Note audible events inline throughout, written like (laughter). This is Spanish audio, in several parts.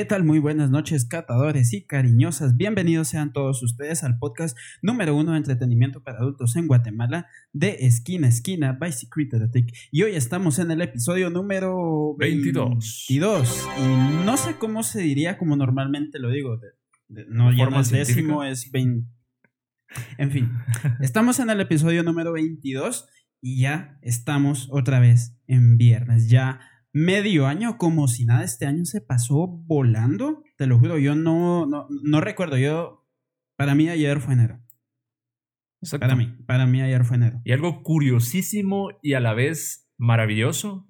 ¿Qué tal? Muy buenas noches, catadores y cariñosas. Bienvenidos sean todos ustedes al podcast número uno de entretenimiento para adultos en Guatemala de Esquina a Esquina by Secret Y hoy estamos en el episodio número 22. 22. Y no sé cómo se diría como normalmente lo digo. no, ya no es décimo, es 20. En fin, (laughs) estamos en el episodio número 22 y ya estamos otra vez en viernes. Ya medio año como si nada, este año se pasó volando, te lo juro, yo no, no, recuerdo, yo, para mí ayer fue enero. Para mí, para mí ayer fue enero. Y algo curiosísimo y a la vez maravilloso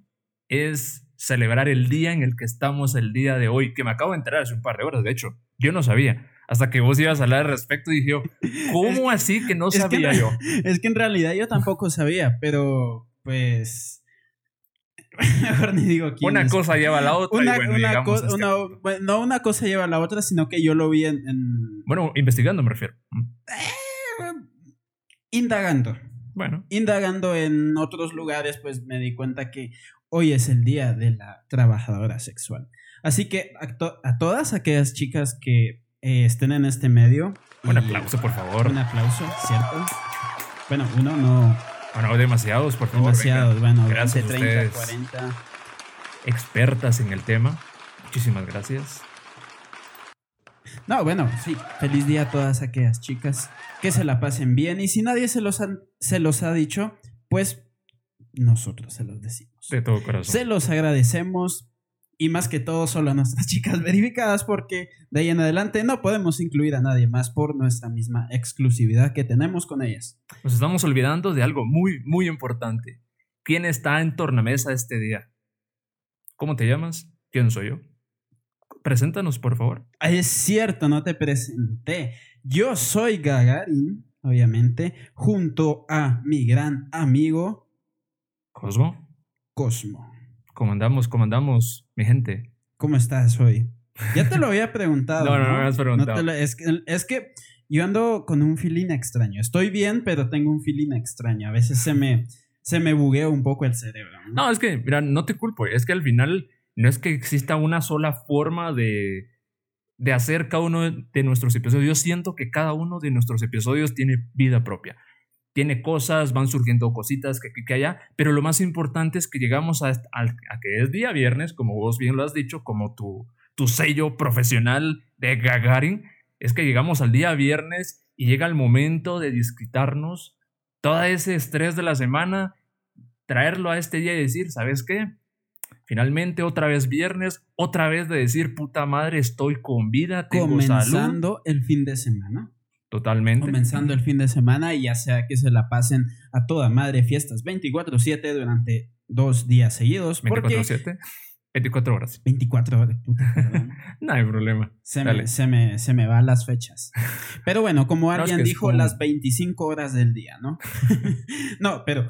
es celebrar el día en el que estamos el día de hoy, que me acabo de enterar hace un par de horas, de hecho, yo no sabía. Hasta que vos ibas a hablar al respecto y dije, (laughs) ¿cómo así que no sabía yo? (laughs) Es que en realidad yo tampoco sabía, pero pues (laughs) Mejor ni digo quién Una cosa lleva a la otra. Una, no una cosa lleva a la otra, sino que yo lo vi en. Bueno, investigando me refiero. Eh, indagando. Bueno. Indagando en otros lugares, pues me di cuenta que hoy es el día de la trabajadora sexual. Así que a, todas aquellas chicas que eh, estén en este medio. Un aplauso, por favor. Un aplauso, ¿cierto? Bueno, uno no bueno, demasiados, por favor. Demasiados, bueno, gracias 30, 40. Expertas en el tema. Muchísimas gracias. No, bueno, sí. Feliz día a todas aquellas chicas. Que se la pasen bien. Y si nadie se los, se los ha dicho, pues nosotros se los decimos. De todo corazón. Se los agradecemos y más que todo solo a nuestras (laughs) chicas verificadas porque de ahí en adelante no podemos incluir a nadie más por nuestra misma exclusividad que tenemos con ellas. Nos estamos olvidando de algo muy, muy importante. ¿Quién está en tornamesa este día? ¿Cómo te llamas? ¿Quién soy yo? Preséntanos, por favor. Es cierto, no te presenté. Yo soy Gagarin, obviamente, junto a mi gran amigo Cosmo. Cosmo. Comandamos, comandamos, mi gente. ¿Cómo estás hoy? Ya te lo había (laughs) preguntado. no, no, no, me has preguntado. es, que, es que yo ando con un feeling extraño. Estoy bien, pero tengo un feeling extraño. A veces se me, se me buguea un poco el cerebro. ¿no? es que, mira, no te culpo. Es que al final no es que exista una sola forma de, de hacer cada uno de nuestros episodios. Yo siento que cada uno de nuestros episodios tiene vida propia tiene cosas, van surgiendo cositas que aquí que allá, pero lo más importante es que llegamos a, a, que es día viernes, como vos bien lo has dicho, como tu, tu sello profesional de Gagarin, es que llegamos al día viernes y llega el momento de disfrutarnos todo ese estrés de la semana, traerlo a este día y decir, ¿sabes qué? Finalmente, otra vez viernes, otra vez de decir, puta madre, estoy con vida, tengo Comenzando el fin de semana. Totalmente. Comenzando el fin de semana y ya sea que se la pasen a toda madre fiestas 24/7 durante dos días seguidos. 24/7. 24 horas. 24 horas, puta, (laughs) no hay problema. Se me, se, me, se me, van las fechas. (laughs) Pero bueno, como alguien dijo, las 25 horas del día, ¿no? (laughs) no, pero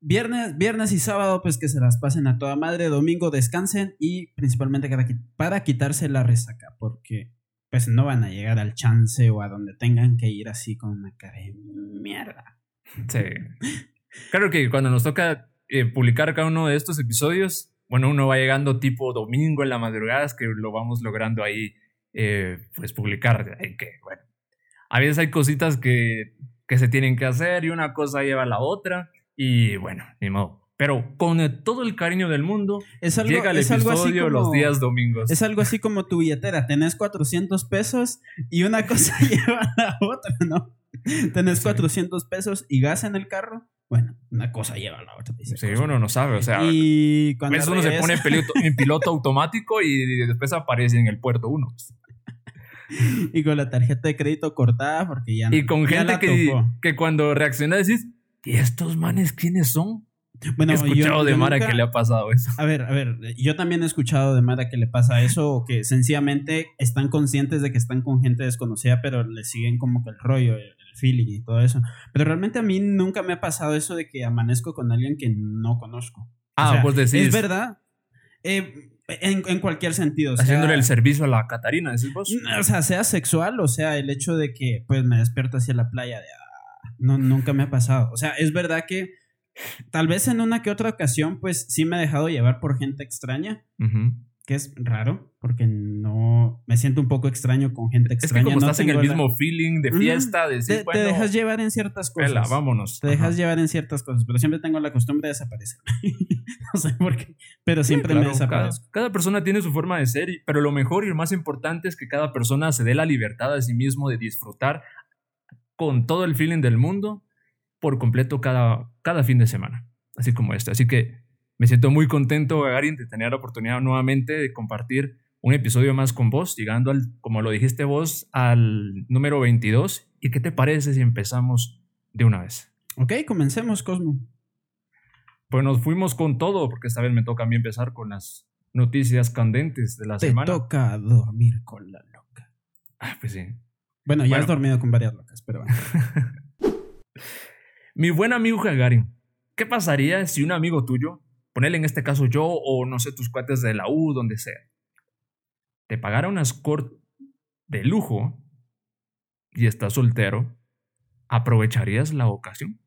viernes, viernes y sábado, pues que se las pasen a toda madre. Domingo descansen y principalmente para quitarse la resaca, porque pues no van a llegar al chance o a donde tengan que ir así con una cara de mierda. Sí. Claro que cuando nos toca eh, publicar cada uno de estos episodios, bueno, uno va llegando tipo domingo en la madrugada, es que lo vamos logrando ahí, eh, pues publicar. Que, bueno, a veces hay cositas que, que se tienen que hacer y una cosa lleva a la otra y bueno, ni modo. Pero con todo el cariño del mundo, es algo, llega el episodio los días domingos. Es algo así como tu billetera. Tenés 400 pesos y una cosa (laughs) lleva a la otra, ¿no? Tenés 400 pesos y gas en el carro. Bueno, una cosa lleva a la otra. Sí, uno no sabe. O sea, y cuando uno se pone en piloto, automático y después aparece en el puerto uno. (laughs) y con la tarjeta de crédito cortada porque ya no. Y con gente que, que cuando reacciona decís, ¿y estos manes quiénes son? Bueno, he escuchado de Mara que le ha pasado eso. A ver, a ver, yo también he escuchado de Mara que le pasa eso, o que sencillamente están conscientes de que están con gente desconocida, pero le siguen como que el rollo, el, feeling y todo eso. Pero realmente a mí nunca me ha pasado eso de que amanezco con alguien que no conozco. Ah, pues decís. Es verdad. Eh, en, cualquier sentido. Haciéndole el servicio a la Catarina, decís vos. O sea, sea sexual, o sea, el hecho de que pues me despierto hacia la playa de... Ah, no, nunca me ha pasado. O sea, es verdad que Tal vez en una que otra ocasión, pues sí me he dejado llevar por gente extraña. que es raro, porque no me siento un poco extraño con gente extraña. Es que como no estás en el la- mismo feeling de fiesta, de decir, te, te bueno, dejas llevar en ciertas cosas. vámonos. Te dejas llevar en ciertas cosas, pero siempre tengo la costumbre de desaparecer. (laughs) no sé por qué, pero Sí, siempre claro, me desaparezco. Cada, cada persona tiene su forma de ser, pero lo mejor y lo más importante es que cada persona se dé la libertad a sí mismo de disfrutar con todo el feeling del mundo por completo cada, cada fin de semana, así como este. Así que me siento muy contento, Gagarin, de tener la oportunidad nuevamente de compartir un episodio más con vos, llegando al, como lo dijiste vos, al número 22. ¿Y qué te parece si empezamos de una vez? Ok, comencemos, Cosmo. Pues nos fuimos con todo, porque esta vez me toca a mí empezar con las noticias candentes de la Te semana. toca dormir con la loca. Ah, pues sí. Bueno, ya Bueno. has dormido con varias locas, pero bueno. (laughs) Mi buen amigo Gagarin, ¿qué pasaría si un amigo tuyo, ponele en este caso yo o no sé, tus cuates de la U, donde sea, te pagara una escort de lujo y estás soltero, ¿aprovecharías la ocasión?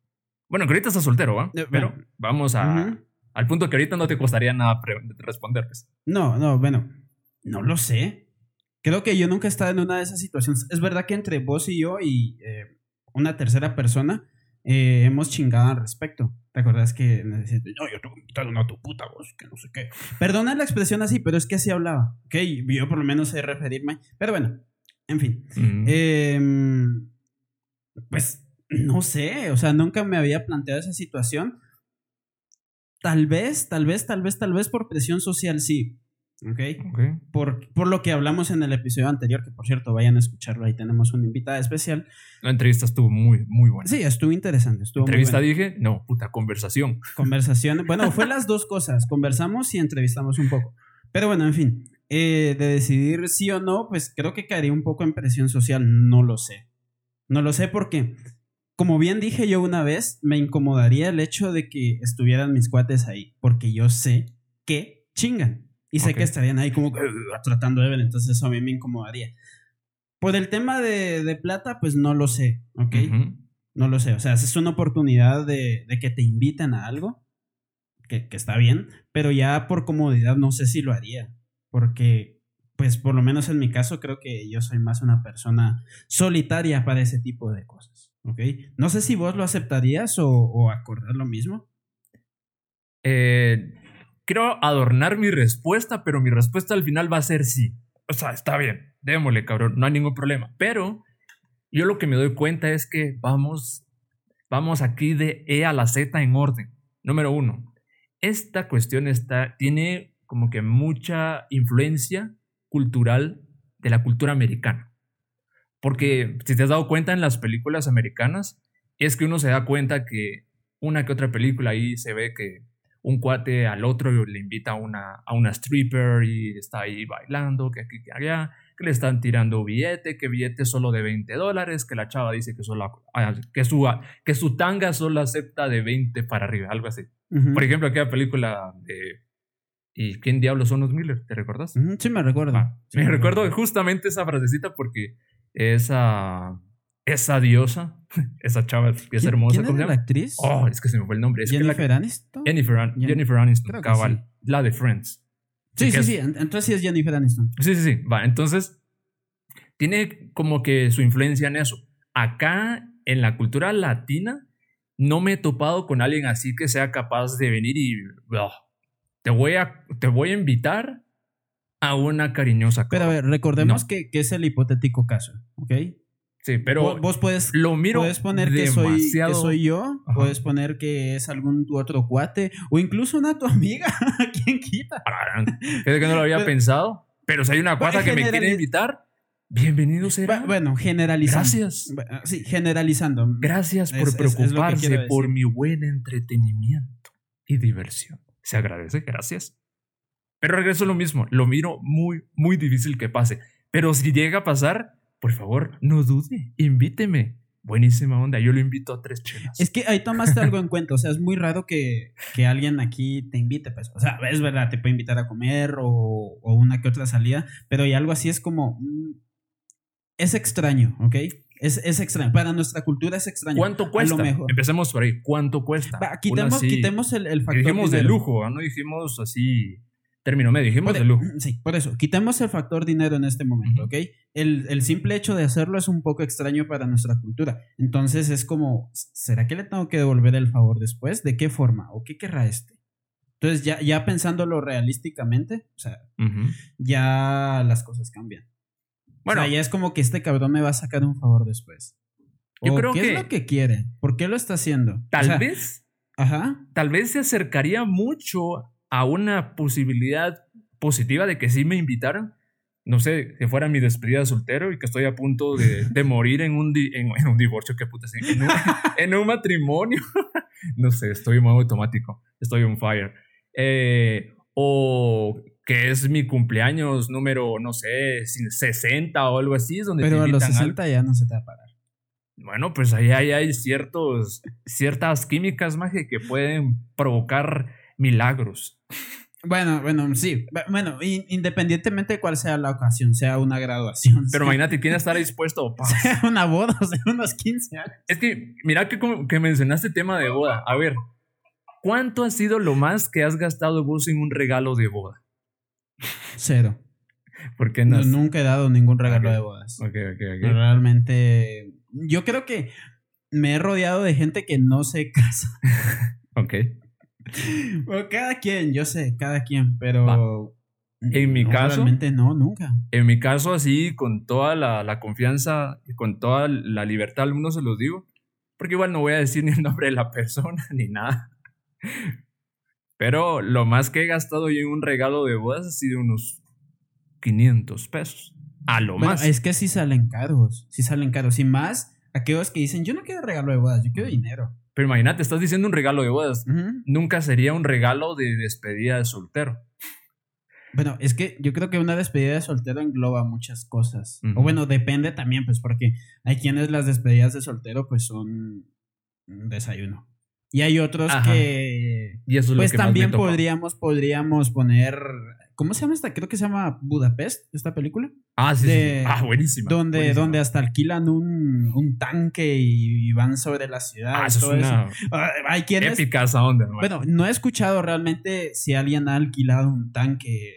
Bueno, que ahorita estás soltero, ¿va? Eh, Pero vamos a, al punto que ahorita no te costaría nada pre- responder. pues. No, no, bueno, no lo sé. Creo que yo nunca he estado en una de esas situaciones. Es verdad que entre vos y yo y eh, una tercera persona eh, hemos chingado al respecto. ¿Te acuerdas que no, yo te voy a invitar una tu puta voz, que no sé qué? Perdona la expresión así, pero es que así hablaba. Ok, yo por lo menos sé referirme. Pero bueno, en fin. Em, pues no sé, o sea, nunca me había planteado esa situación. Tal vez, tal vez, tal vez, tal vez por presión social sí. ¿Ok? Ok. Por, por lo que hablamos en el episodio anterior, que por cierto vayan a escucharlo, ahí tenemos una invitada especial. La entrevista estuvo muy, muy buena. Sí, estuvo interesante, estuvo entrevista dije, no, puta, conversación. Conversación, bueno, fue las dos cosas, conversamos y entrevistamos un poco. Pero bueno, en fin, eh, de decidir sí o no, pues creo que caería un poco en presión social, no lo sé. No lo sé porque, como bien dije yo una vez, me incomodaría el hecho de que estuvieran mis cuates ahí, porque yo sé que chingan. Y sé que estarían ahí como "Ugh", tratando de ver, entonces eso a mí me incomodaría. Por el tema de, de plata, pues no lo sé, ¿ok? No lo sé, o sea, es una oportunidad de, de que te inviten a algo, que, que está bien, pero ya por comodidad no sé si lo haría, porque, pues por lo menos en mi caso creo que yo soy más una persona solitaria para ese tipo de cosas, ¿ok? No sé si vos lo aceptarías o, o acordar lo mismo. Eh, quiero adornar mi respuesta, pero mi respuesta al final va a ser sí. O sea, está bien, démosle, cabrón, no hay ningún problema. Pero yo lo que me doy cuenta es que vamos, vamos aquí de E a la Z en orden. Número uno, esta cuestión está, tiene como que mucha influencia cultural de la cultura americana. Porque si te has dado cuenta en las películas americanas, es que uno se da cuenta que una que otra película ahí se ve que un cuate al otro le invita a una, a una stripper y está ahí bailando, que aquí, que allá, que le están tirando billete, que billete solo de 20 dólares, que la chava dice que, solo, ah, que, su, que su tanga solo acepta de 20 para arriba, algo así. Por ejemplo, aquella película de... ¿Y quién diablos son los Miller? ¿Te recuerdas? Sí, me recuerdo. Ah, Sí, me recuerdo justamente esa frasecita porque esa, esa diosa, (laughs) esa chava que es ¿Quién- hermosa, ¿Quién ¿cómo se era la actriz? Oh, es que se me fue el nombre. Es que la- Jennifer Aniston. Jennifer, An- Jennifer Aniston, cabal, la de Friends. sí, sí, es- sí, en- entonces sí es Jennifer Aniston. Sí, sí, sí. Va, entonces tiene como que su influencia en eso. Acá, en la cultura latina, no me he topado con alguien así que sea capaz de venir y "Ugh, te voy a, te voy a invitar a una cariñosa. Pero a copa". ver, recordemos No. que, que es el hipotético caso, ¿ok? Sí, pero vos, puedes, lo miro puedes poner que soy, que soy yo, Ajá. puedes poner que es algún tu otro cuate, o incluso una tu (laughs) amiga, ¿quién quita? Es que no lo había (laughs) Pero- pensado. Pero si hay una cuata que me quiere invitar, bienvenido será. Bu- Bueno, generalizando. Gracias. Sí, generalizando. Gracias por Es- es- es que preocuparse quiero por mi buen entretenimiento y diversión. Se agradece, gracias. Pero regreso a lo mismo, lo miro muy, muy difícil que pase. Pero si llega a pasar, por favor, no dude, invíteme. Buenísima onda, yo lo invito a tres chelas. Es que ahí tomaste algo en cuenta, o sea, es muy raro que, que alguien aquí te invite, pues. O sea, es verdad, te puede invitar a comer o, o una que otra salida, pero y algo así es como... mm, Es extraño, ¿ok? Es, es extraño. Para nuestra cultura es extraño. ¿Cuánto cuesta? mejor. Empecemos por ahí. ¿Cuánto cuesta? Va, quitemos, quitemos el, el factor Dijimos de lujo, no dijimos así término medio, dijimos de lujo. Sí, por eso, quitemos el factor dinero en este momento, ¿ok? El, el, simple hecho de hacerlo es un poco extraño para nuestra cultura. Entonces es como, ¿será que le tengo que devolver el favor después? ¿De qué forma? ¿O qué querrá este? Entonces ya, ya pensándolo realísticamente, o sea, ya las cosas cambian. Bueno, o sea, ya es como que este cabrón me va a sacar un favor después. Yo creo ¿Qué es lo que quiere? ¿Por qué lo está haciendo? Tal vez. Ajá. Tal vez se acercaría mucho a una posibilidad positiva de que sí me invitaran. No sé, que fuera mi despedida de soltero y que estoy a punto de, (laughs) morir en un, en, un divorcio, qué puta, en un, (laughs) en un matrimonio. (laughs) no sé, estoy en modo automático, estoy on fire. Eh, o que es mi cumpleaños número, no sé, 60 o algo así. Donde Pero a los 60 ya no se te va a parar. Bueno, pues ahí hay, hay ciertos, ciertas químicas, magia, que pueden provocar milagros. Bueno, bueno, sí. Bueno, independientemente de cuál sea la ocasión, sea una graduación. Pero imagínate, tiene que estar dispuesto. (laughs) Sea una boda, o sea, unos 15 años. Es que, mira que, que mencionaste el tema de boda. A ver, ¿cuánto ha sido lo más que has gastado vos en un regalo de boda? Cero. ¿Por qué no? Nunca he dado ningún regalo de bodas. Ok, ok, ok. Realmente, yo creo que me he rodeado de gente que no se (laughs) casa. (laughs) ok. Bueno, cada quien, yo sé, cada quien, pero... En mi caso... Realmente no, nunca. En mi caso, así, con toda la, la confianza y con toda la libertad al mundo se los digo, porque igual no voy a decir (laughs) ni el nombre de la persona ni nada. Pero lo más que he gastado yo en un regalo de bodas ha sido unos 500 pesos. A lo más. Es que sí salen caros. Sí salen caros. Y más aquellos que dicen, yo no quiero regalo de bodas, yo quiero dinero. Pero imagínate, estás diciendo un regalo de bodas. Nunca sería un regalo de despedida de soltero. Bueno, es que yo creo que una despedida de soltero engloba muchas cosas. O bueno, depende también, pues, porque hay quienes las despedidas de soltero, pues, son un desayuno. Y hay otros que. Y eso pues también podríamos, podríamos poner. ¿Cómo se llama esta? Creo que se llama Budapest, esta película. Ah, sí. Ah, buenísima. Donde, donde hasta alquilan un, un tanque y, van sobre la ciudad. Ah, eso es una ah, hay quienes, épica esa onda. Bueno, no he escuchado realmente si alguien ha alquilado un tanque.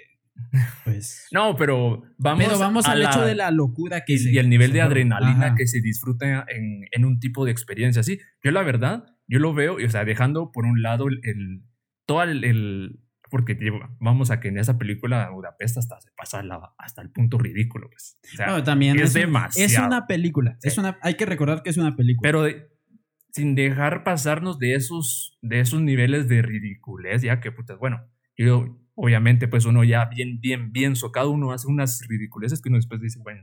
Pues. (laughs) no, pero vamos. Pero vamos al hecho de la locura que y, y el nivel de adrenalina que se disfruta en, en un tipo de experiencia así. Yo, la verdad, yo lo veo, o sea, dejando por un lado el, todo el, porque vamos a que en esa película Budapest hasta se pasa hasta el punto ridículo, pues. O sea, también es, demasiado. Es una película, es una, hay que recordar que es una película. Pero sin dejar pasarnos de esos, de esos niveles de ridiculez, ya que, putas, bueno, yo, obviamente, pues uno ya bien, bien, bien socado, uno hace unas ridiculeces que uno después dice, bueno,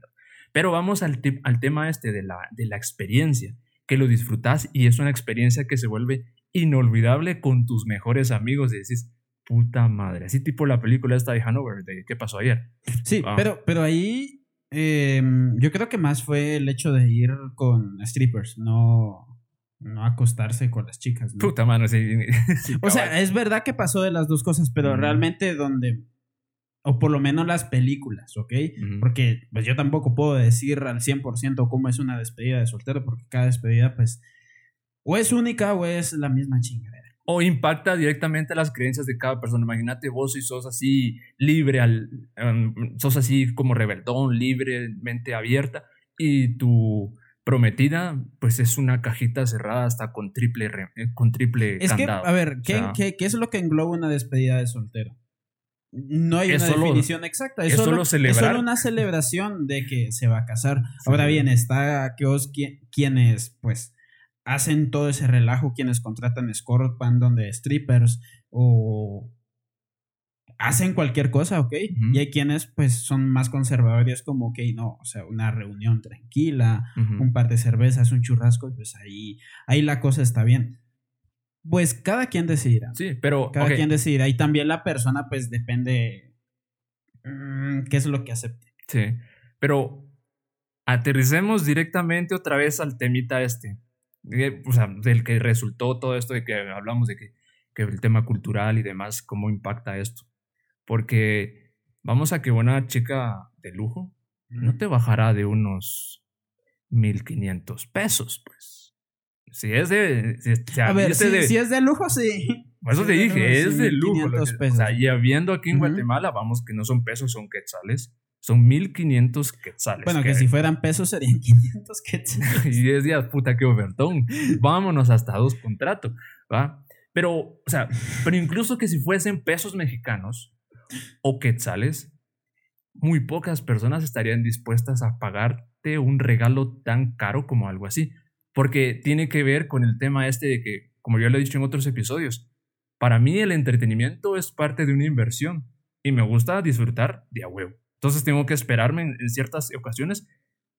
pero vamos al, al tema este de la, de la experiencia que lo disfrutas y es una experiencia que se vuelve inolvidable con tus mejores amigos y decís, puta madre, así tipo la película esta de Hanover, de qué pasó ayer. Sí, ah. pero, pero ahí em, yo creo que más fue el hecho de ir con strippers, no, no acostarse con las chicas. Puta madre, (laughs) o sea, es verdad que pasó de las dos cosas, pero realmente donde o por lo menos las películas, ¿ok? Porque pues yo tampoco puedo decir al 100% cómo es una despedida de soltero, porque cada despedida pues o es única o es la misma chingadera. O impacta directamente las creencias de cada persona. Imagínate vos si sos así libre, al, em, sos así como rebeldón, libremente abierta, y tu prometida, pues es una cajita cerrada hasta con triple, con triple es Que, a ver, ¿qué, ¿qué, ¿qué es lo que engloba una despedida de soltero? No hay una definición exacta. Es, solo, una celebración de que se va a casar. (laughs) Ahora bien, está aquellos quienes, pues, hacen todo ese relajo, quienes contratan escort donde strippers o hacen cualquier cosa, ¿ok? Y hay quienes, pues, son más conservadores, como, ok, no, o sea, una reunión tranquila, un par de cervezas, un churrasco, pues ahí, ahí la cosa está bien. Pues cada quien decidirá. Sí, pero. Cada quien decidirá. Y también la persona, pues depende. Mm, ¿Qué es lo que acepte? Sí. Pero aterricemos directamente otra vez al temita este. O sea, del que resultó todo esto de que hablamos de que, que el tema cultural y demás, cómo impacta esto. Porque vamos a que una chica de lujo no te bajará de unos 1500 pesos, pues. Si es de. Si, a ver, si, es de lujo, sí. Por eso te dije, es de lujo. o sea, y habiendo aquí en Guatemala, vamos, que no son pesos, son quetzales. Son 1500 quetzales. Bueno, que, si fueran pesos serían (laughs) 500 quetzales. (laughs) y 10 días, puta, qué ofertón. Vámonos hasta dos contratos, ¿va? Pero, o sea, pero incluso que si fuesen pesos mexicanos o quetzales, muy pocas personas estarían dispuestas a pagarte un regalo tan caro como algo así. Porque tiene que ver con el tema este de que, como yo lo he dicho en otros episodios, para mí el entretenimiento es parte de una inversión y me gusta disfrutar de a huevo. Entonces tengo que esperarme en, ciertas ocasiones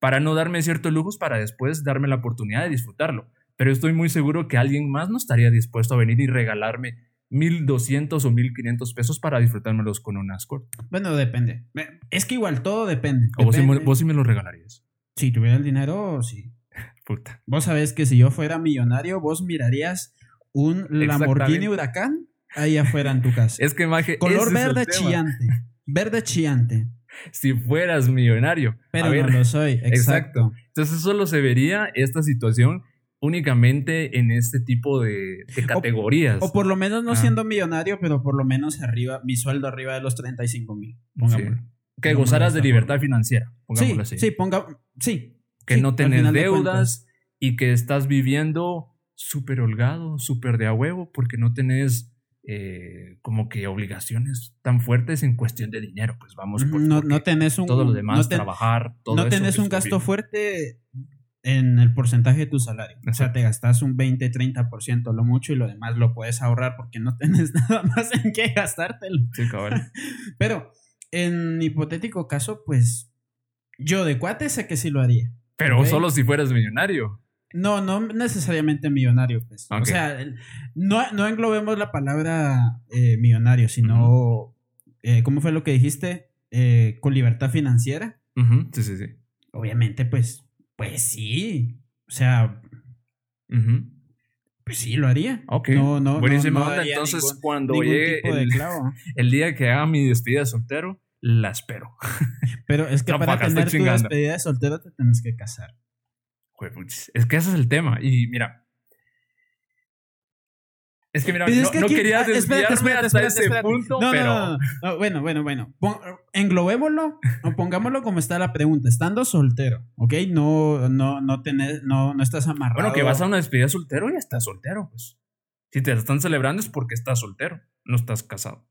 para no darme ciertos lujos para después darme la oportunidad de disfrutarlo. Pero estoy muy seguro que alguien más no estaría dispuesto a venir y regalarme 1200 o 1500 pesos para disfrutármelos con un Ascor. Bueno, depende. Es que igual todo depende. ¿O Vos, sí, me lo regalarías? Si tuviera el dinero, sí. (laughs) Puta. Vos sabés que si yo fuera millonario, vos mirarías un Lamborghini Huracán ahí afuera en tu casa. (laughs) es que, Maje, Color verde chillante. Verde chillante. Si fueras millonario. Pero no lo soy, (laughs) exacto. exacto. Entonces solo se vería esta situación únicamente en este tipo de, categorías. O, por lo menos no siendo millonario, pero por lo menos arriba, mi sueldo arriba de los 35 mil. Que gozaras de libertad financiera, pongámoslo sí, así. Sí, ponga, sí. Que no tenés deudas y que estás viviendo súper holgado, súper de a huevo, porque no tenés eh, como que obligaciones tan fuertes en cuestión de dinero. Pues vamos por no, no tenés un. Todo lo demás, trabajar, todo No tenés un gasto fuerte en el porcentaje de tu salario. O sea, te gastas un 20, 30% lo mucho y lo demás lo puedes ahorrar porque no (laughs) tienes nada más en qué gastártelo. Sí, cabrón. (laughs) Pero en hipotético caso, pues yo de cuate sé que sí lo haría. Pero solo si fueras millonario. No, no necesariamente millonario, pues. O sea, no, no englobemos la palabra eh, millonario, sino, eh, ¿cómo fue lo que dijiste? Eh, con libertad financiera. Sí, sí, sí. Obviamente, pues pues sí. O sea. Pues sí, lo haría. Ok. No, no, Buenísimo. Entonces, cuando llegue (laughs) el, día que haga mi despedida de soltero, la espero. Pero es que para tener tu despedida de soltero te tienes que casar. Es que ese es el tema. Y mira, es que mira, no, quería desviarme hasta ese punto, pero... bueno, bueno, bueno. englobémoslo o pongámoslo como está la pregunta. Estando soltero, ¿ok? No, no, no, tenés, no, no estás amarrado. Bueno, que vas a una despedida soltero y estás soltero, pues. Si te están celebrando es porque estás soltero, no estás casado.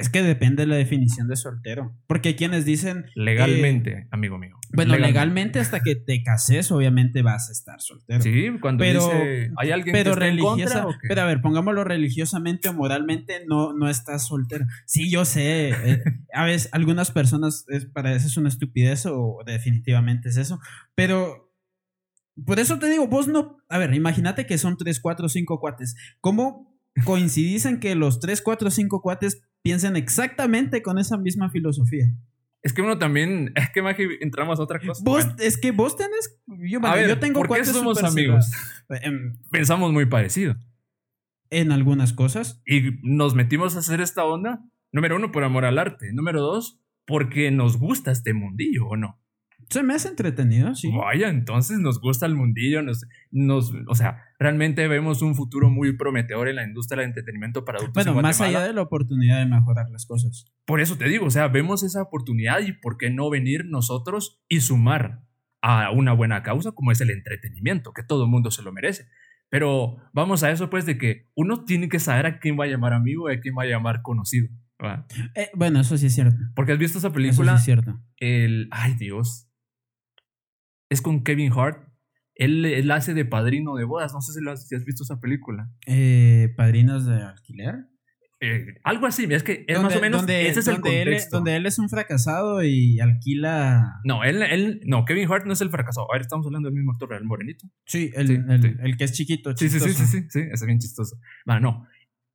Es que depende de la definición de soltero. Porque hay quienes dicen. Legalmente, amigo mío. Bueno, legalmente. hasta que te cases, obviamente vas a estar soltero. Sí, cuando dice. ¿Hay alguien pero que religiosa, Pero a ver, pongámoslo religiosamente o moralmente, no, no estás soltero. Sí, yo sé. Eh, (laughs) a veces, algunas personas para eso es una estupidez o definitivamente es eso. Pero. Por eso te digo, vos no. A ver, imagínate que son 3, 4, 5 cuates. ¿Cómo coincidís en que los 3, 4, 5 cuates piensen exactamente con esa misma filosofía. Es que uno también, (laughs) es que entramos a otra cosa. Vos, es que vos tenés, yo, yo tengo ¿por qué somos amigos? Em, Pensamos muy parecido. En algunas cosas. Y nos metimos a hacer esta onda, número uno, por amor al arte. Número dos, porque nos gusta este mundillo, ¿o no? Se me hace entretenido, sí. Vaya, entonces nos gusta el mundillo, nos, nos, o sea, realmente vemos un futuro muy prometedor en la industria del entretenimiento para adultos. Bueno, más allá de la oportunidad de mejorar las cosas. Por eso te digo, o sea, vemos esa oportunidad y por qué no venir nosotros y sumar a una buena causa como es el entretenimiento, que todo el mundo se lo merece. Pero vamos a eso pues de que uno tiene que saber a quién va a llamar amigo y a quién va a llamar conocido. Eh, bueno, eso sí es cierto. Porque has visto esa película. Eso sí es cierto. El, ay Dios, es con Kevin Hart. Él, hace de padrino de bodas. No sé si, has, visto esa película. Eh, ¿Padrinos de alquiler? Eh, algo así, es que es más o menos donde, ese es el Él, donde él es un fracasado y alquila. No, él, él, no, Kevin Hart no es el fracasado. A ver, estamos hablando del mismo actor, el morenito. Sí, el, el, que es chiquito. Sí, sí, sí, sí, sí, sí, es bien chistoso. Bueno, no.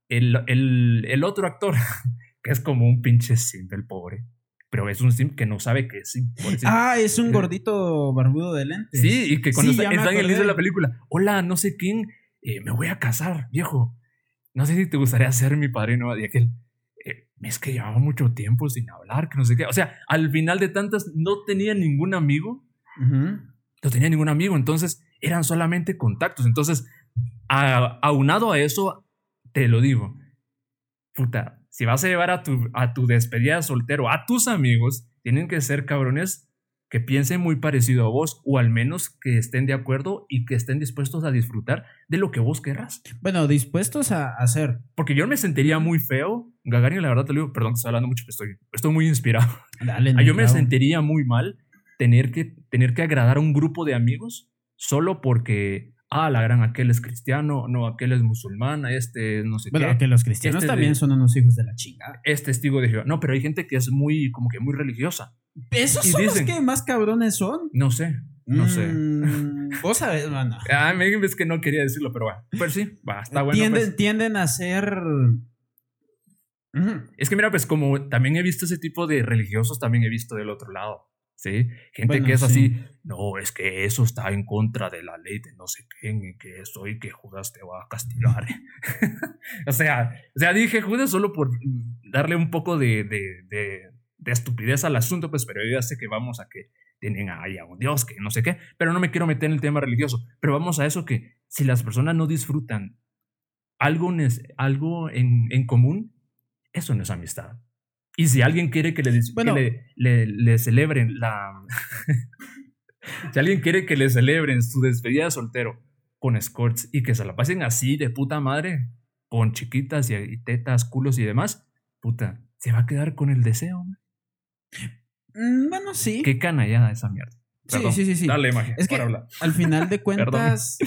El, el, otro actor, (laughs) que es como un pinche simple, el pobre pero es un sim que no sabe que es sim. Ah, es un gordito barbudo de lentes. Sí, y que cuando está, en el inicio de la película, hola, no sé quién, eh, me voy a casar, viejo. No sé si te gustaría ser mi padrino. Y aquel, eh, es que llevaba mucho tiempo sin hablar, que no sé qué. O sea, al final de tantas no tenía ningún amigo. No tenía ningún amigo, entonces eran solamente contactos. Entonces, aunado a eso, te lo digo, puta, si vas a llevar a tu, a tu despedida de soltero a tus amigos, tienen que ser cabrones que piensen muy parecido a vos o al menos que estén de acuerdo y que estén dispuestos a disfrutar de lo que vos querrás. Bueno, dispuestos a hacer. Porque yo me sentiría muy feo, Gagarin, la verdad te lo digo, perdón, estoy hablando mucho, pero estoy, estoy muy inspirado. Dale, ah, yo me sentiría muy mal tener que, tener que agradar a un grupo de amigos solo porque ah, la gran, aquel es cristiano, no, aquel es musulmán, este no sé bueno, que los cristianos este también son unos hijos de la chingada. Es testigo de Jehová. No, pero hay gente que es muy, como que muy religiosa. ¿Esos son los que más cabrones son? No sé, no sé. Mm, vos sabés, mano. (laughs) ah, me es que no quería decirlo, pero bueno. Pues sí, va, está bueno. Tienden, pues. tienden a ser... Es que mira, pues como también he visto ese tipo de religiosos, también he visto del otro lado. ¿Sí? Gente que es así, no, es que eso está en contra de la ley de no sé quién y que eso y que Judas te va a castigar. (laughs) o, sea, o sea, dije Judas solo por darle un poco de, de, de, estupidez al asunto, pues, pero yo ya sé que vamos a que tienen ahí a un Dios, que no sé qué, pero no me quiero meter en el tema religioso, pero vamos a eso que si las personas no disfrutan algo, algo en, en común, eso no es amistad. Y si alguien quiere que le, le, le, celebren la... (laughs) si alguien quiere que le celebren su despedida de soltero con escorts y que se la pasen así de puta madre, con chiquitas y, tetas, culos y demás, puta, se va a quedar con el deseo. Mm, bueno, sí. Qué canallada esa mierda. sí, sí, sí, sí. Dale imagen. Es que al final de (laughs) cuentas,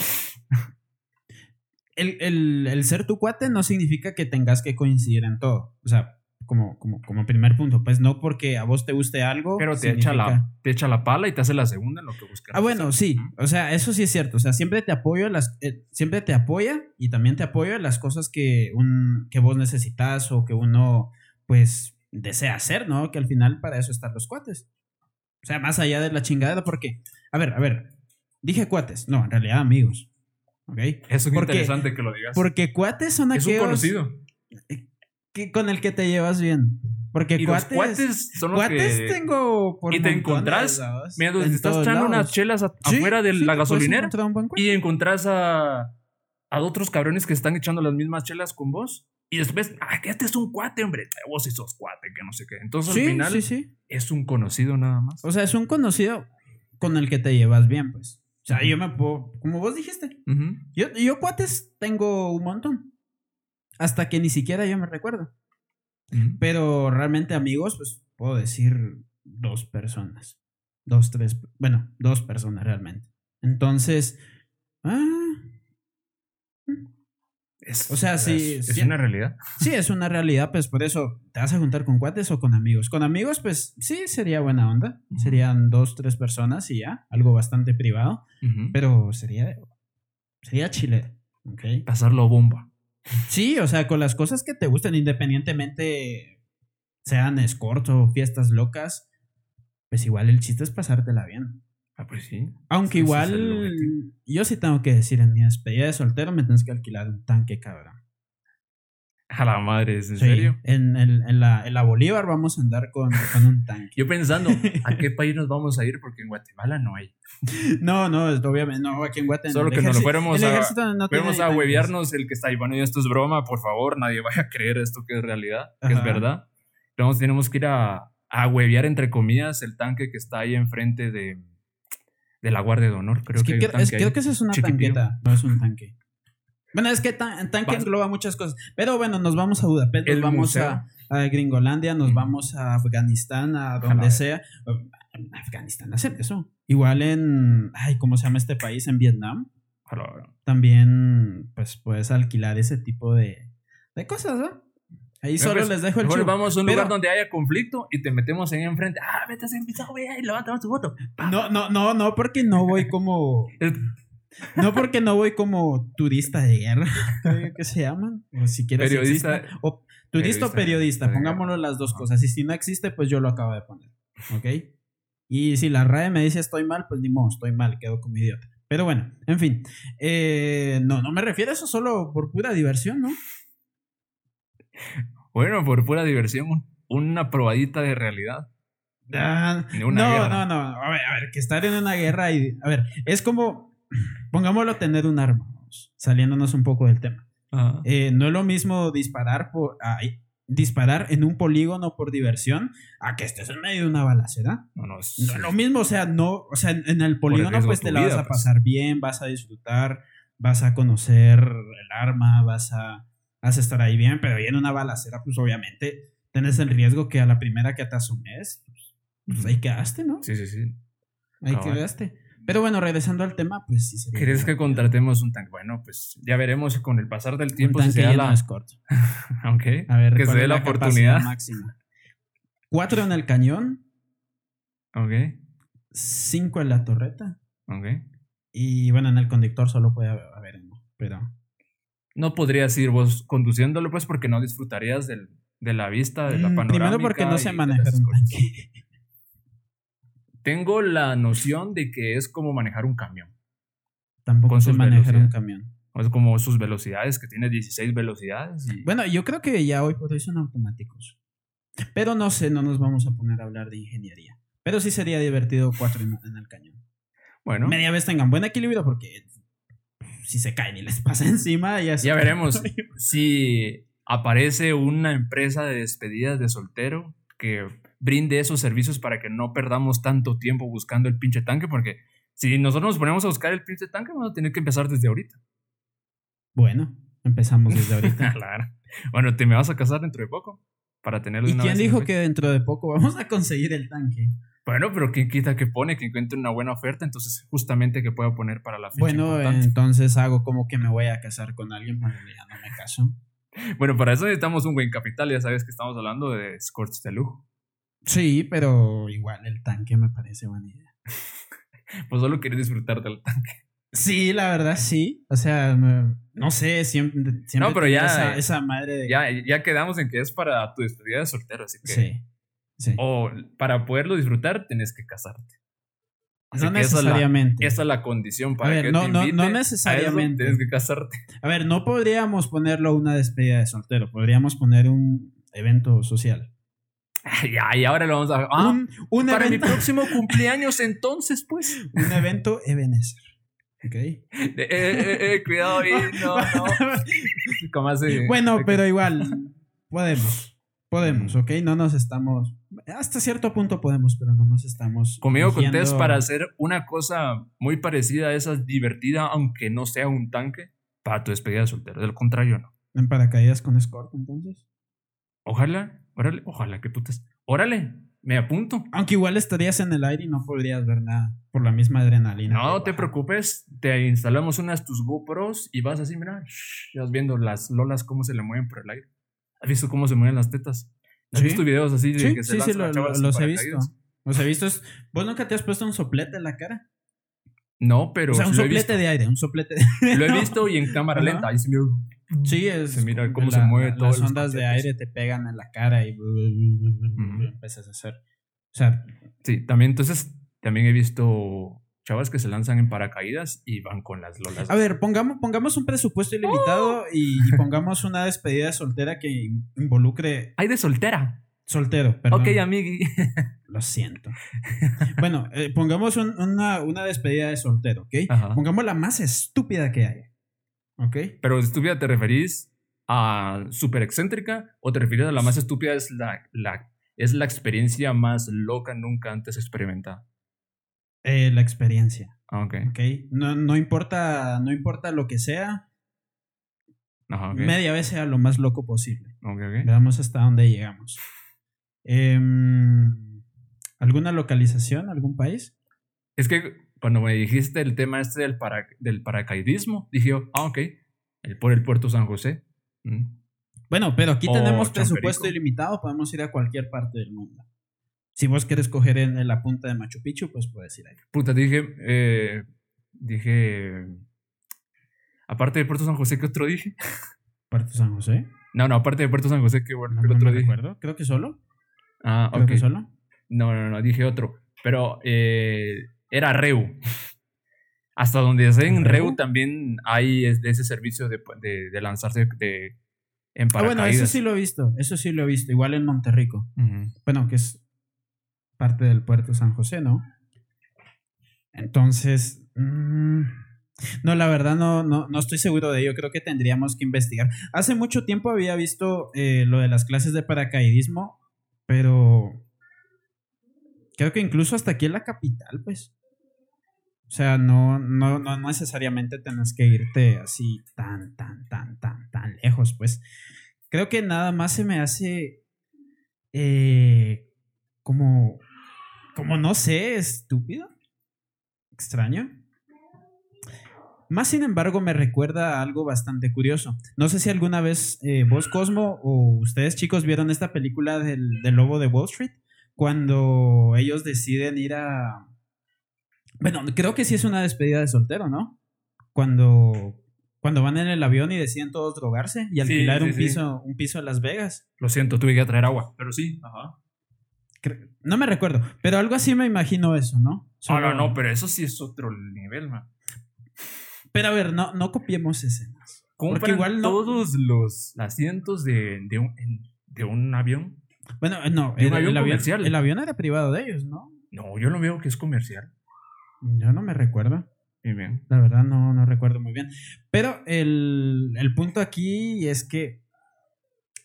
el, el, el, ser tu cuate no significa que tengas que coincidir en todo. O sea, como, como, como primer punto. Pues no porque a vos te guste algo. Pero te, echa la, te echa la pala y te hace la segunda en lo que buscas. Ah, bueno, sí. O sea, eso sí es cierto. O sea, siempre te apoyo las, eh, siempre te apoya y también te apoyo en las cosas que, un, que vos necesitas o que uno, pues, desea hacer, ¿no? Que al final para eso están los cuates. O sea, más allá de la chingada, porque, a ver, a ver, dije cuates, no, en realidad amigos. ¿Ok? Eso es interesante que lo digas. Porque cuates son aquellos. Es un conocido. Con el que te llevas bien. Porque cuates, cuates son los cuates tengo por Y te encontrás, mira, estás echando unas chelas afuera de la gasolinera y encontrás a, a otros cabrones que están echando las mismas chelas con vos. Y después, ay, que este es un cuate, hombre. Vos sí sos cuate, que no sé qué. Entonces al final es un conocido nada más. O sea, es un conocido con el que te llevas bien, pues. O sea, yo me puedo, como vos dijiste, yo, yo cuates tengo un montón. Hasta que ni siquiera yo me recuerdo. Pero realmente amigos, pues puedo decir dos personas. Dos, tres, bueno, dos personas realmente. Entonces, ah, o sea, sí. Es, una realidad. Sí, es una realidad, pues por eso te vas a juntar con cuates o con amigos. Con amigos, pues sí, sería buena onda. Serían dos, tres personas y ya, algo bastante privado. Pero sería, sería chile. Okay. Pasarlo bomba. Sí, o sea, con las cosas que te gustan, independientemente sean escorts o fiestas locas, pues igual el chiste es pasártela bien. Ah, pues sí. Aunque igual, yo sí tengo que decir, en mi despedida de soltero me tienes que alquilar un tanque, cabrón. A la madre, ¿en serio? En, en, la, en, la, Bolívar vamos a andar con, con, un tanque. Yo pensando, ¿a qué (laughs) país nos vamos a ir? Porque en Guatemala no hay. No, no, obviamente, no, aquí en Guatemala. Solo que nos fuéramos a, no fuéramos a huevearnos el que está ahí. Bueno, y esto es broma, por favor, nadie vaya a creer esto que es realidad, que es verdad. Entonces tenemos que ir a, a huevear, entre comillas, el tanque que está ahí enfrente de, de la Guardia de Honor. Creo que, es, creo que esa es una tanqueta, no es un tanque. Bueno, es que tan, tanque engloba muchas cosas. Pero bueno, nos vamos a Budapest, nos vamos a, Gringolandia, nos vamos a Afganistán, a donde sea. Afganistán, hacer eso. Igual en. Ay, ¿cómo se llama este país? En Vietnam. También, pues puedes alquilar ese tipo de, de cosas, ¿no? Ahí solo les dejo el Bueno, vamos a un lugar donde haya conflicto y te metemos ahí enfrente. Ah, vete a empezado, güey, y levantamos tu voto. No, no, no, no, porque no voy como. (laughs) No porque no voy como turista de guerra, (laughs) que se llaman. O si quieres periodista. o, turista o periodista, pongámoslo las dos cosas. Y si no existe, pues yo lo acabo de poner. ¿Ok? Y si la RAE me dice estoy mal, pues ni modo, estoy mal, quedo como idiota. Pero bueno, en fin. Eh, no, no me refiero a eso solo por pura diversión, ¿no? Bueno, por pura diversión, una probadita de realidad. Ah, no, no, no. A ver, a ver, que estar en una guerra y. A ver, es como pongámoslo tener un arma, saliéndonos un poco del tema. Eh, no es lo mismo disparar por disparar en un polígono por diversión a que estés en medio de una balacera. No, no, es, lo mismo, o sea, no, o sea, en, el polígono pues te la vas a pues. pasar bien, vas a disfrutar, vas a conocer el arma, vas a, vas a estar ahí bien, pero ahí en una balacera pues obviamente tienes el riesgo que a la primera que te asumes, pues, pues ahí quedaste, ¿no? Sí, sí, sí. Ahí quedaste. Pero bueno, regresando al tema, pues sí sería. ¿Crees que contratemos un tanque? Bueno, pues ya veremos con el pasar del tiempo. Un tanque si la... es corto. (laughs) ok. A ver, que se dé la, oportunidad. Máxima. Cuatro en el cañón. Ok. Cinco en la torreta. Ok. Y bueno, en el conductor solo puede haber uno, pero. No podrías ir vos conduciéndolo, pues, porque no disfrutarías del, de la vista, de la panorámica. Mm, primero porque no sé manejar un tanque. Tengo la noción de que es como manejar un camión. Tampoco sé manejar un camión. Es como sus velocidades, que tiene 16 velocidades. Bueno, yo creo que ya hoy por hoy son automáticos. Pero no sé, no nos vamos a poner a hablar de ingeniería. Pero sí sería divertido cuatro en, el cañón. Bueno. Media vez tengan buen equilibrio porque si se caen y les (laughs) pasa encima, ya Ya veremos (laughs) si aparece una empresa de despedidas de soltero que brinde esos servicios para que no perdamos tanto tiempo buscando el pinche tanque, porque si nosotros nos ponemos a buscar el pinche tanque, vamos a tener que empezar desde ahorita. Bueno, empezamos desde ahorita. (laughs) claro. Bueno, te me vas a casar dentro de poco para tenerlo ¿Y quién dijo que dentro de poco vamos a conseguir el tanque? Bueno, pero quien quita que pone, que encuentre una buena oferta, entonces justamente que pueda poner para la fecha. Bueno, entonces hago como que me voy a casar con alguien, pero ya no me caso. Bueno, para eso necesitamos un buen capital, ya sabes que estamos hablando de escorts de lujo. Sí, pero igual el tanque me parece buena idea. (laughs) pues solo quieres disfrutar del tanque. Sí, la verdad sí. O sea, no sé, siempre, siempre no, pero ya, esa, madre de... Ya, ya quedamos en que es para tu despedida de soltero, así que... Sí, sí. O para poderlo disfrutar tienes que casarte. No necesariamente. Esa es, la, condición para a ver, no, no, no necesariamente. tienes que casarte. A ver, no podríamos ponerlo una despedida de soltero. Podríamos poner un evento social. Ya, y ahora lo vamos a. Ah, un, un para mi (laughs) próximo cumpleaños, entonces, pues. Un evento Ebenezer. Ok. Eh, eh, eh, cuidado (laughs) ahí, no, no. (laughs) bueno, pero igual, podemos. Podemos, ¿ok? No nos estamos. Hasta cierto punto podemos, pero no nos estamos. Conmigo contés para hacer una cosa muy parecida a esa divertida, aunque no sea un tanque, para tu despedida de soltero. Del contrario, no. ¿En paracaídas con escort, entonces? Ojalá. Órale, ojalá que putas. Órale, me apunto. Aunque igual estarías en el aire y no podrías ver nada por la misma adrenalina. No te preocupes, te instalamos unas tus GoPros y vas así, mira, ya vas viendo las lolas cómo se le mueven por el aire. ¿Has visto cómo se mueven las tetas? ¿Has visto videos así de sí, que se sí, sí, lo, los he visto. Los he visto. ¿Vos nunca te has puesto un soplete en la cara? No, pero. O sea, un soplete de aire, un soplete de (laughs) Lo he visto y en cámara (laughs) lenta. Ahí se Sí, es. Se mira cómo se mueve todo. Las ondas de aire te pegan en la cara y empiezas a hacer. O sea. Sí, también, entonces, también he visto chavas que se lanzan en paracaídas y van con las lolas. A ver, pongamos, pongamos un presupuesto ilimitado ¡Oh! y, pongamos una despedida soltera que involucre. ¡Ay, de soltera! Soltero, perdón. Ok, amigui. (laughs) Lo siento. bueno, eh, pongamos una, una, despedida de soltero, ¿ok? Pongamos la más estúpida que hay. ¿Ok? Pero estúpida te referís a súper excéntrica o te refieres a la más estúpida es la, la, es la experiencia más loca nunca antes experimentada? Eh, la experiencia. Ok. okay. No, no, importa, no importa lo que sea. Ajá, Media vez sea lo más loco posible. Veamos hasta dónde llegamos. Em, ¿Alguna localización? ¿Algún país? Es que cuando me dijiste el tema este del, del paracaidismo, dije yo, ah, ok, por el puerto San José. Mm. Bueno, pero aquí tenemos presupuesto ilimitado, podemos ir a cualquier parte del mundo. Si vos quieres coger en la punta de Machu Picchu, pues puedes ir ahí. Puta, dije, eh, dije, aparte de Puerto San José, ¿qué otro dije? (laughs) ¿Puerto San José? No, no, aparte de Puerto San José, ¿qué, bueno, no, otro dije? Creo que solo. Ah, Creo que solo. No, no, no, dije otro. Pero eh, era Reu. (laughs) Hasta donde sé, en Reu también hay de ese servicio de, de, lanzarse de, en paracaídas. Ah, bueno, eso sí lo he visto. Eso sí lo he visto. Igual en Monterrico. Bueno, que es parte del puerto San José, ¿no? Entonces, mm, No, la verdad no, no, no estoy seguro de ello. Creo que tendríamos que investigar. Hace mucho tiempo había visto eh, lo de las clases de paracaidismo, pero creo que incluso hasta aquí en la capital, pues. O sea, no, no, no necesariamente tenés que irte así tan, tan, tan, tan, tan lejos, pues. Creo que nada más se me hace eh, como, como no sé, estúpido, extraño. Más sin embargo, me recuerda a algo bastante curioso. No sé si alguna vez eh, vos, Cosmo, o ustedes chicos vieron esta película del, del lobo de Wall Street, cuando ellos deciden ir a... Bueno, creo que sí es una despedida de soltero, ¿no? Cuando, cuando van en el avión y deciden todos drogarse y alquilar un, Piso, un piso en Las Vegas. Lo siento, tuve que traer agua, pero sí. Ajá. No me recuerdo, pero algo así me imagino eso, ¿no? No, no, no, pero eso sí es otro nivel, man. Pero a ver, no, no copiemos escenas. Porque igual todos los asientos de, de, un, de un avión. Bueno, eh, no, el, avión comercial. el avión era privado de ellos, ¿no? No, yo lo veo que es comercial. Yo no me recuerdo. Muy bien. La verdad no, no recuerdo muy bien. Pero el, el punto aquí es que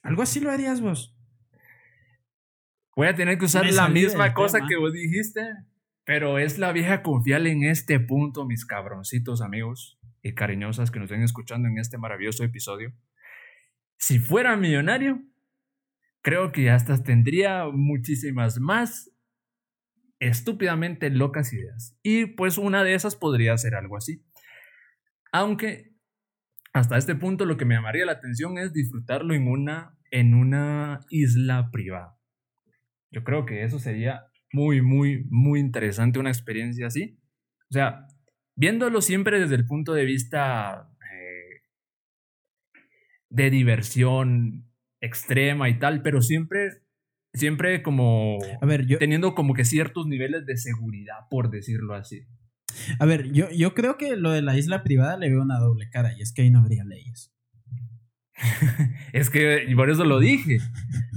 algo así lo harías vos. Voy a tener que usar la misma cosa que vos dijiste. Pero es la vieja confiable en este punto, mis cabroncitos amigos y cariñosas que nos estén escuchando en este maravilloso episodio. Si fuera millonario, creo que hasta tendría muchísimas más estúpidamente locas ideas. Y pues una de esas podría ser algo así. Aunque hasta este punto lo que me llamaría la atención es disfrutarlo en una, en una isla privada. Yo creo que eso sería muy, muy, muy interesante una experiencia así. O sea, viéndolo siempre desde el punto de vista eh, de diversión extrema y tal, pero siempre, siempre como a ver, yo, teniendo como que ciertos niveles de seguridad, por decirlo así. A ver, yo, yo creo que lo de la isla privada le veo una doble cara y es que ahí no habría leyes. (laughs) es que por eso lo dije.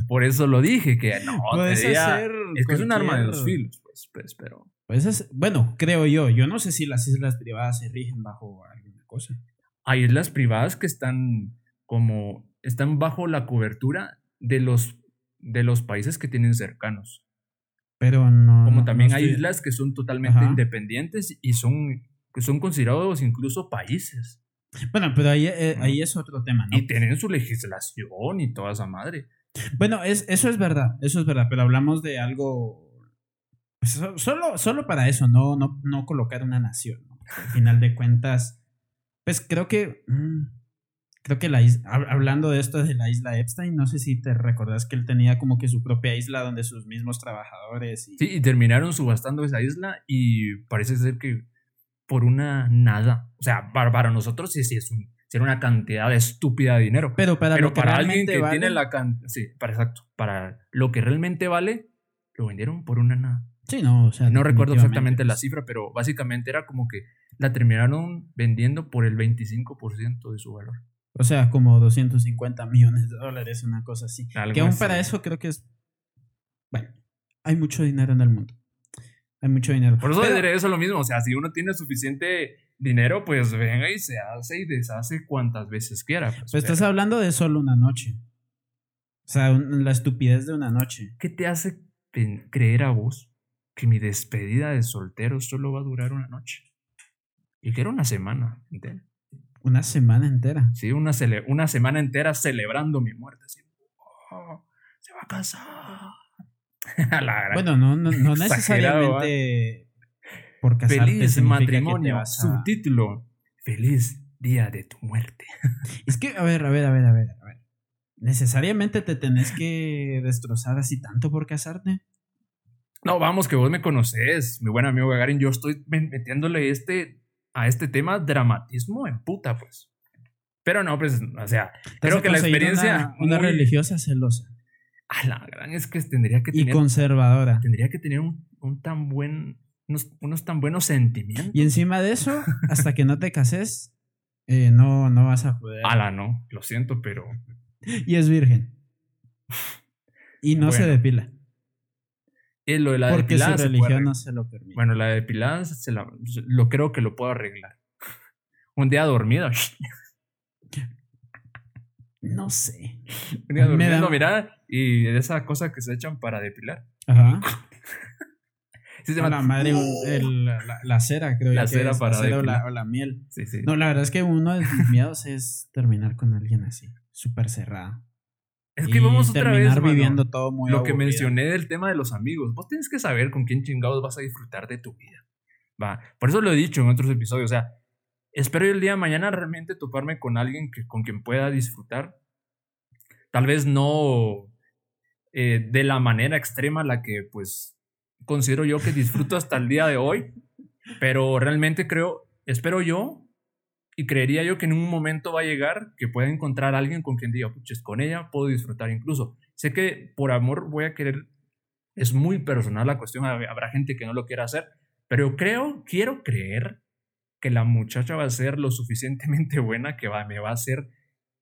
Por eso lo dije, que no, es que es un arma de dos filos, pues, pues pero... Pues bueno, creo yo. Yo no sé si las islas privadas se rigen bajo alguna cosa. Hay islas privadas que están como... Están bajo la cobertura de los, de los países que tienen cercanos. Pero no... Como también hay islas que son totalmente independientes y son, que son considerados incluso países. Bueno, pero ahí, eh, ahí es otro tema, ¿no? Y tienen su legislación y toda esa madre. Bueno, es, eso es verdad, eso es verdad, pero hablamos de algo. Pues, solo, solo para eso, no, no, no colocar una nación. Al final de cuentas, pues creo que. Mm, creo que la isla, hablando de esto de la isla Epstein, no sé si te recordás que él tenía como que su propia isla donde sus mismos trabajadores. Y... Sí, y terminaron subastando esa isla y parece ser que por una nada. O sea, para, para nosotros sí, sí es un era una cantidad estúpida de dinero. Pero para, lo que para alguien que tiene la cantidad. Sí, para exacto. Para lo que realmente vale, lo vendieron por una nada. Sí, no, o sea. No recuerdo exactamente la pues. cifra, pero básicamente era como que la terminaron vendiendo por el 25% de su valor. O sea, como 250 millones de dólares, una cosa así. que aún para eso creo que es. Bueno, hay mucho dinero en el mundo. Hay mucho dinero. Por eso diré eso lo mismo. O sea, si uno tiene suficiente dinero, pues venga y se hace y deshace cuantas veces quiera. Pues, pues estás hablando de solo una noche. O sea, la estupidez de una noche. ¿Qué te hace creer a vos que mi despedida de soltero solo va a durar una noche? Y que era una semana entera. ¿Una semana entera? Sí, una, una semana entera celebrando mi muerte. Oh, se va a casar. (laughs) bueno, no, no, no (laughs) necesariamente por Feliz matrimonio. Subtítulo. Feliz día de tu muerte. (laughs) Es que, a ver, a ver, a ver, a ver, a ver. ¿Necesariamente te tenés que destrozar así tanto por casarte? No, vamos, que vos me conoces, mi buen amigo Gagarin. Yo estoy metiéndole este, a este tema dramatismo en puta, pues. Pero no, pues, o sea, creo que la experiencia. Una, religiosa celosa. A la gran es que tendría que tener. Y conservadora. Tendría que tener un, un tan buen unos, tan buenos sentimientos. Y encima de eso, hasta que no te cases, eh, no, no vas a poder. Ala, no, lo siento, pero. Y es virgen. Y no se depila. Y lo de la Porque su religión no se lo permite. Bueno, la depilada se la, lo creo que lo puedo arreglar. (laughs) Un día dormido. (laughs) No sé. Día durmiendo, mira, y esa cosa que se echan para depilar. Ajá. (laughs) la madre, la, cera, creo. La cera para la o, la, miel. Sí, sí. No, la verdad es que uno de mis miedos es terminar con alguien así, súper cerrado. Es que vamos otra vez. viviendo todo muy Lo que mencioné del tema de los amigos. Vos tienes que saber con quién chingados vas a disfrutar de tu vida. Va. Por eso lo he dicho en otros episodios. O sea, espero el día de mañana realmente toparme con alguien que, con quien pueda disfrutar. Tal vez no eh, de la manera extrema la que pues considero yo que disfruto hasta el día de hoy. Pero realmente creo, espero yo y creería yo que en un momento va a llegar que pueda encontrar a alguien con quien diga, puches, con ella puedo disfrutar incluso. Sé que por amor voy a querer, es muy personal la cuestión, habrá gente que no lo quiera hacer, pero creo, quiero creer que la muchacha va a ser lo suficientemente (laughs) buena que va, me va a hacer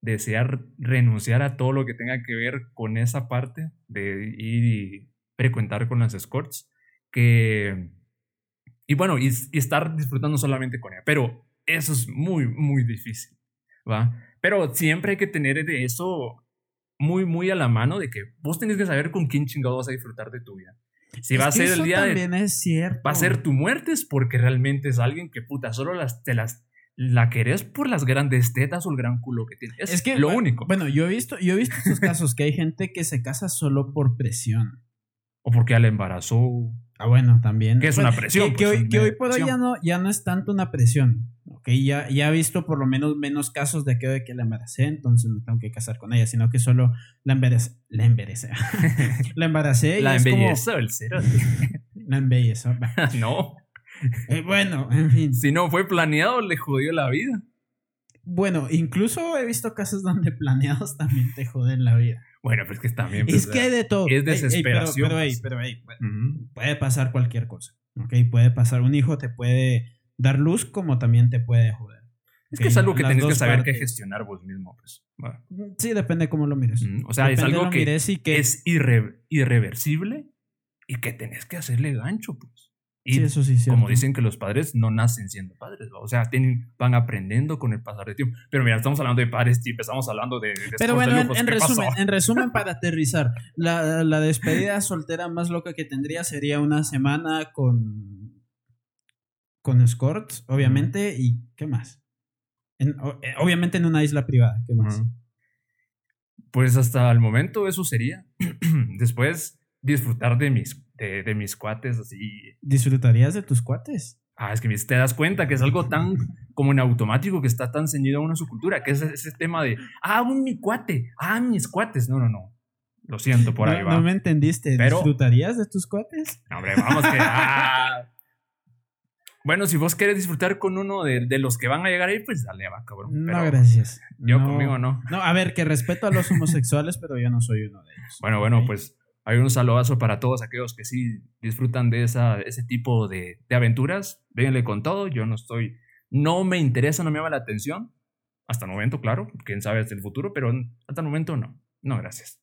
desear renunciar a todo lo que tenga que ver con esa parte de ir y frecuentar con las escorts, que... Y bueno, y estar disfrutando solamente con ella. Pero eso es muy, muy difícil, ¿va? Pero siempre hay que tener de eso muy, muy a la mano de que vos tenés que saber con quién chingado vas a disfrutar de tu vida. Si va a ser el día de... Es cierto. Va a ser tu muerte es porque realmente es alguien que puta, solo las, te las... La querés por las grandes tetas o el gran culo que tiene. Es, que lo único. Bueno, yo he visto, yo he visto esos casos que hay gente que se casa solo por presión. O porque ya la embarazó. Ah, bueno, también. Que es una presión. Que, pues, hoy, que hoy por hoy ya no, ya no es tanto una presión. Ok, ya, ya he visto por lo menos menos casos de que, de que la embaracé, entonces me tengo que casar con ella, sino que solo la embaracé. (laughs) La embaracé. la embaracé. (laughs) la embellezó el cero. la embellezó. no. Eh, bueno, en fin. Si no fue planeado, le jodió la vida. Bueno, incluso he visto casos donde (laughs) planeados también te joden la vida. Bueno, pues que también. es que hay de todo. Es desesperación. pero, pero, pues. puede pasar cualquier cosa. ¿Ok? Puede pasar. Un hijo te puede dar luz como también te puede joder. Es que es algo que tienes que saber que gestionar vos mismo. Pues. Sí, depende cómo lo mires. o sea, es algo que, es irreversible y que tenés que hacerle gancho, pues. Y eso sí, como dicen que los padres no nacen siendo padres, o sea, tienen, van aprendiendo con el pasar del tiempo. Pero mira, estamos hablando de padres y empezamos hablando de... Pero bueno, en, resumen, en, resumen, (laughs) para aterrizar, la, la despedida soltera más loca que tendría sería una semana con... Con escorts, obviamente, y ¿qué más? Eh, obviamente en una isla privada, ¿qué más? Pues hasta el momento eso sería. (clears throat) Después disfrutar de mis de, mis cuates, así. ¿Disfrutarías de tus cuates? Ah, es que te das cuenta que es algo tan como en automático que está tan ceñido a una su cultura, que es ese tema de, ah, un mi cuate, ah, mis cuates. No, no, no. Lo siento, por ahí va. No me entendiste. ¿Disfrutarías de tus cuates? hombre, vamos que. Ah. Bueno, si vos querés disfrutar con uno de, de, los que van a llegar ahí, pues dale, va, cabrón. no, gracias. Yo conmigo no. No, a ver, que respeto a los homosexuales, pero yo no soy uno de ellos. Bueno, bueno, pues hay un saludazo para todos aquellos que sí disfrutan de esa, ese tipo de, aventuras. Vénganle con todo. Yo no estoy. No me interesa, no me llama la atención. Hasta el momento, claro. Quién sabe hasta el futuro, pero hasta el momento no. No, gracias.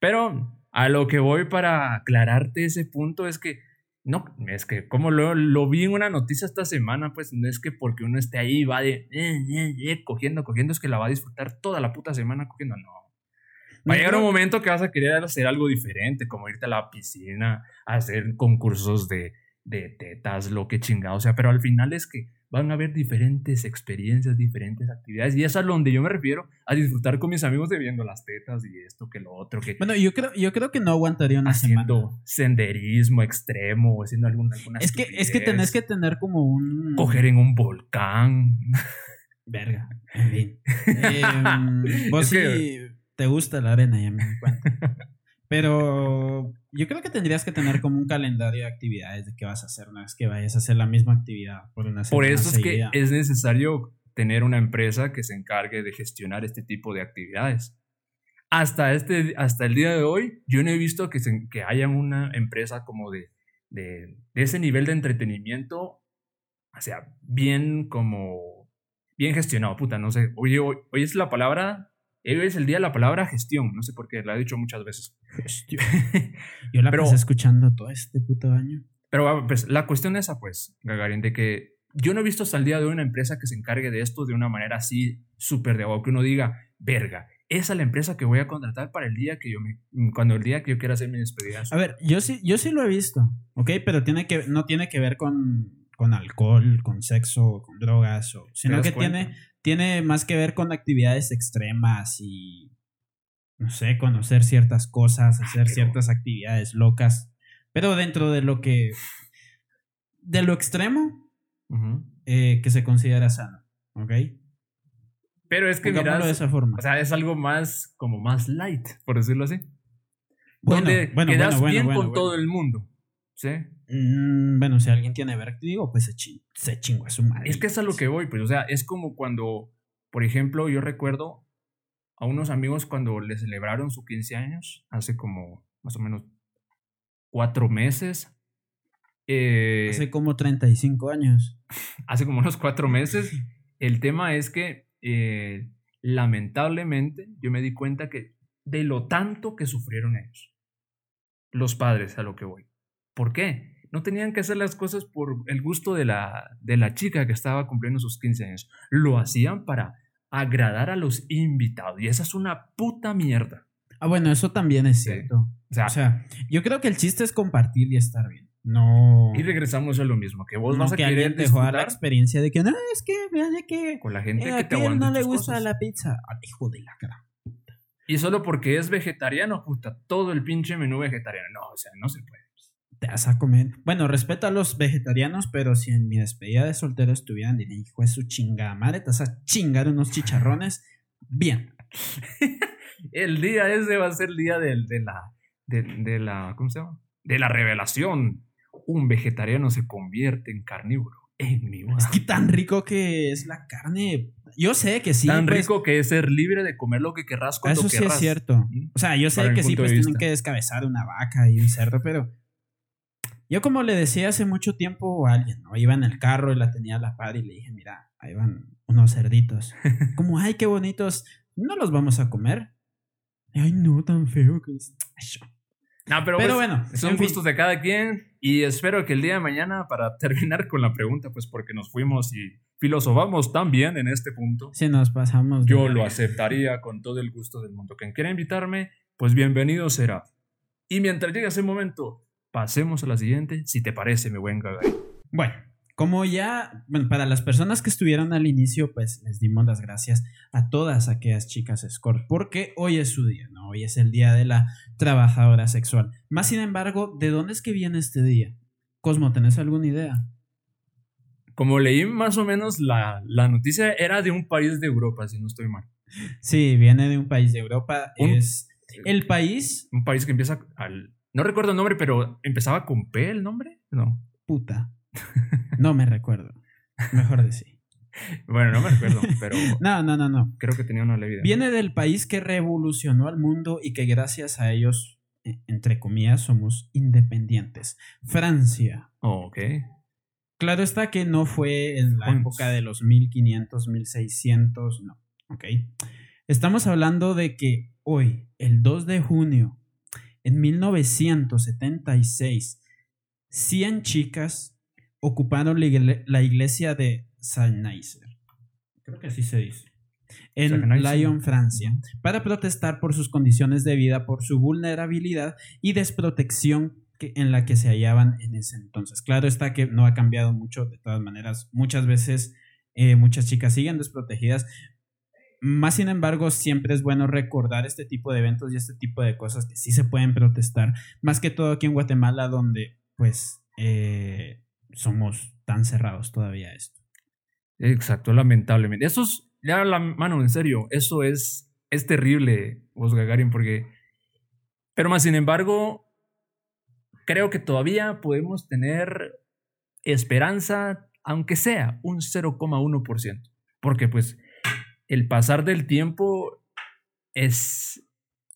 Pero a lo que voy para aclararte ese punto es que. No, es que como lo, lo vi en una noticia esta semana, pues no es que porque uno esté ahí va de eh, eh, eh, cogiendo, cogiendo, es que la va a disfrutar toda la puta semana cogiendo. No, Va a llegar un momento que vas a querer hacer algo diferente, como irte a la piscina, hacer concursos de, de tetas, lo que chingado o sea, pero al final es que van a haber diferentes experiencias, diferentes actividades, y es a donde yo me refiero, a disfrutar con mis amigos de viendo las tetas y esto que lo otro. Que bueno, yo creo, yo creo que no aguantaría una haciendo senderismo extremo, haciendo alguna, alguna Es que, es que tenés que tener como un... Coger en un volcán. Verga. En fin. (laughs) Vos sí te gusta la arena, ya me cuenta. (laughs) Pero yo creo que tendrías que tener como un calendario de actividades de qué vas a hacer una vez que vayas a hacer la misma actividad por una Por eso es que es necesario tener una empresa que se encargue de gestionar este tipo de actividades. Hasta, este, hasta el día de hoy, yo no he visto que, que haya una empresa como de, de, ese nivel de entretenimiento, o sea, bien como, bien gestionado, puta, no sé, oye, hoy, hoy es la palabra Hoy es el día de la palabra gestión. No sé por qué, la he dicho muchas veces. Gestión. (laughs) Yo la pero, escuchando todo este puto año. Pero pues, la cuestión esa, pues, Gagarin, de que yo no he visto hasta el día de hoy una empresa que se encargue de esto de una manera así súper de agua, que uno diga, verga, esa es la empresa que voy a contratar para el día que yo me, cuando el día que yo quiera hacer mi despedida. A ver, yo sí, yo sí lo he visto, ¿ok? Pero tiene que, no tiene que ver con, con alcohol, con sexo, con drogas, o, sino que tiene, tiene más que ver con actividades extremas y, no sé, conocer ciertas cosas, ah, hacer ciertas actividades locas, pero dentro de lo que, de lo extremo, eh, que se considera sano, ¿ok? Pero es que de esa forma. O sea, es algo más, como más light, por decirlo así. Bueno, donde bueno, quedas bien con todo el mundo. ¿Sí? Mm, bueno, si alguien tiene vértigo, pues se, se chingó a su madre. Es que es a lo que voy, pues, o sea, es como cuando, por ejemplo, yo recuerdo a unos amigos cuando le celebraron su 15 años, hace como más o menos cuatro meses. Eh, hace como 35 años. (laughs) Hace como unos cuatro meses. El tema es que eh, lamentablemente yo me di cuenta que de lo tanto que sufrieron ellos, los padres a lo que voy. ¿Por qué? No tenían que hacer las cosas por el gusto de la, de la chica que estaba cumpliendo sus 15 años. Lo hacían para agradar a los invitados. Y esa es una puta mierda. Ah, bueno, eso también es cierto. O, sea, yo creo que el chiste es compartir y estar bien. No. Y regresamos a lo mismo, que vos no vas a querer dejar la experiencia de que no, es que, de que. Con la gente eh, que te no le gusta la pizza. Al hijo de la cara. Y solo porque es vegetariano, puta, todo el pinche menú vegetariano. No, o sea, no se puede. Te vas a comer. Bueno, respeto a los vegetarianos, pero si en mi despedida de soltero estuvieran, diría, hijo de su chingada madre, te vas a chingar unos chicharrones. Bien. (laughs) el día ese va a ser el día de, de la. De, de la. ¿Cómo se llama? De la revelación un vegetariano se convierte en carnívoro. En mi Es que tan rico que es la carne. Yo sé que sí. Tan pues rico que es ser libre de comer lo que querrás cuando Eso sí es cierto. O sea, yo sé que sí, pues tienen que descabezar una vaca y un cerdo, pero. Yo, como le decía hace mucho tiempo a alguien, ¿no? Iba en el carro y la tenía a la par y le dije, mira, ahí van unos cerditos. (laughs) como, ay, qué bonitos. ¿No los vamos a comer? Ay, no, tan feo que es. No, pero, pues, bueno, son gustos de cada quien y espero que el día de mañana, para (laughs) terminar con la pregunta, pues porque nos fuimos y filosofamos tan bien en este punto. Si nos pasamos. Yo lo aceptaría con todo el gusto del mundo. Quien quiera invitarme, pues bienvenido será. Y mientras llegue ese momento, pasemos a la siguiente, si te parece, mi buen Gagay. Bueno, como ya, bueno, para las personas que estuvieron al inicio, pues les dimos las gracias a todas aquellas chicas escort, porque hoy es su día, ¿no? Hoy es el día de la trabajadora sexual. Más sin embargo, ¿de dónde es que viene este día? Cosmo, ¿tenés alguna idea? Como leí más o menos, la, noticia era de un país de Europa, si no estoy mal. Sí, viene de un país de Europa. es el país. Un país que empieza al. No recuerdo el nombre, pero empezaba con P el nombre. No. Puta. No me recuerdo. Mejor decir. Bueno, no me recuerdo, (laughs) pero. no, no, no, no. Creo que tenía una ley. Viene del país que revolucionó al mundo y que gracias a ellos, e, entre comillas, somos independientes. Francia. Oh, ok. Claro está que no fue en la época de los 1500, 1600, no. Ok. Estamos hablando de que hoy, el 2 de junio, en 1976, 100 chicas ocuparon la iglesia de Saint Creo que así se dice. En Lyon, Francia, para protestar por sus condiciones de vida, por su vulnerabilidad y desprotección en la que se hallaban en ese entonces. Claro está que no ha cambiado mucho, de todas maneras, muchas veces eh, muchas chicas siguen desprotegidas. Más sin embargo, siempre es bueno recordar este tipo de eventos y este tipo de cosas que sí se pueden protestar, más que todo aquí en Guatemala, donde pues eh, somos tan cerrados todavía esto. Exacto, lamentablemente. Eso es, ya la mano, en serio, eso es, es terrible, vos Gagarin, porque... Pero más sin embargo, creo que todavía podemos tener esperanza, aunque sea un 0,1%. Porque pues el pasar del tiempo es,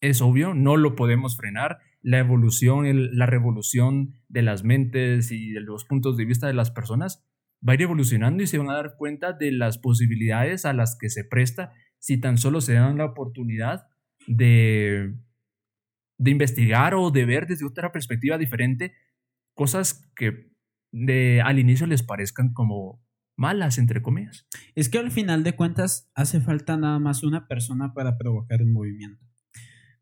es obvio, no lo podemos frenar. La evolución, la revolución de las mentes y de los puntos de vista de las personas va a ir evolucionando y se van a dar cuenta de las posibilidades a las que se presta si tan solo se dan la oportunidad de, de investigar o de ver desde otra perspectiva diferente cosas que al inicio les parezcan como malas, entre comillas. Es que al final de cuentas hace falta nada más una persona para provocar un movimiento.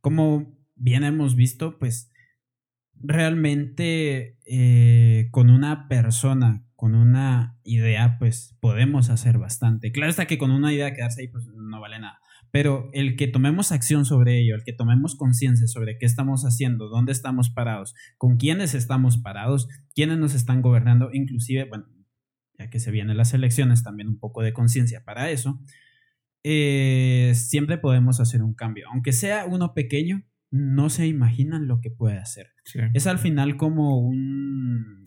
Como bien hemos visto, pues realmente eh, con una persona, con una idea, pues podemos hacer bastante. Claro está que con una idea quedarse ahí, pues no vale nada. Pero el que tomemos acción sobre ello, el que tomemos conciencia sobre qué estamos haciendo, dónde estamos parados, con quiénes estamos parados, quiénes nos están gobernando, inclusive, bueno, ya que se vienen las elecciones, también un poco de conciencia para eso, eh, siempre podemos hacer un cambio. Aunque sea uno pequeño, no se imaginan lo que puede hacer. Es al final como un...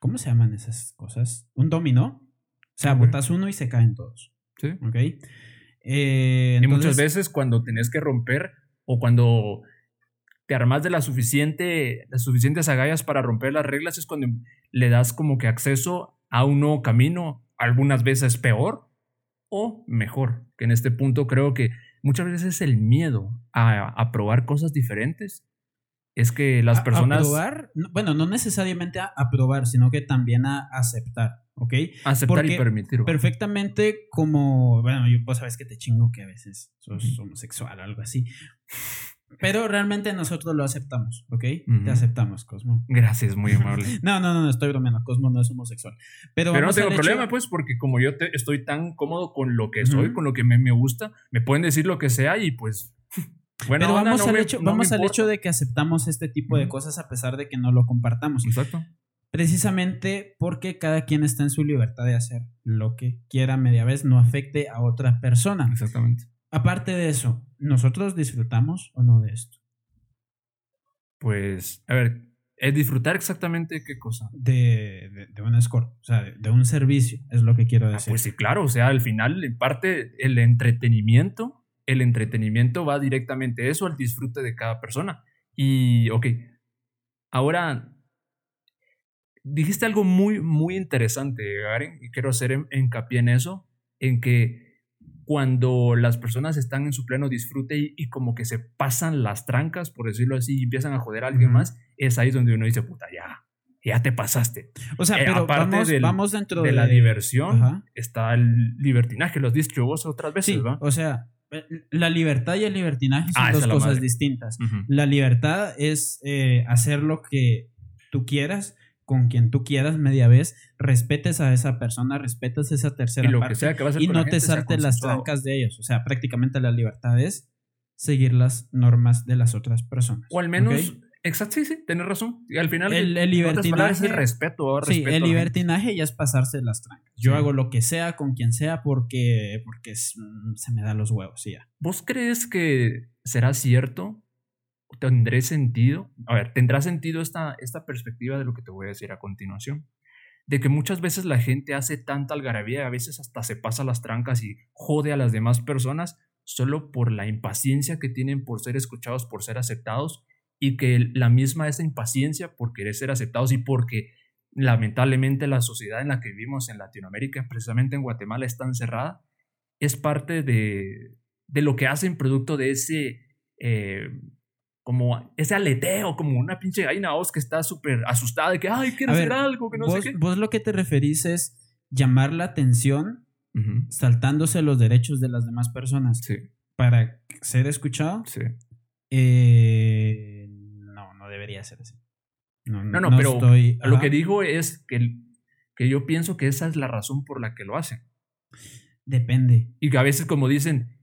¿Cómo se llaman esas cosas? Un dominó. O sea, botas uno y se caen todos. Sí. ¿Ok? Eh, y muchas veces cuando tenés que romper o cuando te armas de la suficiente, las suficientes agallas para romper las reglas es cuando le das como que acceso a un nuevo camino, algunas veces peor o mejor. Que en este punto creo que muchas veces el miedo a, probar cosas diferentes es que las personas... A, probar, bueno, no necesariamente a, probar, sino que también a aceptar, ¿ok? Aceptar y permitir. Perfectamente como, bueno, yo pues sabes que te chingo que a veces sos homosexual o algo así. Pero realmente nosotros lo aceptamos, ¿ok? Te aceptamos, Cosmo. Gracias, muy (laughs) amable. no, no, no, estoy bromeando. Cosmo no es homosexual. Pero, no tengo problema, pues, porque como yo estoy tan cómodo con lo que soy, con lo que me, gusta, me pueden decir lo que sea y pues. (laughs) Bueno, Pero vamos, al, hecho, vamos al hecho de que aceptamos este tipo de cosas a pesar de que no lo compartamos. Exacto. Precisamente porque cada quien está en su libertad de hacer lo que quiera media vez, no afecte a otra persona. Exactamente. Aparte de eso, ¿nosotros disfrutamos o no de esto? Pues, a ver, ¿es disfrutar exactamente qué cosa? De, de, un score, o sea, de, un servicio, es lo que quiero ah, decir. pues sí, claro, o sea, al final, en parte, el entretenimiento, el entretenimiento va directamente eso, al disfrute de cada persona. Y, ok, ahora, dijiste algo muy, muy interesante, Garen, y quiero hacer hincapié en eso, en que cuando las personas están en su pleno disfrute y, como que se pasan las trancas, por decirlo así, y empiezan a joder a alguien más, es ahí donde uno dice, puta, ya, ya te pasaste. O sea, eh, pero aparte vamos, dentro de, la diversión, está el libertinaje, lo has dicho vos otras veces, sí, O sea, eh, la libertad y el libertinaje son ah, dos cosas distintas. La libertad es eh, hacer lo que tú quieras con quien tú quieras media vez, respetes a esa persona, respetes a esa tercera parte y no te saltes las trancas de ellos. O sea, prácticamente la libertad es seguir las normas de las otras personas. O al menos, exacto, sí, sí, tienes razón. Y al final, el, libertinaje es el respeto, Sí, el libertinaje ya es pasarse las trancas. Yo hago lo que sea con quien sea porque, porque mm, se me da los huevos, ya. ¿Vos crees que será cierto tendré sentido, a ver, tendrá sentido esta, esta perspectiva de lo que te voy a decir a continuación. De que muchas veces la gente hace tanta algarabía, a veces hasta se pasa las trancas y jode a las demás personas solo por la impaciencia que tienen por ser escuchados, por ser aceptados y que la misma esa impaciencia por querer ser aceptados y porque lamentablemente la sociedad en la que vivimos en Latinoamérica, precisamente en Guatemala, es tan cerrada, es parte de, de lo que hacen producto de ese eh, como ese aleteo, como una pinche gallina voz que está súper asustada de que, ay, quiero hacer algo, que no sé qué. Vos lo que te referís es llamar la atención saltándose los derechos de las demás personas. Sí. Para ser escuchado. Sí. Eh, no, no debería ser así. No, no, pero lo que digo es que, que yo pienso que esa es la razón por la que lo hacen. Depende. Y que a veces, como dicen,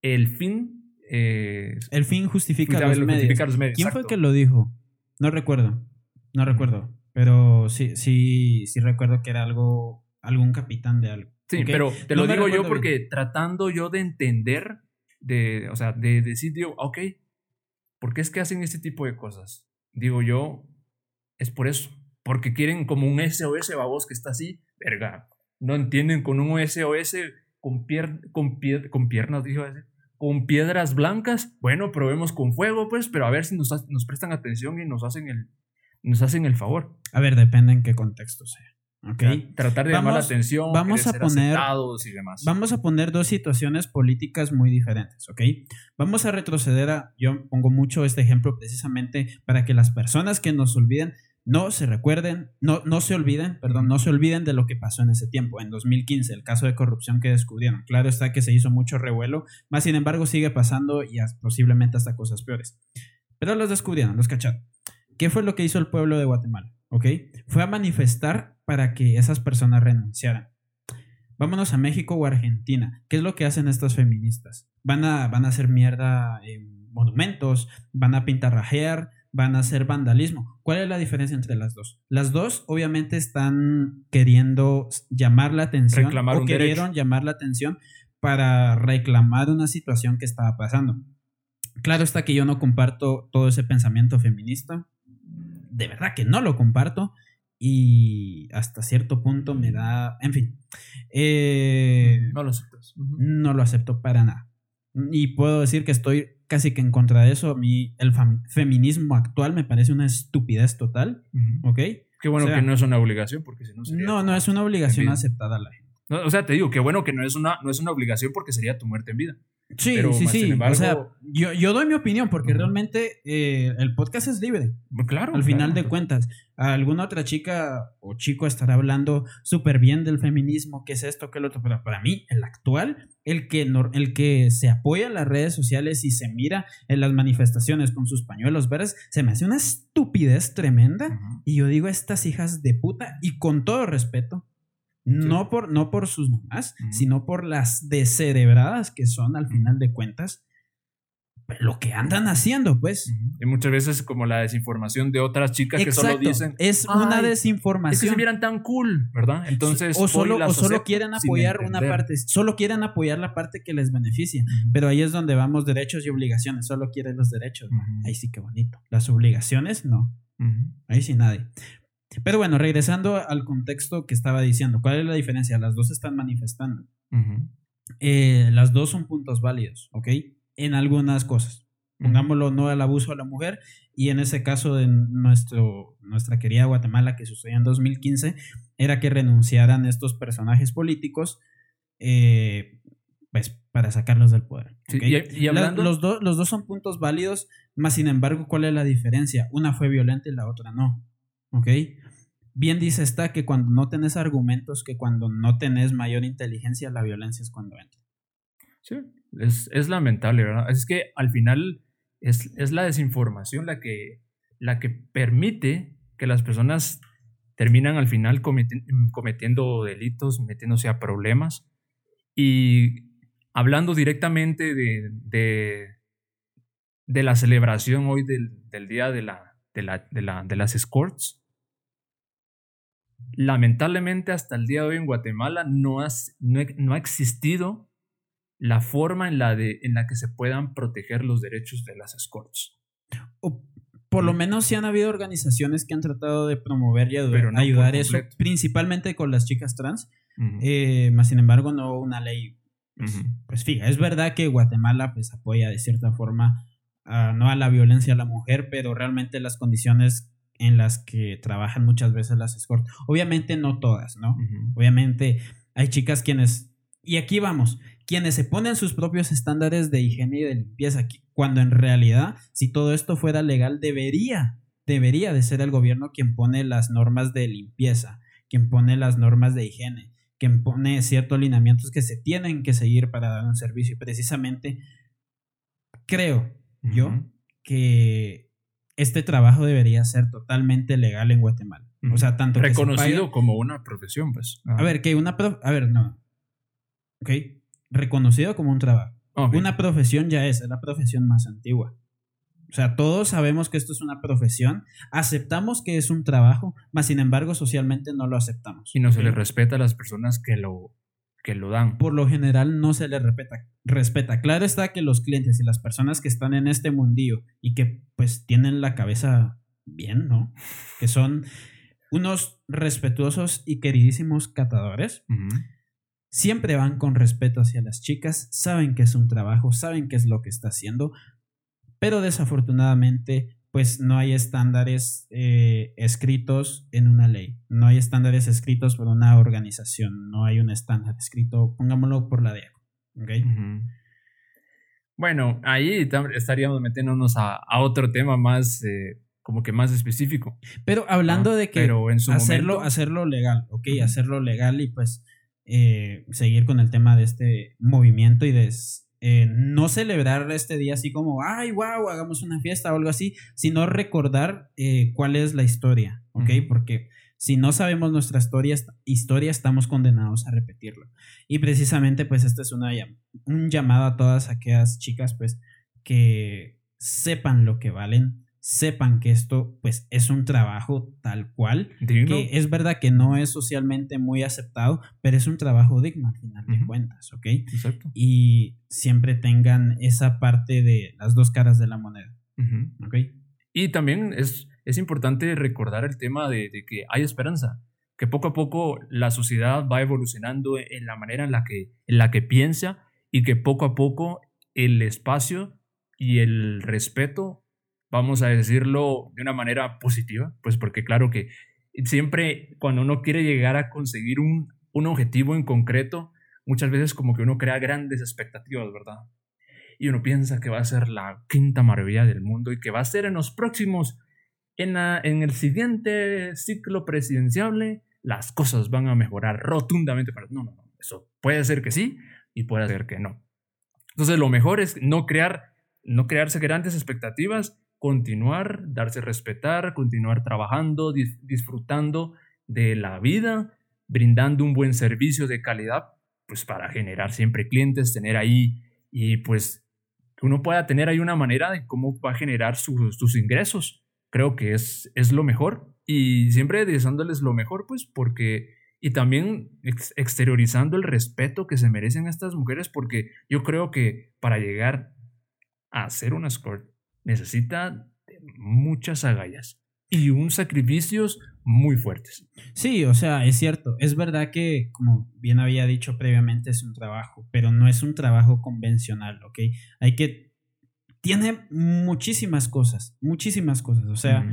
el fin eh, el fin justifica, los, medios. ¿Quién fue que lo dijo? No recuerdo. No recuerdo. Pero sí, sí, sí recuerdo que era algo, algún capitán de algo. Sí, pero te lo digo yo porque tratando yo de entender, de, o sea, de decir, digo, ok, ¿por qué es que hacen este tipo de cosas? Digo yo, es por eso. Porque quieren como un SOS babos que está así, verga. No entienden con un SOS con, pier, con, con piernas, dijo con piedras blancas, bueno, probemos con fuego, pues, pero a ver si nos, nos prestan atención y nos hacen, el, nos hacen el favor. A ver, depende en qué contexto sea. Okay. tratar de llamar la atención, vamos a poner, y demás. Vamos a poner dos situaciones políticas muy diferentes, ¿ok? Vamos a retroceder a, yo pongo mucho este ejemplo precisamente para que las personas que nos olviden no se recuerden, no, no se olviden, perdón, no se olviden de lo que pasó en ese tiempo, en 2015, el caso de corrupción que descubrieron. Claro está que se hizo mucho revuelo, más sin embargo sigue pasando y posiblemente hasta cosas peores. Pero los descubrieron, los cacharon. ¿Qué fue lo que hizo el pueblo de Guatemala? ¿Ok? Fue a manifestar para que esas personas renunciaran. Vámonos a México o Argentina. ¿Qué es lo que hacen estas feministas? Van a, van a hacer mierda en monumentos, van a pintarrajear, van a hacer vandalismo. ¿Cuál es la diferencia entre las dos? Las dos obviamente están queriendo llamar la atención reclamar o querieron llamar la atención para reclamar una situación que estaba pasando. Claro está que yo no comparto todo ese pensamiento feminista. De verdad que no lo comparto. Y hasta cierto punto me da. En fin. Eh, no lo aceptas. No lo acepto para nada. Y puedo decir que estoy casi que en contra de eso. A mí el feminismo actual me parece una estupidez total. ¿Ok? Qué bueno que no es una obligación, porque si no sería No, no es una obligación aceptada la gente. o sea, te digo, qué bueno que no es, una, no es una obligación porque sería tu muerte en vida. Sí, sí, sí. o sea, yo, yo, doy mi opinión porque realmente eh, el podcast es libre. Claro. Al final de cuentas, alguna otra chica o chico estará hablando súper bien del feminismo, qué es esto, qué es lo otro. Pero para mí, el actual, el que, el que se apoya en las redes sociales y se mira en las manifestaciones con sus pañuelos verdes, se me hace una estupidez tremenda. Y yo digo, estas hijas de puta, y con todo respeto, no, por, no por sus mamás, sino por las descerebradas que son al final de cuentas lo que andan haciendo, pues. Y muchas veces como la desinformación de otras chicas que solo dicen... Es una desinformación. Es que se vieran tan cool, ¿verdad? Entonces... O solo, o solo quieren apoyar una parte, solo quieren apoyar la parte que les beneficia. Pero ahí es donde vamos derechos y obligaciones, solo quieren los derechos. Ahí sí que bonito. Las obligaciones, no. Ahí sí nadie. Pero bueno, regresando al contexto que estaba diciendo, ¿cuál es la diferencia? Las dos están manifestando. Eh, las dos son puntos válidos, ¿ok? En algunas cosas. Pongámoslo no al abuso a la mujer y en ese caso de nuestro, nuestra querida Guatemala que sucedió en 2015 era que renunciaran estos personajes políticos eh, pues para sacarlos del poder. y, hablando... los, los dos son puntos válidos, más sin embargo, ¿cuál es la diferencia? Una fue violenta y la otra no. ¿Ok? Bien dice está que cuando no tenés argumentos, que cuando no tenés mayor inteligencia, la violencia es cuando entra. Sí, es, lamentable, ¿verdad? Es que al final es, es, la desinformación la que, la que permite que las personas terminan al final cometiendo delitos, metiéndose a problemas. Y hablando directamente de, de, de la celebración hoy del, del día de, la, de, la, de, la, de las escorts, lamentablemente hasta el día de hoy en Guatemala no, no, ha existido la forma en la, de, en la que se puedan proteger los derechos de las escorts. O por lo menos sí han habido organizaciones que han tratado de promover y ayudar, eso, principalmente con las chicas trans, eh, más sin embargo no una ley. Pues, pues, fija, es verdad que Guatemala pues apoya de cierta forma no a la violencia a la mujer, pero realmente las condiciones en las que trabajan muchas veces las escorts. Obviamente no todas, ¿no? Obviamente hay chicas quienes, y aquí vamos, quienes se ponen sus propios estándares de higiene y de limpieza, cuando en realidad, si todo esto fuera legal, debería, debería de ser el gobierno quien pone las normas de limpieza, quien pone las normas de higiene, quien pone ciertos lineamientos que se tienen que seguir para dar un servicio. Y precisamente creo yo que este trabajo debería ser totalmente legal en Guatemala. O sea, tanto reconocido como una profesión, pues. A ver, que una a ver, no. Ok, reconocido como un trabajo. Una profesión ya es, es la profesión más antigua. O sea, todos sabemos que esto es una profesión, aceptamos que es un trabajo, mas sin embargo socialmente no lo aceptamos. Y no se le respeta a las personas que lo que lo dan. Por lo general no se les respeta, respeta. Claro está que los clientes y las personas que están en este mundillo y que pues tienen la cabeza bien, ¿no? Que son unos respetuosos y queridísimos catadores. Siempre van con respeto hacia las chicas, saben que es un trabajo, saben qué es lo que está haciendo, pero desafortunadamente pues no hay estándares eh, escritos en una ley, no hay estándares escritos por una organización, no hay un estándar escrito, pongámoslo por la DEA. ¿okay? Bueno, ahí estaríamos metiéndonos a, otro tema más, eh, como que más específico. Pero hablando de que hacerlo, hacerlo legal, ok, hacerlo legal y pues eh, seguir con el tema de este movimiento y de eh, no celebrar este día así como, ay, wow, hagamos una fiesta o algo así, sino recordar eh, cuál es la historia, ¿ok? Porque si no sabemos nuestra historia, historia, estamos condenados a repetirlo. Y precisamente, pues, este es una, un llamado a todas aquellas chicas, pues, que sepan lo que valen, sepan que esto, pues, es un trabajo tal cual, que es verdad que no es socialmente muy aceptado, pero es un trabajo digno al final de cuentas, ¿ok? Exacto. Y siempre tengan esa parte de las dos caras de la moneda, ¿ok? Y también es es importante recordar el tema de, que hay esperanza, que poco a poco la sociedad va evolucionando en la manera en la, que, en la que piensa y que poco a poco el espacio y el respeto, vamos a decirlo de una manera positiva, pues porque claro que siempre cuando uno quiere llegar a conseguir un, un objetivo en concreto, muchas veces como que uno crea grandes expectativas, ¿verdad? Y uno piensa que va a ser la quinta maravilla del mundo y que va a ser en los próximos en, el siguiente ciclo presidencial las cosas van a mejorar rotundamente. Para... No, no, no. Eso puede ser que sí y puede ser que no. Entonces lo mejor es no crear, no crearse grandes expectativas, continuar, darse respetar, continuar trabajando, disfrutando de la vida, brindando un buen servicio de calidad, pues para generar siempre clientes, tener ahí y pues uno pueda tener ahí una manera de cómo va a generar sus ingresos. Creo que es, es lo mejor y siempre deseándoles lo mejor, pues porque, y también exteriorizando el respeto que se merecen estas mujeres, porque yo creo que para llegar a ser una escort necesita muchas agallas y un sacrificios muy fuertes. Sí, o sea, es cierto, es verdad que, como bien había dicho previamente, es un trabajo, pero no es un trabajo convencional, ¿ok? Hay que tiene muchísimas cosas, muchísimas cosas. O sea,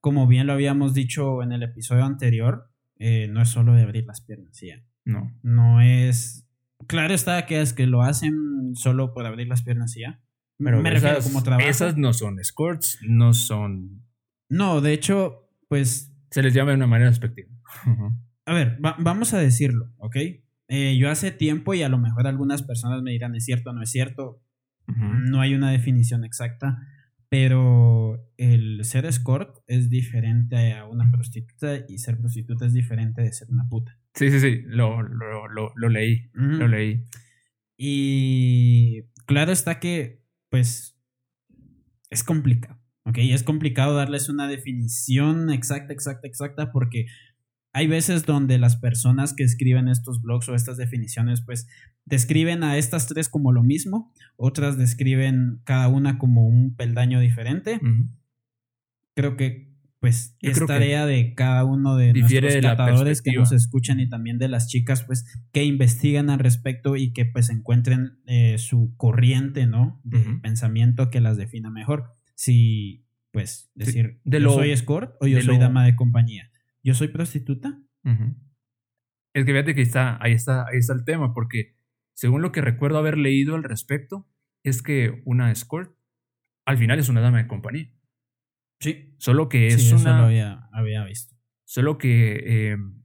como bien lo habíamos dicho en el episodio anterior, eh, no es solo de abrir las piernas, ya. No. No es. Claro está que es que lo hacen solo por abrir las piernas ya. Pero me refiero como trabajo. Esas no son escorts, no son. No, de hecho, pues. Se les llama de una manera despectiva. A ver, vamos a decirlo, ¿ok? Eh, yo hace tiempo y a lo mejor algunas personas me dirán, es cierto, no es cierto. No hay una definición exacta, pero el ser escort es diferente a una prostituta y ser prostituta es diferente de ser una puta. Sí, sí, sí, lo, lo, leí, lo leí. Y claro está que, pues, es complicado, ¿ok? Es complicado darles una definición exacta, exacta, exacta, porque hay veces donde las personas que escriben estos blogs o estas definiciones, pues describen a estas tres como lo mismo, otras describen cada una como un peldaño diferente. Creo que pues es tarea de cada uno de nuestros catadores que nos escuchan y también de las chicas pues que investigan al respecto y que pues encuentren eh, su corriente, ¿no? De pensamiento que las defina mejor. Si pues decir, de yo soy escort o yo soy dama de compañía. ¿Yo soy prostituta? Es que fíjate que está, ahí está, ahí está el tema, porque según lo que recuerdo haber leído al respecto, es que una escort al final es una dama de compañía. Sí. Solo que es una. había, había, visto. Solo que em,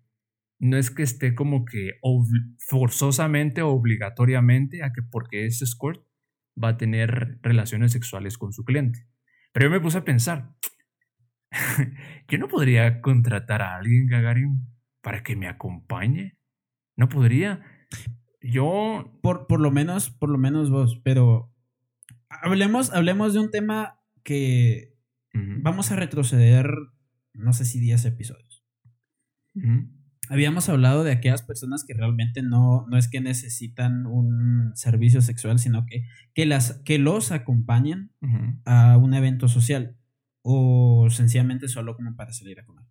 no es que esté como que forzosamente o obligatoriamente a que porque es escort va a tener relaciones sexuales con su cliente. Pero yo me puse a pensar, (laughs) yo no podría contratar a alguien, Gagarin, para que me acompañe. No podría. Yo. Por, por lo menos, por lo menos vos, pero hablemos, hablemos de un tema que vamos a retroceder, no sé si 10 episodios. Habíamos hablado de aquellas personas que realmente no, no es que necesitan un servicio sexual, sino que, que, las, que los acompañan a un evento social o sencillamente solo como para salir a comer.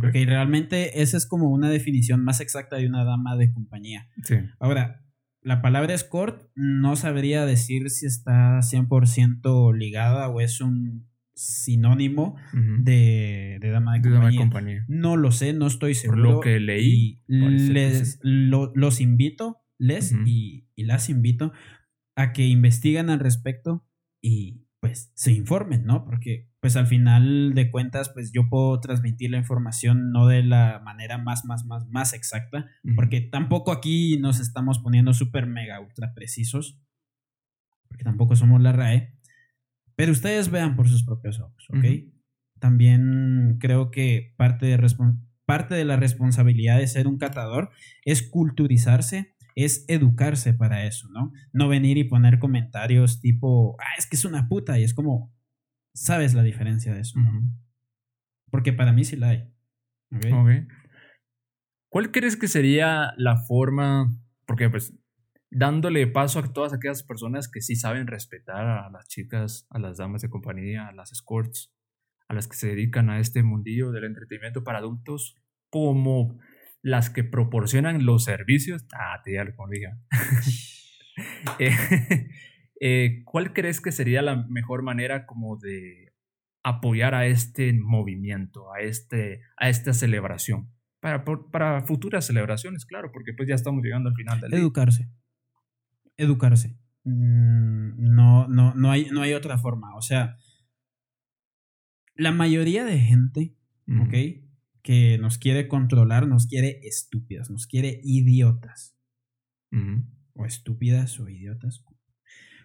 Porque realmente esa es como una definición más exacta de una dama de compañía. Sí. Ahora, la palabra escort no sabría decir si está 100% ligada o es un sinónimo de, dama de, compañía. No lo sé, no estoy seguro. Por lo que leí. Les, los invito, les y, y las invito a que investiguen al respecto y pues se informen, ¿no? Porque pues al final de cuentas, pues yo puedo transmitir la información no de la manera más, más, más, más exacta, porque tampoco aquí nos estamos poniendo súper mega ultra precisos, porque tampoco somos la RAE, pero ustedes vean por sus propios ojos, ¿ok? También creo que parte de, parte de la responsabilidad de ser un catador es culturizarse, es educarse para eso, ¿no? No venir y poner comentarios tipo, ah, es que es una puta, y es como, sabes la diferencia de eso, Porque para mí sí la hay. ¿Cuál crees que sería la forma? Porque pues dándole paso a todas aquellas personas que sí saben respetar a las chicas, a las damas de compañía, a las escorts, a las que se dedican a este mundillo del entretenimiento para adultos, como las que proporcionan los servicios. Ah, te ya lo diga. Eh, ¿Cuál crees que sería la mejor manera como de apoyar a este movimiento, a, este, a esta celebración? Para, para futuras celebraciones, claro, porque pues ya estamos llegando al final del día. Educarse. Mm, no, no, no, hay, no hay otra forma. O sea, la mayoría de gente, ¿ok? Que nos quiere controlar, nos quiere estúpidas, nos quiere idiotas. O estúpidas o idiotas,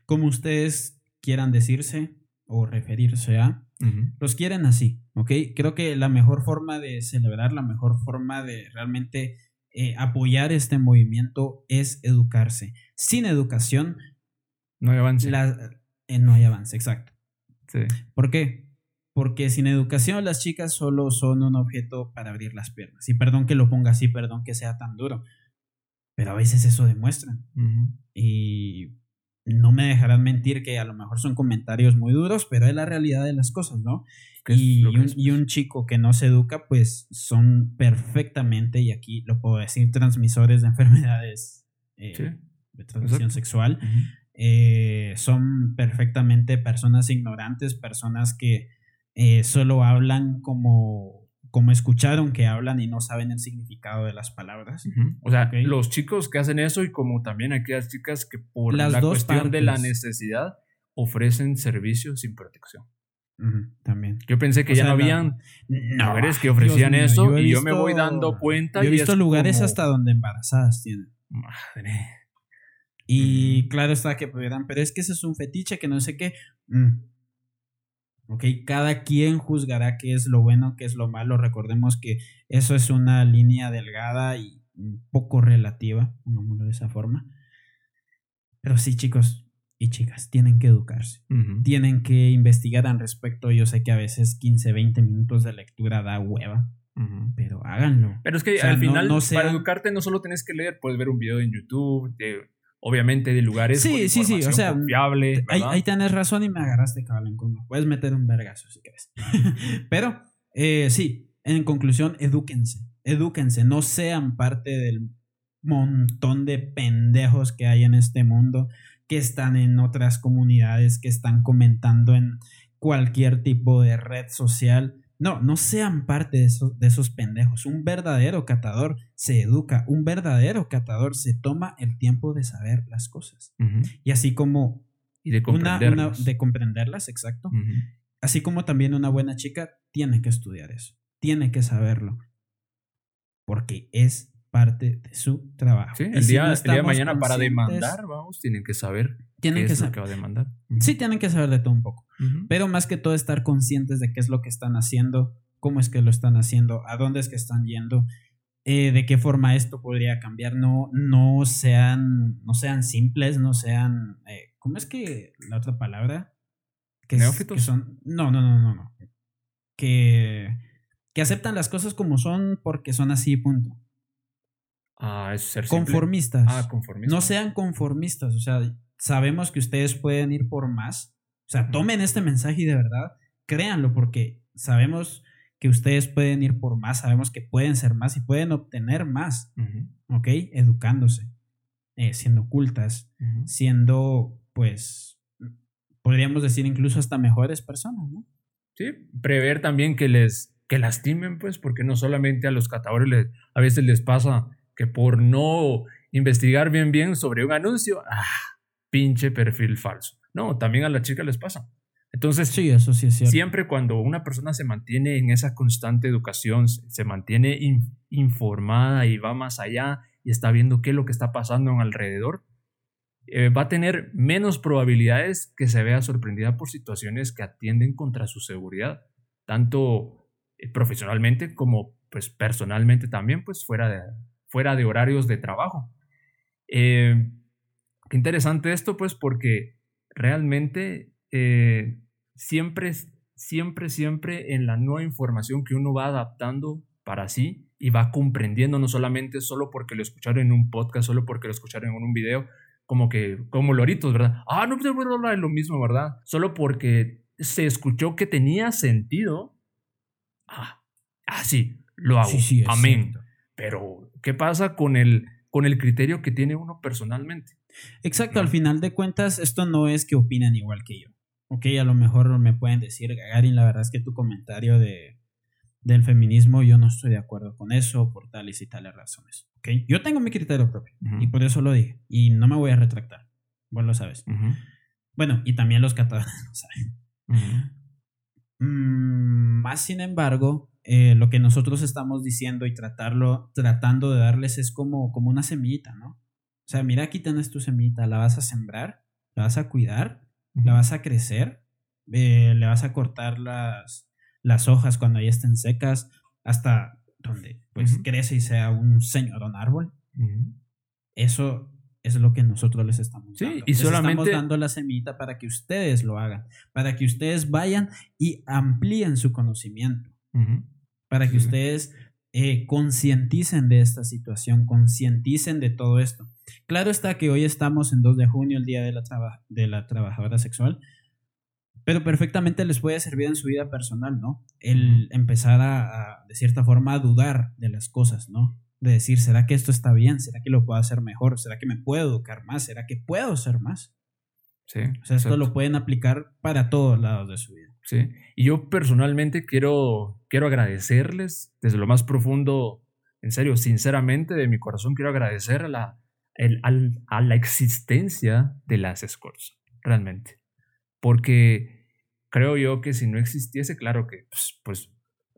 como ustedes quieran decirse o referirse a, los quieren así, ¿ok? Creo que la mejor forma de celebrar, la mejor forma de realmente eh, apoyar este movimiento es educarse. Sin educación... No hay avance. Eh, no hay avance, exacto. Sí. ¿Por qué? Porque sin educación las chicas solo son un objeto para abrir las piernas. Y perdón que lo ponga así, perdón que sea tan duro. Pero a veces eso demuestran. Y no me dejarán mentir que a lo mejor son comentarios muy duros, pero es la realidad de las cosas, ¿no? Y un, chico que no se educa, pues son perfectamente, y aquí lo puedo decir, transmisores de (laughs) enfermedades eh, de transmisión sexual. Eh, son perfectamente personas ignorantes, personas que eh, solo hablan como como escucharon que hablan y no saben el significado de las palabras. O sea, los chicos que hacen eso y como también aquellas chicas que por la cuestión de la necesidad ofrecen servicios sin protección. también. Yo pensé que ya no habían mujeres que ofrecían eso y yo me voy dando cuenta. Yo he visto lugares hasta donde embarazadas tienen. Madre. Y claro está que pudieran, pero es que ese es un fetiche que no sé qué. Mm. ¿Ok? Cada quien juzgará qué es lo bueno, qué es lo malo. Recordemos que eso es una línea delgada y un poco relativa, pongámoslo de esa forma. Pero sí, chicos y chicas, tienen que educarse. Tienen que investigar al respecto. Yo sé que a veces 15, 20 minutos de lectura da hueva. Pero háganlo. Pero es que al final, para educarte, no solo tienes que leer, puedes ver un video en YouTube, de obviamente de lugares sí, sí, sí, o sea, confiable. Ahí, ahí, tienes razón y me agarraste cabrón en Puedes meter un vergazo si quieres. (laughs) Pero eh, sí, en conclusión, edúquense. Edúquense, no sean parte del montón de pendejos que hay en este mundo, que están en otras comunidades, que están comentando en cualquier tipo de red social no, no sean parte de, esos, de esos pendejos. Un verdadero catador se educa, un verdadero catador se toma el tiempo de saber las cosas. Y así como... Y de comprenderlas. de comprenderlas, exacto. Así como también una buena chica tiene que estudiar eso, tiene que saberlo. Porque es parte de su trabajo. Sí, el, día, de mañana para demandar, vamos, tienen que saber tienen qué que es lo que va a demandar. Sí, tienen que saber de todo un poco. Pero más que todo estar conscientes de qué es lo que están haciendo, cómo es que lo están haciendo, a dónde es que están yendo, eh, de qué forma esto podría cambiar. No, no sean, no sean simples, no sean. Eh, ¿Cómo es que la otra palabra? Que, que son. No, no, no, no, no. Que, que aceptan las cosas como son porque son así, punto. Ah, es ser conformistas. Ah, conformistas. No sean conformistas. O sea, sabemos que ustedes pueden ir por más. O sea, tomen este mensaje y de verdad créanlo porque sabemos que ustedes pueden ir por más, sabemos que pueden ser más y pueden obtener más, ¿ok? Educándose, eh, siendo cultas, siendo, pues, podríamos decir incluso hasta mejores personas, ¿no? Sí, prever también que les, que lastimen, pues, porque no solamente a los catadores les, a veces les pasa que por no investigar bien bien sobre un anuncio, ah, pinche perfil falso. No, también a las chicas les pasa. Entonces, sí, eso sí es cierto. siempre cuando una persona se mantiene en esa constante educación, se mantiene informada y va más allá y está viendo qué es lo que está pasando en alrededor, eh, va a tener menos probabilidades que se vea sorprendida por situaciones que atienden contra su seguridad, tanto eh, profesionalmente como pues personalmente también, pues fuera de, fuera de horarios de trabajo. Eh, qué interesante esto, pues, porque realmente siempre, siempre, siempre en la nueva información que uno va adaptando para sí y va comprendiendo, no solamente solo porque lo escucharon en un podcast, solo porque lo escucharon en un video, como que, como loritos, ¿verdad? Ah, no, pues es lo mismo, ¿verdad? Solo porque se escuchó que tenía sentido. Ah, ah sí, lo hago. Sí, Amén. Pero, ¿qué pasa con el, con el criterio que tiene uno personalmente? Exacto, al final de cuentas, esto no es que opinen igual que yo. Ok, a lo mejor me pueden decir, Gagarin, la verdad es que tu comentario de, del feminismo, yo no estoy de acuerdo con eso por tales y tales razones. ¿okay? Yo tengo mi criterio propio y por eso lo dije y no me voy a retractar. Vos lo sabes. Bueno, y también los catalanes (laughs) lo saben. Mm, más sin embargo, eh, lo que nosotros estamos diciendo y tratarlo, tratando de darles es como, como una semillita, ¿no? O sea, mira, aquí tienes tu semillita, la vas a sembrar, la vas a cuidar, la vas a crecer, eh, le vas a cortar las, las hojas cuando ya estén secas, hasta donde pues crece y sea un señorón árbol. Eso es lo que nosotros les estamos dando. y solamente estamos dando la semillita para que ustedes lo hagan, para que ustedes vayan y amplíen su conocimiento, para que ustedes eh, concienticen de esta situación, concienticen de todo esto. Claro está que hoy estamos en 2 de junio, el Día de la, de la Trabajadora Sexual, pero perfectamente les puede servir en su vida personal, ¿no? El empezar a, de cierta forma, a dudar de las cosas, ¿no? De decir, ¿será que esto está bien? ¿Será que lo puedo hacer mejor? ¿Será que me puedo educar más? ¿Será que puedo hacer más? Sí. O sea, esto lo pueden aplicar para todos lados de su vida. Y yo personalmente quiero, quiero agradecerles desde lo más profundo, en serio, sinceramente, de mi corazón, quiero agradecer a la, a la existencia de las escorts, realmente. Porque creo yo que si no existiese, claro que, pues, pues,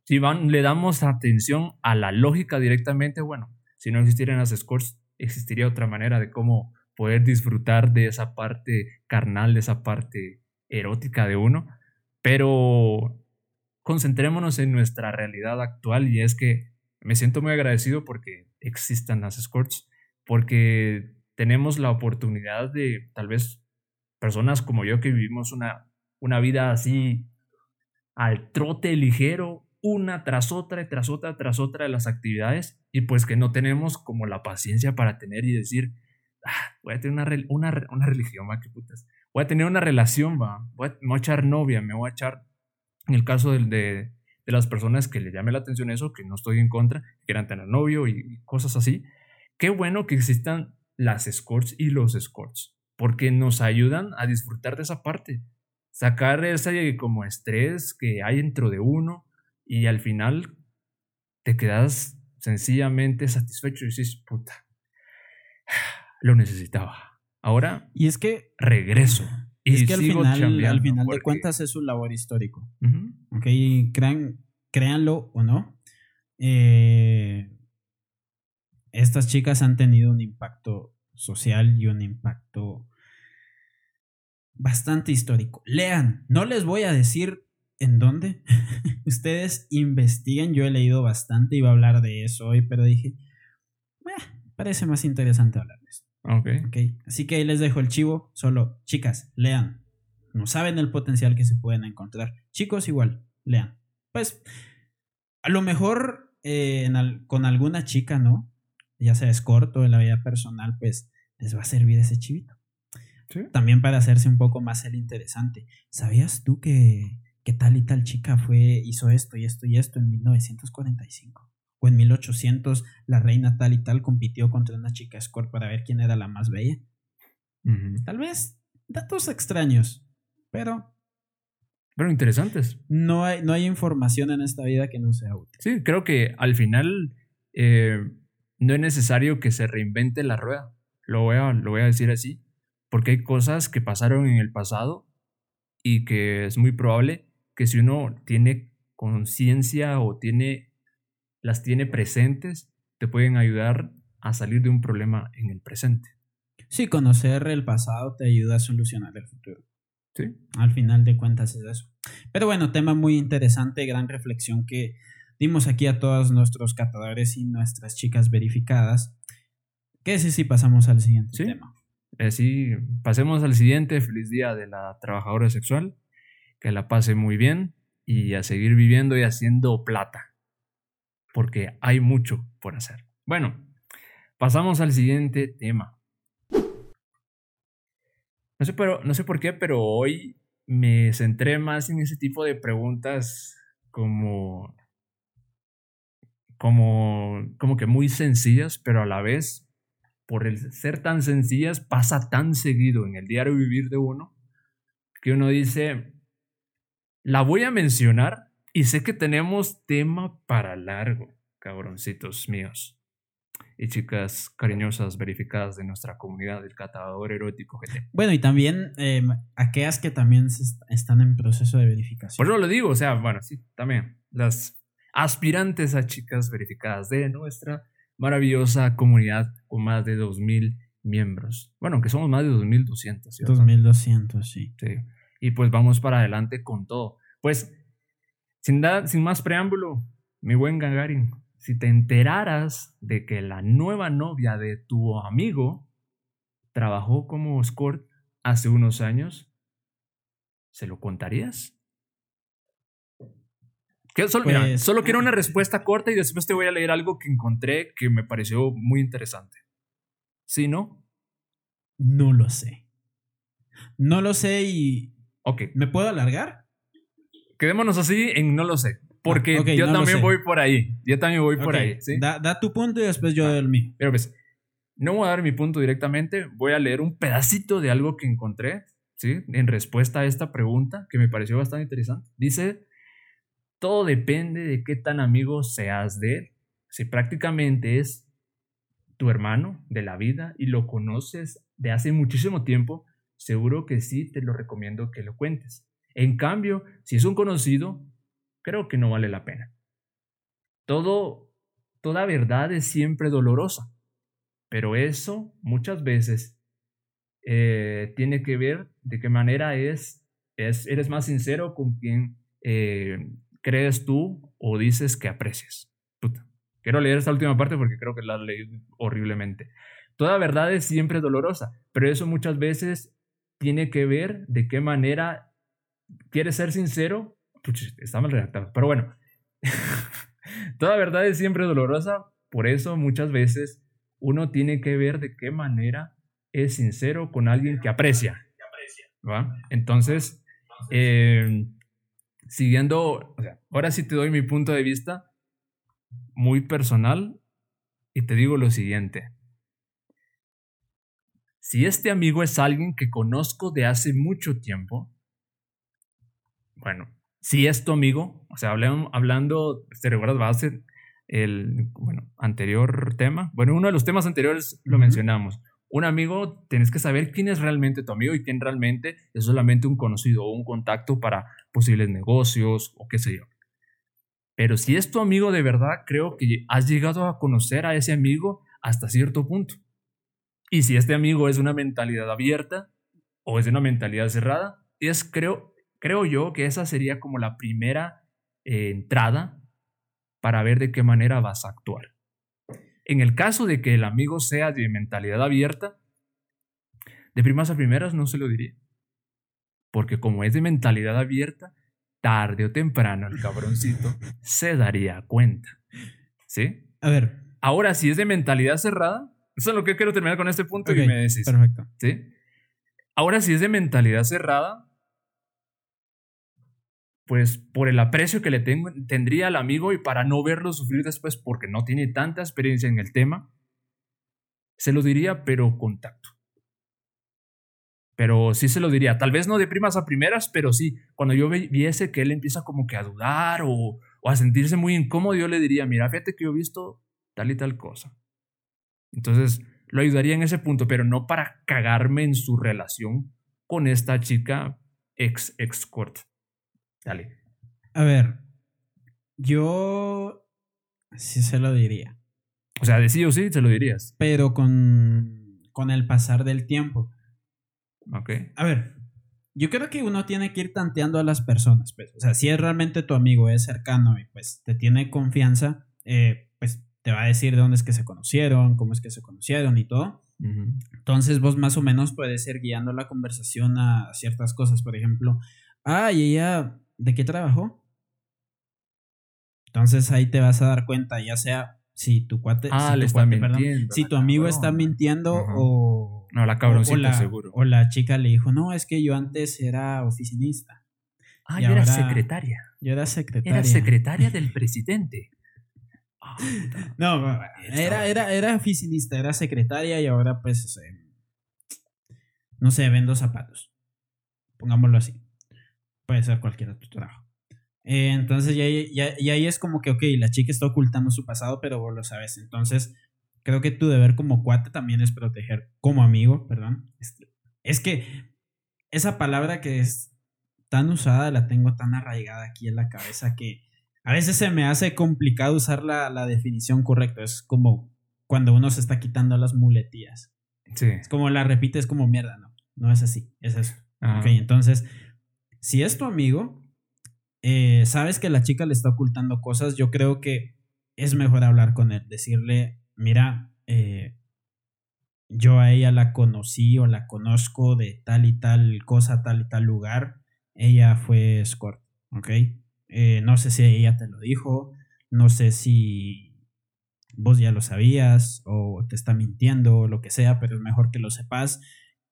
si van, le damos atención a la lógica directamente, bueno, si no existieran las scores, existiría otra manera de cómo poder disfrutar de esa parte carnal, de esa parte erótica de uno, pero concentrémonos en nuestra realidad actual y es que me siento muy agradecido porque existan las escorts, porque tenemos la oportunidad de tal vez personas como yo que vivimos una una vida así al trote ligero, una tras otra, y tras otra, tras otra de las actividades, y pues que no tenemos como la paciencia para tener y decir, ah, voy a tener una, una, una religión, va. Voy a tener una relación, va, voy a, me voy a echar novia, me voy a echar, en el caso de, de, las personas que le llame la atención eso, que no estoy en contra, que quieran tener novio y cosas así, qué bueno que existan las escorts y los escorts, porque nos ayudan a disfrutar de esa parte sacar ese como estrés que hay dentro de uno y al final te quedas sencillamente satisfecho y dices, puta, (sighs) lo necesitaba. Ahora y es que regreso. Y es que al final, al final de cuentas es un labor histórico. Ok, crean, créanlo o no. Eh, estas chicas han tenido un impacto social y un impacto bastante histórico. Lean, no les voy a decir en dónde. (laughs) Ustedes investiguen, yo he leído bastante, iba a hablar de eso hoy, pero dije, parece más interesante hablar de esto. Okay. ok. Así que ahí les dejo el chivo, solo chicas, lean. No saben el potencial que se pueden encontrar. Chicos, igual, lean. Pues, a lo mejor eh, con alguna chica, ¿no? Ya sea escorto en la vida personal, pues les va a servir ese chivito. También para hacerse un poco más el interesante. ¿Sabías tú que, que tal y tal chica fue, hizo esto y esto y esto en 1945? O en 1800 la reina tal y tal compitió contra una chica escort para ver quién era la más bella. Tal vez datos extraños, pero... Pero interesantes. No hay, no hay información en esta vida que no sea útil. Sí, creo que al final eh, no es necesario que se reinvente la rueda. Lo voy a, lo voy a decir así porque hay cosas que pasaron en el pasado y que es muy probable que si uno tiene conciencia o tiene, las tiene presentes, te pueden ayudar a salir de un problema en el presente. Sí, conocer el pasado te ayuda a solucionar el futuro. Sí. Al final de cuentas es eso. Pero bueno, tema muy interesante, gran reflexión que dimos aquí a todos nuestros catadores y nuestras chicas verificadas. ¿Qué si sí pasamos al siguiente tema? Eh, sí, pasemos al siguiente. Feliz día de la trabajadora sexual. Que la pase muy bien y a seguir viviendo y haciendo plata. Porque hay mucho por hacer. Bueno, pasamos al siguiente tema. No sé, pero, no sé por qué, pero hoy me centré más en ese tipo de preguntas como, como, como que muy sencillas, pero a la vez, por el ser tan sencillas, pasa tan seguido en el diario vivir de uno, que uno dice, la voy a mencionar y sé que tenemos tema para largo, cabroncitos míos y chicas cariñosas verificadas de nuestra comunidad del catador erótico GT. Bueno, y también eh, aquellas que también están en proceso de verificación. Por eso lo digo, o sea, bueno, sí, también las aspirantes a chicas verificadas de nuestra maravillosa comunidad con más de 2.000 miembros. Bueno, aunque somos más de 2.200. ¿cierto? 2.200, sí. Sí. Y pues vamos para adelante con todo. Pues, sin, sin más preámbulo, mi buen Gagarin, si te enteraras de que la nueva novia de tu amigo trabajó como escort hace unos años, ¿se lo contarías? Solo, pues, solo quiero una respuesta corta y después te voy a leer algo que encontré que me pareció muy interesante. ¿Sí, no? No lo sé. No lo sé y... Ok. ¿Me puedo alargar? Quedémonos así en no lo sé. Porque ah, yo también voy por ahí. Yo también voy por ahí. Da, tu punto y después yo doy el mío. Pero pues, no voy a dar mi punto directamente. Voy a leer un pedacito de algo que encontré, ¿sí? En respuesta a esta pregunta que me pareció bastante interesante. Dice, todo depende de qué tan amigo seas de él. Si prácticamente es tu hermano de la vida y lo conoces de hace muchísimo tiempo, seguro que sí te lo recomiendo que lo cuentes. En cambio, si es un conocido, creo que no vale la pena. Todo, toda verdad es siempre dolorosa, pero eso muchas veces eh, tiene que ver de qué manera es, es eres más sincero con quien eh, crees tú o dices que aprecias. Quiero leer esta última parte porque creo que la leí horriblemente. Toda verdad es siempre dolorosa, pero eso muchas veces tiene que ver de qué manera quieres ser sincero está mal redactado. Pero bueno, (laughs) toda verdad es siempre dolorosa, por eso muchas veces uno tiene que ver de qué manera es sincero con alguien que aprecia. ¿va? Entonces, em, siguiendo, ahora sí te doy mi punto de vista muy personal y te digo lo siguiente. Si este amigo es alguien que conozco de hace mucho tiempo, bueno, si es tu amigo, o sea, hablando, ¿te recuerdas? Ser el bueno, anterior tema. Bueno, uno de los temas anteriores lo mencionamos. Un amigo, tienes que saber quién es realmente tu amigo y quién realmente es solamente un conocido o un contacto para posibles negocios o qué sé yo. Pero si es tu amigo de verdad, creo que has llegado a conocer a ese amigo hasta cierto punto. Y si este amigo es una mentalidad abierta o es una mentalidad cerrada, es creo creo yo que esa sería como la primera eh, entrada para ver de qué manera vas a actuar. En el caso de que el amigo sea de mentalidad abierta, de primas a primeras no se lo diría. Porque como es de mentalidad abierta, tarde o temprano el cabroncito (laughs) se daría cuenta. ¿Sí? A ver. Ahora, si es de mentalidad cerrada, eso es lo que quiero terminar con este punto y me decís. Perfecto. ¿Sí? Ahora, si es de mentalidad cerrada, pues por el aprecio que le tengo, tendría al amigo y para no verlo sufrir después porque no tiene tanta experiencia en el tema, se lo diría, pero contacto. Pero sí se lo diría, tal vez no de primas a primeras, pero sí, cuando yo viese que él empieza como que a dudar o, o a sentirse muy incómodo, yo le diría, mira, fíjate que yo he visto tal y tal cosa. Entonces, lo ayudaría en ese punto, pero no para cagarme en su relación con esta chica ex escort. Dale. A ver, yo sí se lo diría. O sea, de sí o sí se lo dirías. Pero con, con el pasar del tiempo. Ok. A ver, yo creo que uno tiene que ir tanteando a las personas. Pues. O sea, si es realmente tu amigo, es cercano y pues te tiene confianza, eh, pues te va a decir de dónde es que se conocieron, cómo es que se conocieron y todo. Entonces vos más o menos puedes ir guiando la conversación a ciertas cosas. Por ejemplo, ah, ¿y ella de qué trabajó? Entonces ahí te vas a dar cuenta, ya sea si tu cuate, ah, si, tu, mintiendo, si tu amigo está mintiendo o... No, la cabroncita, o la, seguro. O la chica le dijo, no, es que yo antes era oficinista. Ah, yo era secretaria. Yo era secretaria. Era secretaria del (laughs) presidente. Ah, no, era, era, era oficinista, era secretaria y ahora pues, eh, no sé, vendo zapatos. Pongámoslo así. Puede ser cualquier otro trabajo. Eh, entonces, ya, ya, ya, ahí es como que, ok, la chica está ocultando su pasado, pero vos lo sabes. Entonces, creo que tu deber como cuate también es proteger, como amigo, perdón. Es que esa palabra que es tan usada, la tengo tan arraigada aquí en la cabeza que a veces se me hace complicado usar la, la definición correcta. Es como cuando uno se está quitando las muletillas. Sí. Es como la repite, es como mierda, no. No es así, es eso. Ok, entonces, si es tu amigo, eh, sabes que la chica le está ocultando cosas, yo creo que es mejor hablar con él, decirle, mira, eh, yo a ella la conocí o la conozco de tal y tal cosa, tal y tal lugar, ella fue escort, ¿ok? Eh, no sé si ella te lo dijo, no sé si vos ya lo sabías o te está mintiendo o lo que sea, pero es mejor que lo sepas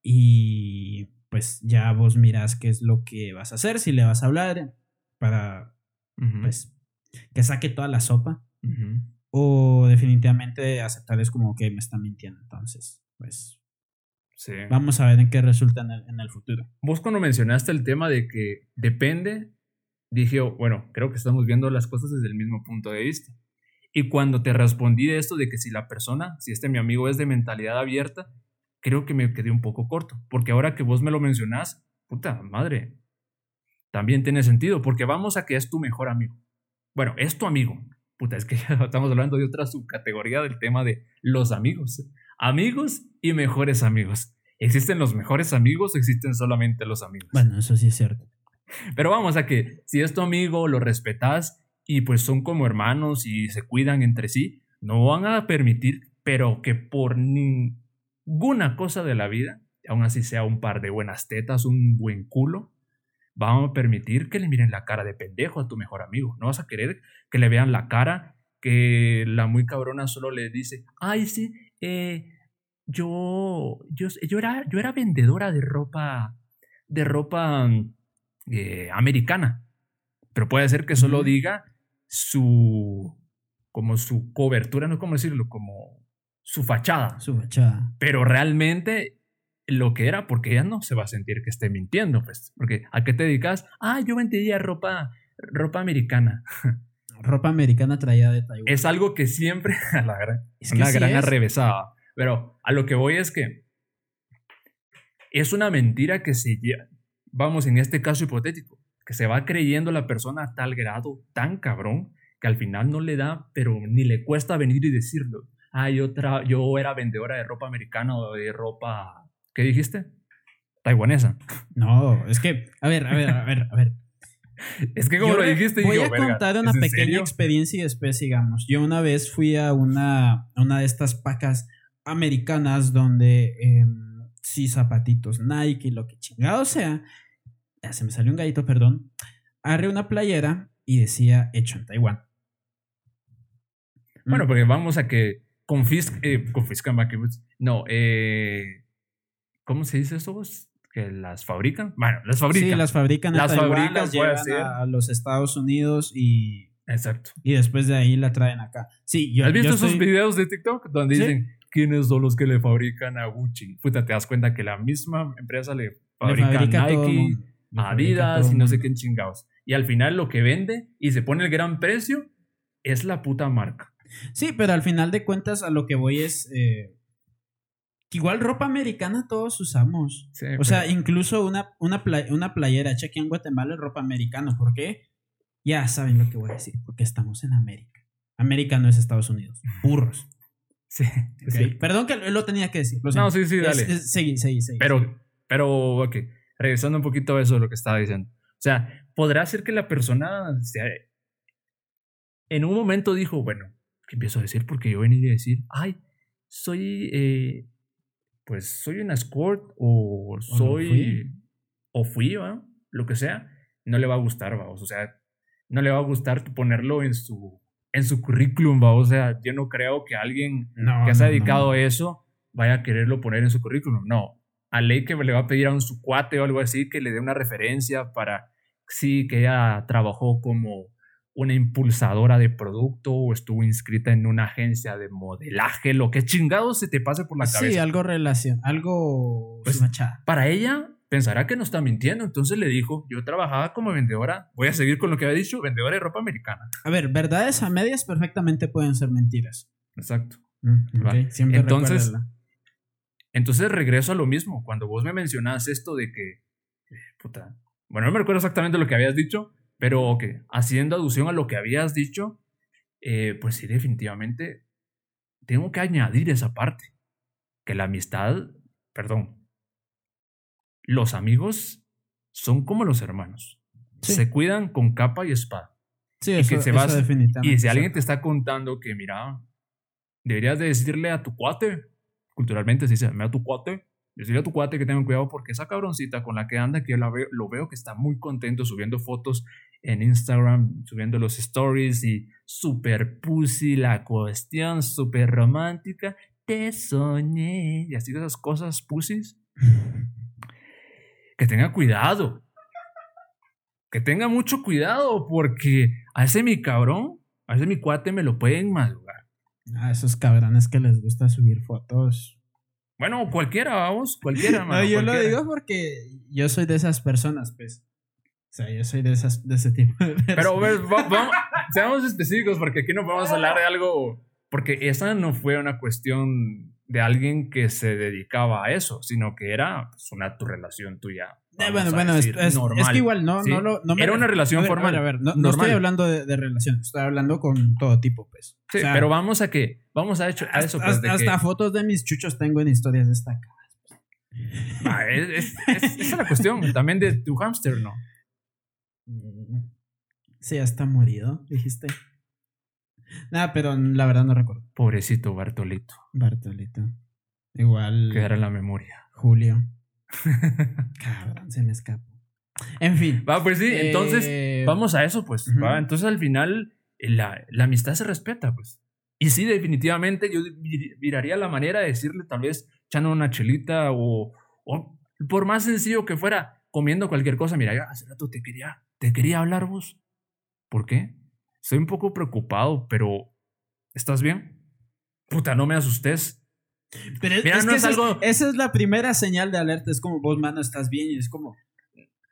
y pues ya vos miras qué es lo que vas a hacer, si le vas a hablar, para pues que saque toda la sopa. O definitivamente aceptar es como que me está mintiendo. Entonces, pues. Sí. Vamos a ver en qué resulta en el, en el futuro. Vos cuando mencionaste el tema de que depende, dije, oh, bueno, creo que estamos viendo las cosas desde el mismo punto de vista. Y cuando te respondí de esto, de que si la persona, si este mi amigo es de mentalidad abierta, creo que me quedé un poco corto. Porque ahora que vos me lo mencionás, puta madre, también tiene sentido, porque vamos a que es tu mejor amigo. Bueno, es tu amigo. Puta, es que (laughs) ya estamos hablando de otra subcategoría del tema de los amigos. Amigos y mejores amigos. ¿Existen los mejores amigos o existen solamente los amigos? Bueno, eso sí es cierto. Pero vamos a que si es tu amigo, lo respetas y pues son como hermanos y se cuidan entre sí, no van a permitir, pero que por ninguna cosa de la vida, aun así sea un par de buenas tetas, un buen culo, vamos a permitir que le miren la cara de pendejo a tu mejor amigo. No vas a querer que le vean la cara, que la muy cabrona solo le dice, ay, sí, eh, yo, yo, yo, era, yo era vendedora de ropa, de ropa eh, americana. Pero puede ser que solo diga su, como su cobertura, no sé cómo decirlo, como su fachada. Su fachada. Pero realmente lo que era, porque ella no se va a sentir que esté mintiendo, pues, porque ¿a qué te dedicas? Ah, yo vendía ropa, ropa americana. (laughs) Ropa americana traída de Taiwán. Es algo que siempre, (laughs) a la gran, es una gran arrevesada. Pero a lo que voy es que es una mentira que se vamos, en este caso hipotético, que se va creyendo la persona a tal grado, tan cabrón, que al final no le da, pero ni le cuesta venir y decirlo. Ah, yo, yo era vendedora de ropa americana o de ropa ¿Qué dijiste? Taiwanesa. No, es que, a ver, a ver, a ver, a ver. (laughs) es que como lo dijiste, voy a contar una pequeña experiencia y después sigamos. Yo una vez fui a una, una de estas pacas americanas donde em, sí zapatitos Nike y lo que chingado sea. Ya se me salió un gallito, perdón. Agarré una playera y decía hecho en Taiwán. Bueno, porque vamos a que confiscan, eh, confiscan, no, eh, ¿Cómo se dice eso? ¿Que las fabrican? Bueno, las fabrican. Sí, las fabrican las fabrican, las llevan a, los Estados Unidos y. Exacto. Y después de ahí la traen acá. Sí, yo. ¿Has visto esos videos de TikTok donde dicen quiénes son los que le fabrican a Gucci? Puta, te das cuenta que la misma empresa le fabrica, Nike, Adidas y no sé qué chingados. Y al final lo que vende y se pone el gran precio es la puta marca. Sí, pero al final de cuentas a lo que voy es. Eh, igual ropa americana todos usamos. o sea, incluso una, una, una playera hecha aquí en Guatemala es ropa americana. ¿Por qué? Ya saben lo que voy a decir, porque estamos en América. América no es Estados Unidos. Burros. Sí, Perdón que lo tenía que decir. No, sí, sí, dale. seguí, seguí, seguí. Pero, pero, ok, regresando un poquito a eso de lo que estaba diciendo. O sea, podrá ser que la persona en un momento dijo, bueno, ¿qué empiezo a decir? Porque yo venía a decir, ay, soy, eh, pues soy una escort o soy, o, fui, ¿va? lo que sea, no le va a gustar, ¿va? o sea, no le va a gustar ponerlo en su, en su currículum, ¿va? o sea, yo no creo que alguien que se ha dedicado a eso vaya a quererlo poner en su currículum, no, a ley que le va a pedir a un su cuate o algo así que le dé una referencia para, sí, que ella trabajó como una impulsadora de producto o estuvo inscrita en una agencia de modelaje, lo que chingado se te pase por la cabeza. Sí, algo relación, algo pues, Para ella pensará que no está mintiendo, entonces le dijo, yo trabajaba como vendedora, voy a seguir con lo que había dicho, vendedora de ropa americana. A ver, verdades a medias perfectamente pueden ser mentiras. Exacto. Mm, Siempre entonces, entonces regreso a lo mismo, cuando vos me mencionas esto de que, puta, bueno, no me recuerdo exactamente lo que habías dicho, pero que haciendo alusión a lo que habías dicho, eh, pues sí, definitivamente tengo que añadir esa parte. Que la amistad, perdón, los amigos son como los hermanos. Se cuidan con capa y espada. Sí, eso, que se definitivamente. Y si alguien te está contando que, mira, deberías de decirle a tu cuate, culturalmente se dice, a tu cuate, Decirle a tu cuate que tenga cuidado porque esa cabroncita con la que anda, que yo la veo, lo veo que está muy contento subiendo fotos en Instagram, subiendo los stories y super pussy la cuestión, super romántica. Te soñé. Y así esas cosas pussies. Que tenga cuidado. Que tenga mucho cuidado porque a ese mi cabrón, a ese mi cuate me lo pueden madrugar. A esos cabrones que les gusta subir fotos bueno, cualquiera, vamos, cualquiera. (laughs) no, yo lo digo porque yo soy de esas personas, pues. O sea, yo soy de, esas, de ese tipo de personas. Pero, vamos, seamos específicos porque aquí no podemos hablar de algo. Porque esa no fue una cuestión de alguien que se dedicaba a eso, sino que era pues, una tu relación tuya. Eh, bueno, bueno, es, que igual no, no, lo, no Era una relación formal. A ver, no, estoy hablando de, de relación, estoy hablando con todo tipo, pues. Sí, pero vamos a que, vamos a, hecho, a eso. Pues, hasta, fotos de mis chuchos tengo en historias destacadas. Ah, es, esa es la cuestión, también de tu hámster, ¿no? Sí, ya está morido, dijiste. Nada, pero la verdad no recuerdo. Pobrecito Bartolito. Bartolito. Igual. Quedará en la memoria. Julio. Cabrón, se me escapó. En fin. Va, pues sí, entonces eh, vamos a eso, pues. va, entonces al final eh, la, la, amistad se respeta, pues. Y sí, definitivamente yo miraría la manera de decirle, tal vez echando una chelita o, o por más sencillo que fuera, comiendo cualquier cosa. Mira, ya hace rato te quería, te quería hablar vos. ¿Por qué? Estoy un poco preocupado, pero ¿estás bien? Puta, no me asustes. Pero Mira, no es, algo... esa es la primera señal de alerta. Es como, vos, mano, estás bien. Y es como.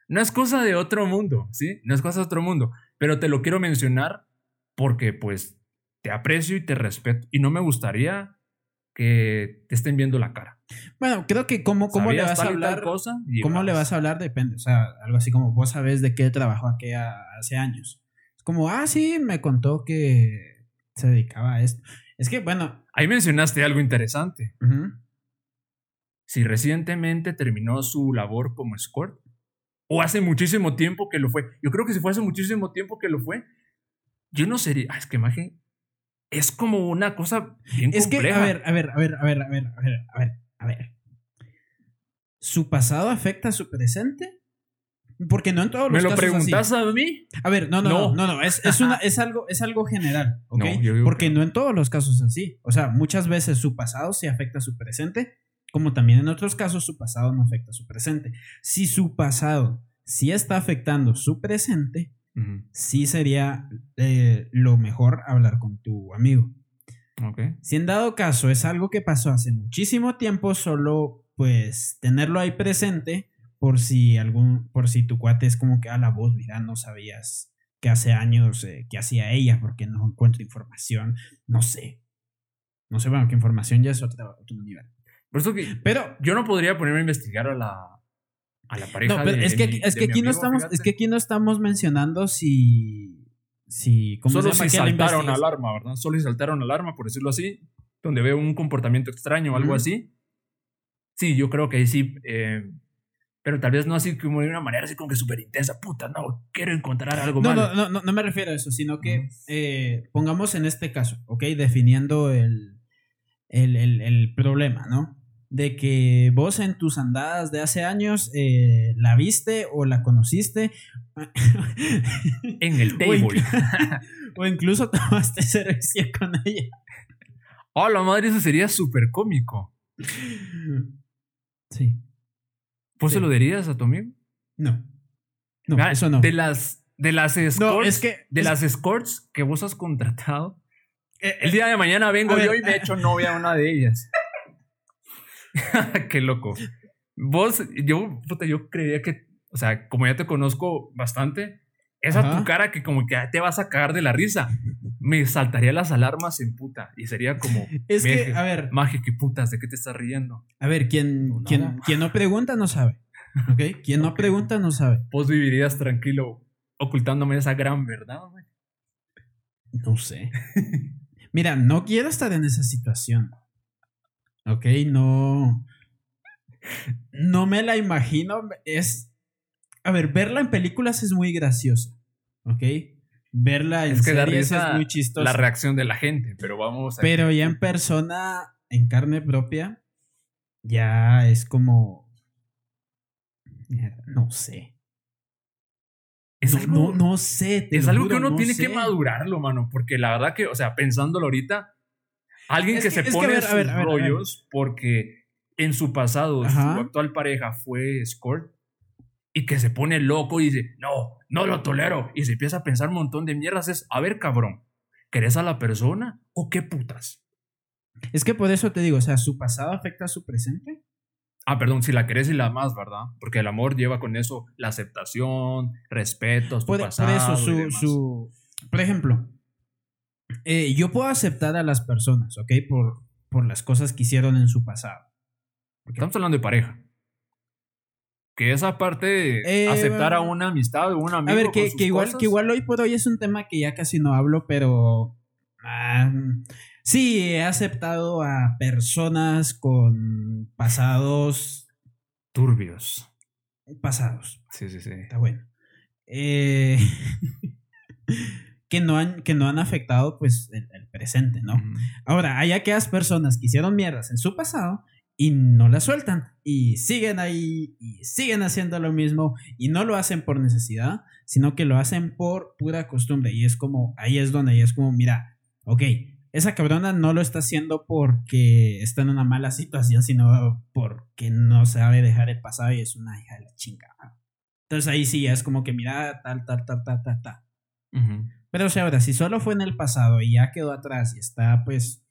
No es cosa de otro mundo, ¿sí? No es cosa de otro mundo. Pero te lo quiero mencionar porque, pues, te aprecio y te respeto. Y no me gustaría que te estén viendo la cara. Bueno, creo que cómo, cómo le vas a hablar. Cosa ¿Cómo le vas a hablar? Depende. O sea, algo así como vos sabés de qué trabajó aquí hace años. Es como, ah, sí, me contó que se dedicaba a esto. Es que, bueno. Ahí mencionaste algo interesante. Si recientemente terminó su labor como escort, o hace muchísimo tiempo que lo fue. Yo creo que si fue hace muchísimo tiempo que lo fue, yo no sería. Ah, es que imagen. Es como una cosa bien es Que, a ver, a ver, a ver, a ver, a ver, a ver, a ver, a ver. ¿Su pasado afecta a su presente? Porque no en todos los casos. ¿Me lo preguntas a mí? A ver, no, no, no, no, Es, es, una, (laughs) es, algo, es algo general, ¿ok? Porque no en todos los casos es así. O sea, muchas veces su pasado sí afecta a su presente, como también en otros casos su pasado no afecta a su presente. Si su pasado sí está afectando su presente, sí sería eh, lo mejor hablar con tu amigo. Okay. Si en dado caso es algo que pasó hace muchísimo tiempo, solo pues tenerlo ahí presente por si algún, por si tu cuate es como que a la voz, mira, no sabías que hace años eh, que hacía ella porque no encuentro información, no sé. No sé, bueno, que información ya es otro, otro nivel. Por eso que pero, yo no podría ponerme a investigar a la, a la pareja. No, pero es que, es que aquí no estamos, es que aquí no estamos mencionando si. si Solo si saltaron alarma, ¿verdad? Solo si saltaron alarma, por decirlo así. Donde veo un comportamiento extraño o algo así. Sí, yo creo que ahí sí. Eh, pero tal vez no así como de una manera así como que súper intensa. Puta, no, quiero encontrar algo no, malo. No, no, no, me refiero a eso, sino que eh, pongamos en este caso, ¿ok? Definiendo el, el, el, el problema, ¿no? de que vos en tus andadas de hace años eh, la viste o la conociste. en el (laughs) table. (laughs) O, incluso tomaste servicio con ella. Oh, la madre, eso sería súper cómico. Sí. ¿Vos se lo dirías a tu amigo? No. No, eso no. De las, de las escorts, que, de las escorts que vos has contratado. Eh, el día de mañana vengo yo y me echo novia a una de ellas. (laughs) Qué loco. Vos, yo, puta, yo creía que, o sea, como ya te conozco bastante, esa tu cara que como que te vas a cagar de la risa. Me saltaría las alarmas en puta y sería como. (laughs) Es que, a ver. Magia, qué putas, ¿de qué te estás riendo? A ver, quien, no, quien, quien no pregunta no sabe. ¿Ok? (laughs) Quien no pregunta no sabe. Vos vivirías tranquilo ocultándome esa gran verdad, güey. No sé. Mira, no quiero estar en esa situación. Ok, no. No me la imagino. Es. A ver, verla en películas es muy graciosa. Ok. Verla en series es muy chistosa. La reacción de la gente, pero vamos a. Pero ya en persona, en carne propia, ya es como. No sé. Es no, algo, no, sé. Es algo que uno tiene que madurarlo, mano. Porque la verdad que, o sea, pensándolo ahorita, Alguien que, se pone sus rollos porque en su pasado su actual pareja fue escort y que se pone loco y dice, no, no lo tolero. Y se empieza a pensar un montón de mierdas. Es, a ver, cabrón, ¿querés a la persona o qué putas? Es que por eso te digo, o sea, ¿su pasado afecta a su presente? Ah, perdón, si la querés y la más, ¿verdad? Porque el amor lleva con eso la aceptación, respeto, tu pasado. Por eso, su, su. Por ejemplo, eh, yo puedo aceptar a las personas, ¿ok? Por, por las cosas que hicieron en su pasado. Estamos hablando de pareja. Que esa parte de eh, aceptar a una amistad o un amigo. A ver, que, igual, que igual hoy por hoy es un tema que ya casi no hablo, pero. Ah, sí, he aceptado a personas con pasados. Turbios. Pasados. Sí, sí, sí. Está bueno. Eh. (laughs) que no han, que no han afectado pues el, presente, ¿no? Ahora, hay aquellas personas que hicieron mierdas en su pasado y no la sueltan y siguen ahí y siguen haciendo lo mismo y no lo hacen por necesidad, sino que lo hacen por pura costumbre y es como, ahí es donde es como, mira, ok, esa cabrona no lo está haciendo porque está en una mala situación, sino porque no sabe dejar el pasado y es una hija de la chingada. Entonces ahí sí es como que mira, tal, tal, tal, tal, tal, tal. Pero o sea, ahora, si solo fue en el pasado y ya quedó atrás y está pues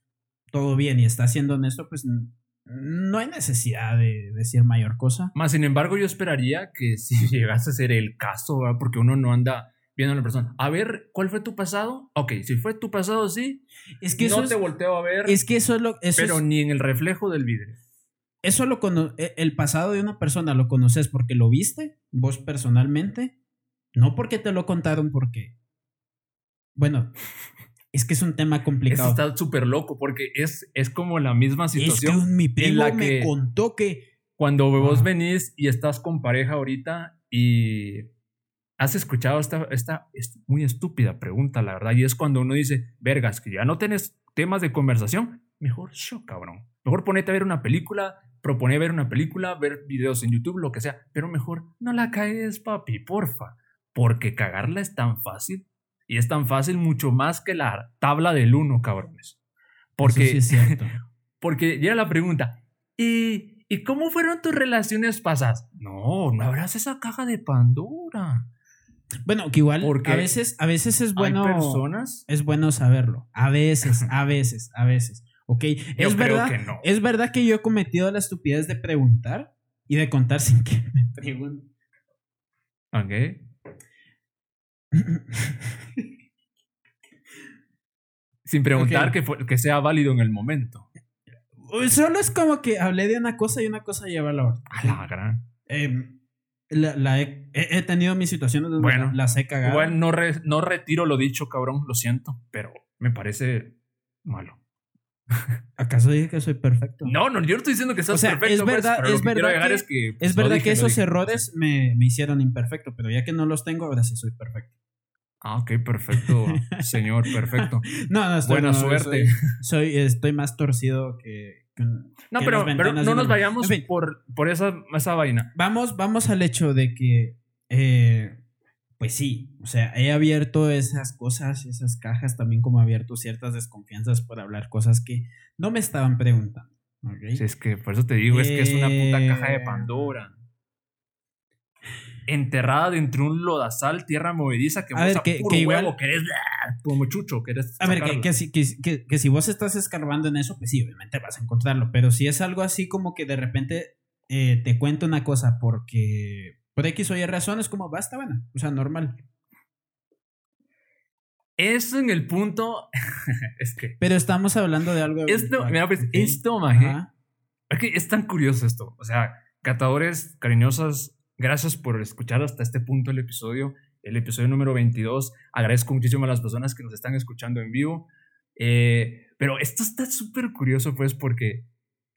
todo bien y está haciendo honesto, pues no hay necesidad de decir mayor cosa. Más sin embargo, yo esperaría que si (laughs) llegase a ser el caso, porque uno no anda viendo a la persona. A ver, ¿cuál fue tu pasado? Ok, si fue tu pasado, sí. Es que no te volteo a ver. Es que eso es lo. pero ni en el reflejo del vidrio. Eso lo e, el pasado de una persona lo conoces porque lo viste, vos personalmente, no porque te lo contaron, porque bueno, es que es un tema complicado. Eso está súper loco porque es, es como la misma situación. Es que mi primo la me contó que. Cuando vos venís y estás con pareja ahorita y has escuchado esta, esta, muy estúpida pregunta, la verdad, y es cuando uno dice, vergas, que ya no tenés temas de conversación, mejor yo, cabrón. Mejor ponete a ver una película, propone ver una película, ver videos en YouTube, lo que sea, pero mejor no la caes, papi, porfa, porque cagarla es tan fácil y es tan fácil mucho más que la tabla del 1, cabrones. Porque, es cierto. (laughs) porque llega la pregunta, ¿y, ¿y cómo fueron tus relaciones pasadas? No, no abras esa caja de Pandora. Bueno, que igual Porque a veces, a veces es bueno. personas. Es bueno saberlo. A veces, a (laughs) veces, a veces. Ok. es verdad. Que no. Es verdad que yo he cometido la estupidez de preguntar y de contar sin que me pregunten. Ok. Sin preguntar que, que, sea válido en el momento. Solo es como que hablé de una cosa y una cosa lleva a la otra. A la gran. Em, la, he, he, tenido mis situaciones donde bueno, las he cagado. Igual no, no retiro lo dicho, cabrón, lo siento, pero me parece malo. (laughs) ¿Acaso dije que soy perfecto? No, no, yo no estoy diciendo que seas perfecto. Es pues, verdad, es verdad que, que, es verdad que esos errores me, me, hicieron imperfecto, pero ya que no los tengo, ahora sí soy perfecto. Ah, ok, perfecto, (laughs) señor, perfecto. (laughs) No, no, estoy, Buena suerte. Soy, estoy más torcido que. no, pero, no nos vayamos por, por esa, esa vaina. Vamos, vamos al hecho de que. Eh, pues sí, o sea, he abierto esas cosas, esas cajas, también como he abierto ciertas desconfianzas por hablar cosas que no me estaban preguntando. ¿okay? Sí, es que por eso te digo, es que es una puta caja de eh, Pandora. Enterrada dentro de un lodazal, tierra movediza, que a ver, que, puro igual, huevo, que eres como chucho, que eres. A ver, que, si, que, que, si vos estás escarbando en eso, pues sí, obviamente vas a encontrarlo. Pero si es algo así como que de repente eh, te cuento una cosa porque por X o Y razones, como basta, bueno, o sea, normal. Eso en el punto. (laughs) es que. Pero estamos hablando de algo. Esto, mira, pues, esto, maje. Es que es tan curioso esto. O sea, catadores cariñosas, gracias por escuchar hasta este punto el episodio. El episodio número 22. Agradezco muchísimo a las personas que nos están escuchando en vivo. Eh, pero esto está súper curioso, pues, porque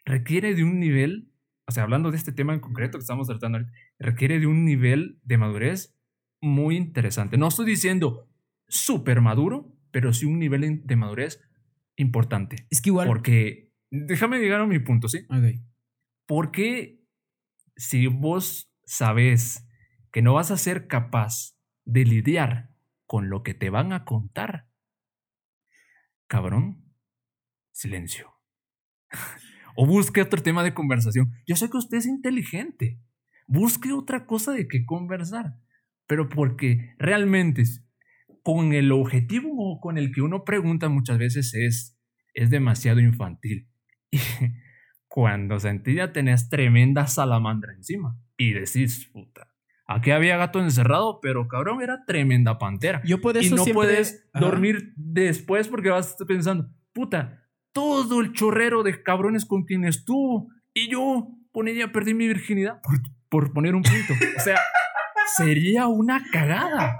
requiere de un nivel o sea, hablando de este tema en concreto que estamos tratando, requiere de un nivel de madurez muy interesante. No estoy diciendo súper maduro, pero sí un nivel de madurez importante. Es que igual. Porque, déjame llegar a mi punto, ¿sí? Ok. Porque si vos sabes que no vas a ser capaz de lidiar con lo que te van a contar, cabrón, silencio. (laughs) O busque otro tema de conversación. Yo sé que usted es inteligente. Busque otra cosa de qué conversar. Pero porque realmente con el objetivo con el que uno pregunta muchas veces es, es demasiado infantil. (laughs) Y cuando sentí ya tremenda salamandra encima y decís, puta, aquí había gato encerrado, pero cabrón, era tremenda pantera. Yo por eso y no puedes dormir después porque vas pensando, puta, todo el chorrero de cabrones con quien estuvo. Y yo ponía, perdí mi virginidad por, poner un punto. O sea, sería una cagada.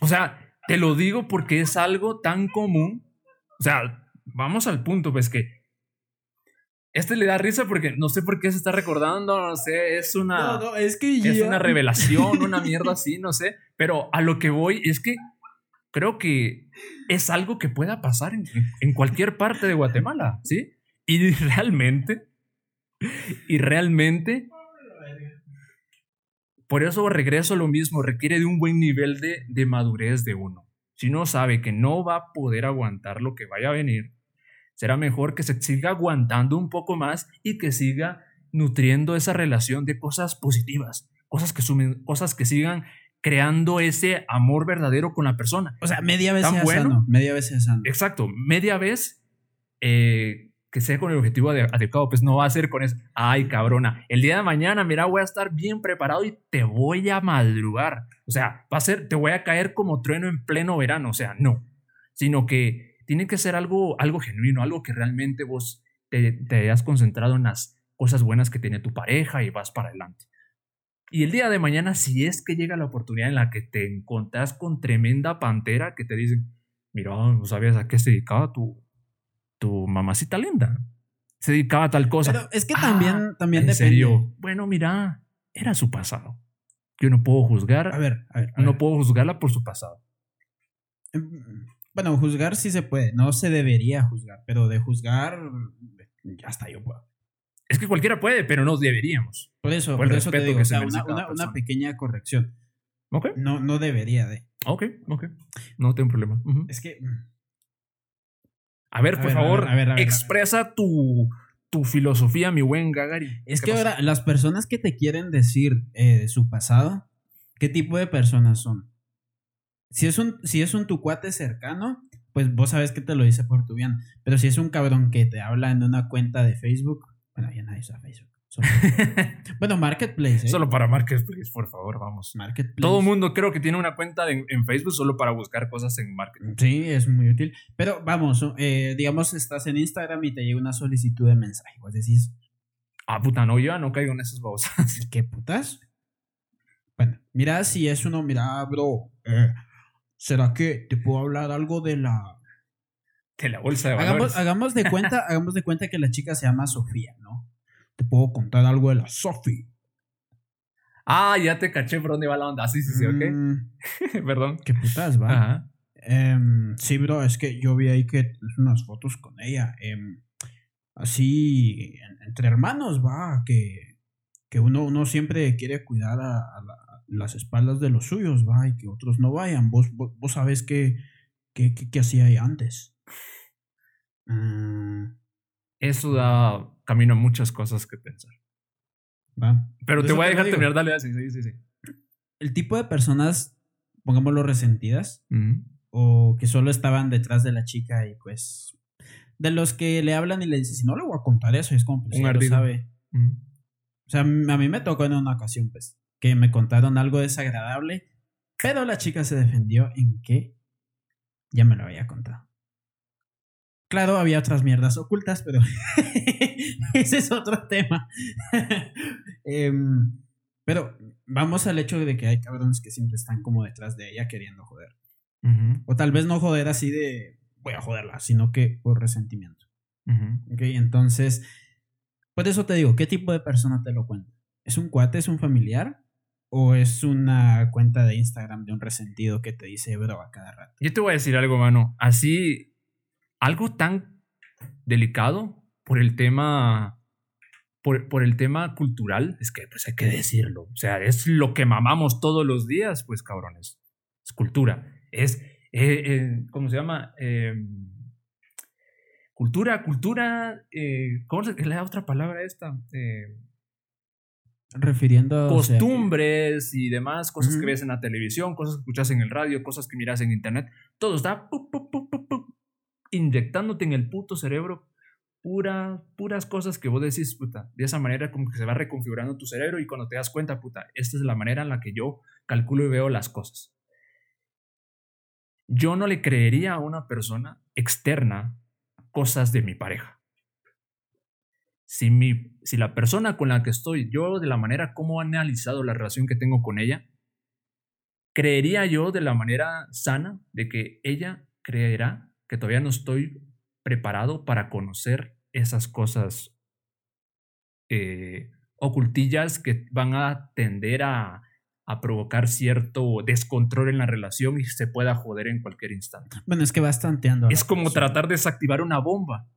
O sea, te lo digo porque es algo tan común. O sea, vamos al punto, pues que este le da risa porque no sé por qué se está recordando, no sé, es una. es que Es una revelación, una mierda así, no sé. Pero a lo que voy es que creo que es algo que pueda pasar en, cualquier parte de Guatemala, ¿sí? Y realmente, y realmente, por eso regreso a lo mismo, requiere de un buen nivel de, de madurez de uno. Si uno sabe que no va a poder aguantar lo que vaya a venir, será mejor que se siga aguantando un poco más y que siga nutriendo esa relación de cosas positivas, cosas que sumen, cosas que sigan creando ese amor verdadero con la persona. O sea, media vez bueno, media vez sano. Exacto, media vez eh, que sea con el objetivo adecuado, pues no va a ser con eso, ay cabrona, el día de mañana, mira, voy a estar bien preparado y te voy a madrugar. O sea, va a ser, te voy a caer como trueno en pleno verano, o sea, no, sino que tiene que ser algo, algo genuino, algo que realmente vos te, te hayas concentrado en las cosas buenas que tiene tu pareja y vas para adelante. Y el día de mañana, si es que llega la oportunidad en la que te encontrás con tremenda pantera que te dicen, mira, no sabías a qué se dedicaba tu, tu mamacita linda. Se dedicaba a tal cosa. Pero es que también, ah, también ¿en Serio? Bueno, mira, era su pasado. Yo no puedo juzgar. A ver, a ver. no puedo juzgarla por su pasado. Bueno, juzgar sí se puede. No se debería juzgar, pero de juzgar, ya está, yo puedo. Es que cualquiera puede, pero no deberíamos. Por eso, por, eso te digo, o sea, una, pequeña corrección. Ok. No, no debería de. Ok, ok. No tengo problema. Es que. A ver, por favor, expresa tu, tu filosofía, mi buen Gagari. Es que ahora, las personas que te quieren decir eh, su pasado, ¿qué tipo de personas son? Si es un, si es un tu cuate cercano, pues vos sabes que te lo dice por tu bien. Pero si es un cabrón que te habla en una cuenta de Facebook, bueno, ya nadie usa Facebook. (laughs) bueno, Marketplace. ¿eh? Solo para Marketplace, por favor, vamos. Marketplace. Todo el mundo creo que tiene una cuenta en, Facebook solo para buscar cosas en Marketplace. Sí, es muy útil. Pero vamos, eh, digamos, estás en Instagram y te llega una solicitud de mensaje. Vos decís. Ah, puta, no, yo no caigo en esas babosas. ¿Qué putas? Bueno, mira si es uno, mira, bro. Eh, ¿Será que te puedo hablar algo de la. De la bolsa de valores? Hagamos, de cuenta, (laughs) hagamos de cuenta que la chica se llama Sofía, ¿no? Te puedo contar algo de la Sofía. Ah, ya te caché por dónde va la onda. Sí, sí, sí, ok. Mm. (laughs) Perdón. Qué putas, va. Ajá. Em, sí, bro, es que yo vi ahí que unas fotos con ella. Em, así, entre hermanos, va, que, que uno, uno siempre quiere cuidar a, a, las espaldas de los suyos, va, y que otros no vayan. Vos, vos, sabés qué, qué, qué, hacía ahí antes. Mm. Eso da camino a muchas cosas que pensar. Va. Pero te voy a dejar terminar, dale así, sí, sí, sí. El tipo de personas, pongámoslo resentidas, o que solo estaban detrás de la chica y pues de los que le hablan y le dicen, si no le voy a contar eso, es como, pues, Un sabe. O sea, a mí me tocó en una ocasión, pues, que me contaron algo desagradable, pero la chica se defendió en que ya me lo había contado. Claro, había otras mierdas ocultas, pero (laughs) ese es otro tema. (laughs) Em, pero vamos al hecho de que hay cabrones que siempre están como detrás de ella queriendo joder. O tal vez no joder así de voy a joderla, sino que por resentimiento. Ok, entonces, por eso te digo, ¿qué tipo de persona te lo cuenta? ¿Es un cuate? ¿Es un familiar? ¿O es una cuenta de Instagram de un resentido que te dice bro a cada rato? Yo te voy a decir algo, mano. Así, algo tan delicado por el tema. Por, por, el tema cultural, es que pues hay que decirlo. O sea, es lo que mamamos todos los días, pues cabrones. Es cultura. Es, eh, eh, ¿cómo se llama? Em, cultura, cultura, eh, ¿cómo se la otra palabra esta? Eh, refiriendo costumbres y demás, cosas que ves en la televisión, cosas que escuchas en el radio, cosas que miras en internet, todo está inyectándote en el puto cerebro pura, puras cosas que vos decís, puta, de esa manera como que se va reconfigurando tu cerebro y cuando te das cuenta, puta, esta es la manera en la que yo calculo y veo las cosas. Yo no le creería a una persona externa cosas de mi pareja si, mi, si la persona con la que estoy, yo de la manera como he analizado la relación que tengo con ella, creería yo de la manera sana de que ella creerá que todavía no estoy preparado para conocer esas cosas eh, ocultillas que van a tender a, a provocar cierto descontrol en la relación y se pueda joder en cualquier instante. Bueno, es que va estanteando. Es como tratar de desactivar una bomba.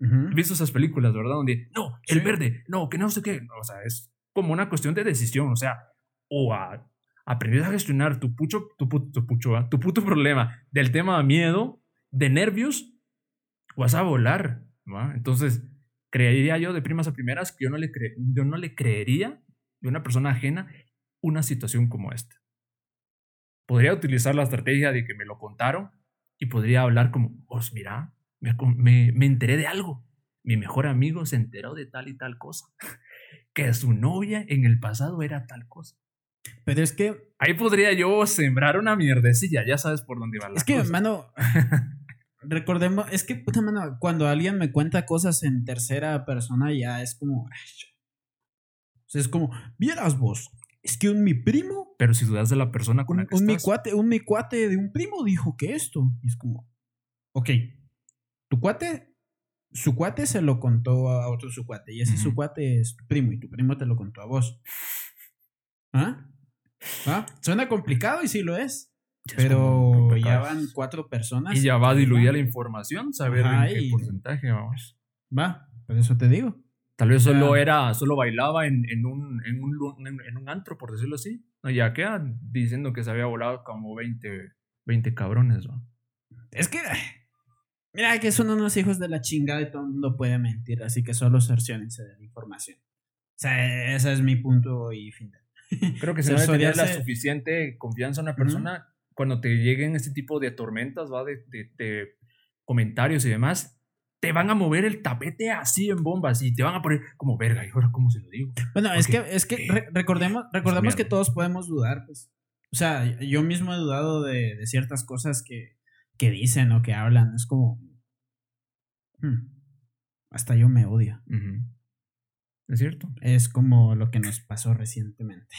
He visto esas películas, ¿verdad? Donde, no, el verde, no, que no sé qué. O sea, es como una cuestión de decisión. O sea, o a, aprender a gestionar tu pucho, tu, tu, pucho, ¿ah? tu puto problema del tema de miedo, de nervios, vas a volar. ¿va? Entonces, creería yo de primas a primeras que yo no, le yo no le creería de una persona ajena una situación como esta. Podría utilizar la estrategia de que me lo contaron y podría hablar como, pues mira, me, me, enteré de algo. Mi mejor amigo se enteró de tal y tal cosa. (laughs) Que su novia en el pasado era tal cosa. Pero es que. Ahí podría yo sembrar una mierdecilla, ya sabes por dónde va la Es que, mano. (laughs) recordemos, es que, puta mano, cuando alguien me cuenta cosas en tercera persona, ya es como. o sea, es como, vieras vos, es que un mi primo. Pero si dudas de la persona con la que un estás. Mi cuate, un mi cuate de un primo dijo que esto. Y es como, ok, tu cuate, su cuate se lo contó a otro su cuate. Y ese su cuate es tu primo y tu primo te lo contó a vos. ¿Ah? ¿Ah? Suena complicado y sí lo es. pero ya van cuatro personas. Y ya va a diluir la información, saber en qué porcentaje vamos. Va, por eso te digo. Tal vez solo era, solo bailaba en, en, un, en, un, en, un, antro, por decirlo así. ya queda diciendo que se había volado como 20, 20 cabrones, ¿no? Es que Mira que son unos hijos de la chingada y todo el mundo puede mentir, así que solo cerciónense de la información. O sea, ese es mi punto y fin. Creo que (laughs) se debe tener la suficiente confianza en una persona cuando te lleguen este tipo de tormentas, ¿va? De, de, comentarios y demás, te van a mover el tapete así en bombas y te van a poner como verga. ¿Y ahora cómo se lo digo? Bueno, es que, es que recordemos, (sniffs) recordemos que todos podemos dudar, pues. O sea, yo mismo he dudado de, de ciertas cosas que, que, dicen o que hablan. Es como. Hmm, hasta yo me odio. Es cierto. Es como lo que nos pasó recientemente.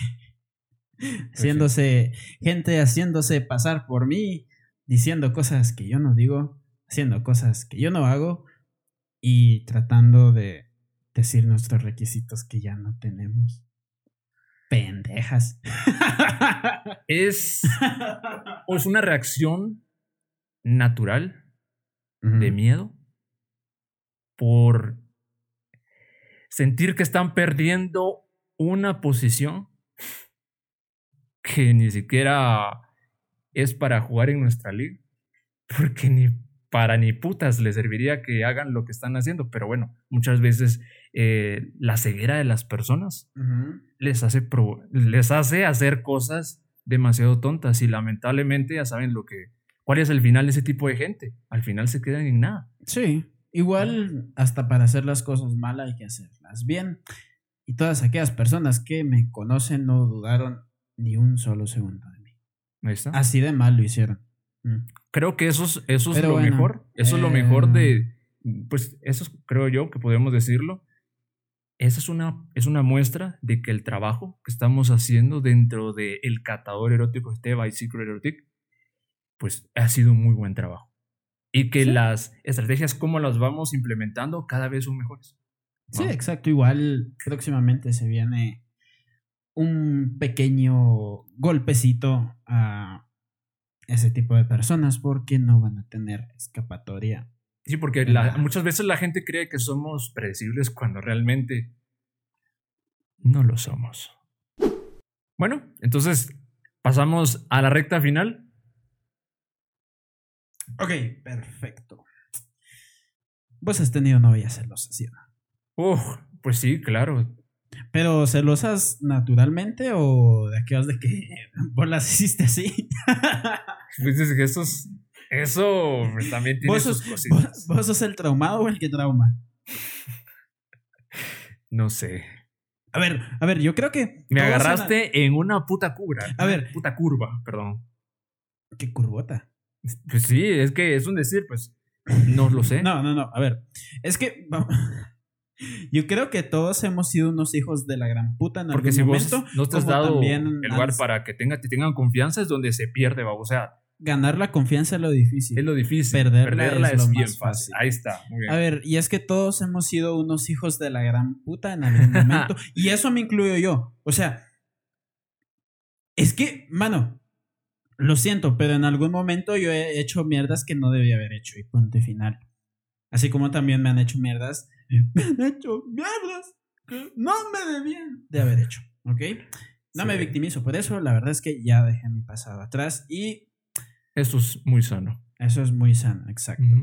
Haciéndose, gente haciéndose pasar por mí, diciendo cosas que yo no digo, haciendo cosas que yo no hago y tratando de decir nuestros requisitos que ya no tenemos. Pendejas. Es, (laughs) es una reacción natural de miedo por sentir que están perdiendo una posición que ni siquiera es para jugar en nuestra liga, porque ni para ni putas les serviría que hagan lo que están haciendo, pero bueno, muchas veces eh, la ceguera de las personas les, hace les hace hacer cosas demasiado tontas y lamentablemente ya saben lo que, cuál es el final de ese tipo de gente, al final se quedan en nada. Sí, igual hasta para hacer las cosas mal hay que hacerlas bien. Y todas aquellas personas que me conocen no dudaron ni un solo segundo de mí. Así de mal lo hicieron. Mm. Creo que eso es, eso es lo mejor. Eso es lo mejor de. Eh, pues eso creo yo que podemos decirlo. Esa es una, es una muestra de que el trabajo que estamos haciendo dentro del el catador erótico este by Secret Erotic, pues ha sido un muy buen trabajo. Y que las estrategias, como las vamos implementando, cada vez son mejores. Sí, exacto. Igual próximamente se viene un pequeño golpecito a ese tipo de personas porque no van a tener escapatoria. Sí, porque muchas veces la gente cree que somos predecibles cuando realmente no lo somos. Bueno, entonces pasamos a la recta final. Ok, perfecto. Vos has tenido novias celosas, ¿sí? Uf, pues sí, claro. ¿Pero celosas naturalmente o de aquellas de que (laughs) vos las hiciste así? (laughs) pues es que eso, eso también tiene ¿Vos sus cositas. ¿vos, sos el traumado o el que trauma? No sé. A ver, a ver, yo creo que. Me agarraste en una puta curva. A ver. Puta curva, perdón. ¿Qué curvota? Pues sí, es que es un decir, pues. No lo sé. No, no, no. A ver. Es que. Yo creo que todos hemos sido unos hijos de la gran puta en Porque algún si momento. Vos no te has dado el lugar para que tenga, te tengan confianza es donde se pierde, O sea, ganar la confianza es lo difícil. Es lo difícil. Perderla, es, bien fácil. Ahí está. Muy bien. A ver, y es que todos hemos sido unos hijos de la gran puta en algún momento. (laughs) y eso me incluyo yo. O sea, es que, mano, lo siento, pero en algún momento yo he hecho mierdas que no debía haber hecho y punto final. Así como también me han hecho mierdas (laughs) me han hecho mierdas que no me debían de haber hecho, ¿ok? No me victimizo por eso, la verdad es que ya dejé mi pasado atrás y... Eso es muy sano. Eso es muy sano, exacto.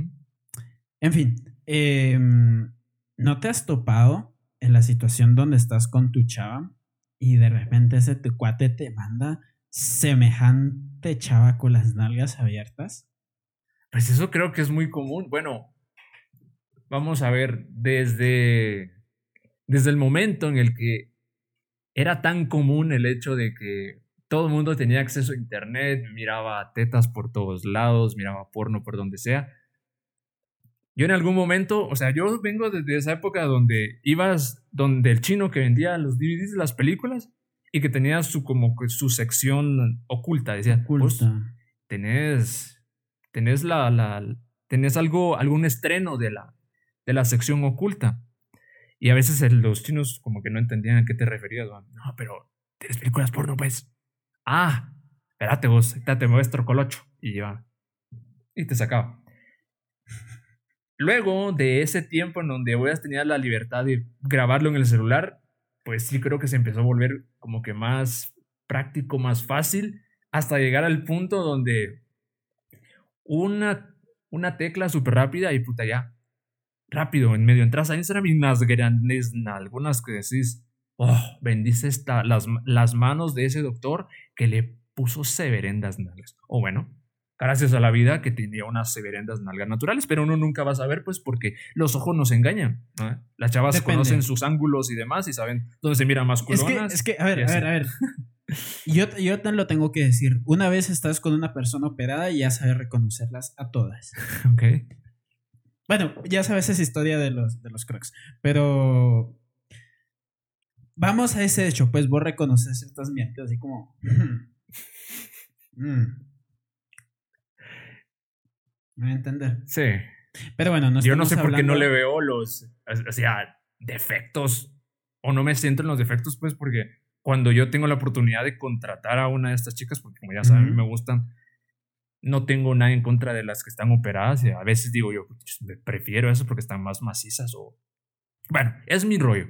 En fin, em, ¿no te has topado en la situación donde estás con tu chava y de repente ese tu cuate te manda semejante chava con las nalgas abiertas? Pues eso creo que es muy común. Bueno, vamos a ver, desde, desde el momento en el que era tan común el hecho de que todo el mundo tenía acceso a internet, miraba tetas por todos lados, miraba porno por donde sea. Yo en algún momento, o sea, yo vengo desde esa época donde ibas, donde el chino que vendía los DVDs de las películas y que tenía su como su sección oculta, decía, oculta. tenés, tenés la, la, tenés algo, algún estreno de la, de la sección oculta. Y a veces los chinos como que no entendían a qué te referías. No, pero tienes películas porno, pues. Ah, espérate vos, te muestro colocho. Y ya. Y te sacaba. Luego de ese tiempo en donde voy a tener la libertad de grabarlo en el celular, pues sí creo que se empezó a volver como que más práctico, más fácil, hasta llegar al punto donde una, una tecla súper rápida y puta ya, rápido, en medio entras a Instagram y unas grandes algunas que decís, oh, bendice las, las manos de ese doctor que le puso severendas nalgas. O bueno, gracias a la vida que tenía unas severendas nalgas naturales, pero uno nunca va a saber, pues, porque los ojos nos engañan. Las chavas conocen sus ángulos y demás y saben dónde se mira más es que, es que, a ver, a ver, a ver. (laughs) Yo, yo te lo tengo que decir. Una vez estás con una persona operada y ya sabes reconocerlas a todas. (laughs) Ok. Bueno, ya sabes esa historia de los, de los crocs. Pero. Vamos a ese hecho, pues vos reconoces estas mierdas así como. (laughs) mm. Me voy a entender. Sí. Pero bueno, no Yo no sé por qué no le veo los. O sea, defectos. O no me siento en los defectos, pues, porque cuando yo tengo la oportunidad de contratar a una de estas chicas, porque como ya saben, me gustan, no tengo nada en contra de las que están operadas. Y a veces digo yo, prefiero eso porque están más macizas o... Bueno, es mi rollo.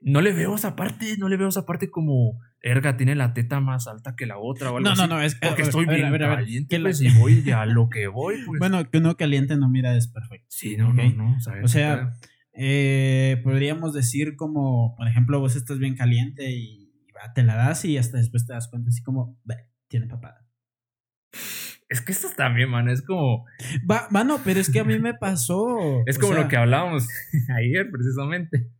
No le veo esa parte, no le veo esa parte como, erga, tiene la teta más alta que la otra o algo no, así. No, no, es que... Porque estoy bien caliente, pues, (laughs) y voy a lo que voy, pues. Bueno, que uno caliente no mira es perfecto. Sí, no, no, no. O sea, eh, podríamos decir como, por ejemplo, vos estás bien caliente y te la das y hasta después te das cuenta así como, tiene papada. Es que esto también, mano, es como... Va, mano, pero es que a mí me pasó. (laughs) es como lo que hablábamos (laughs) ayer, precisamente.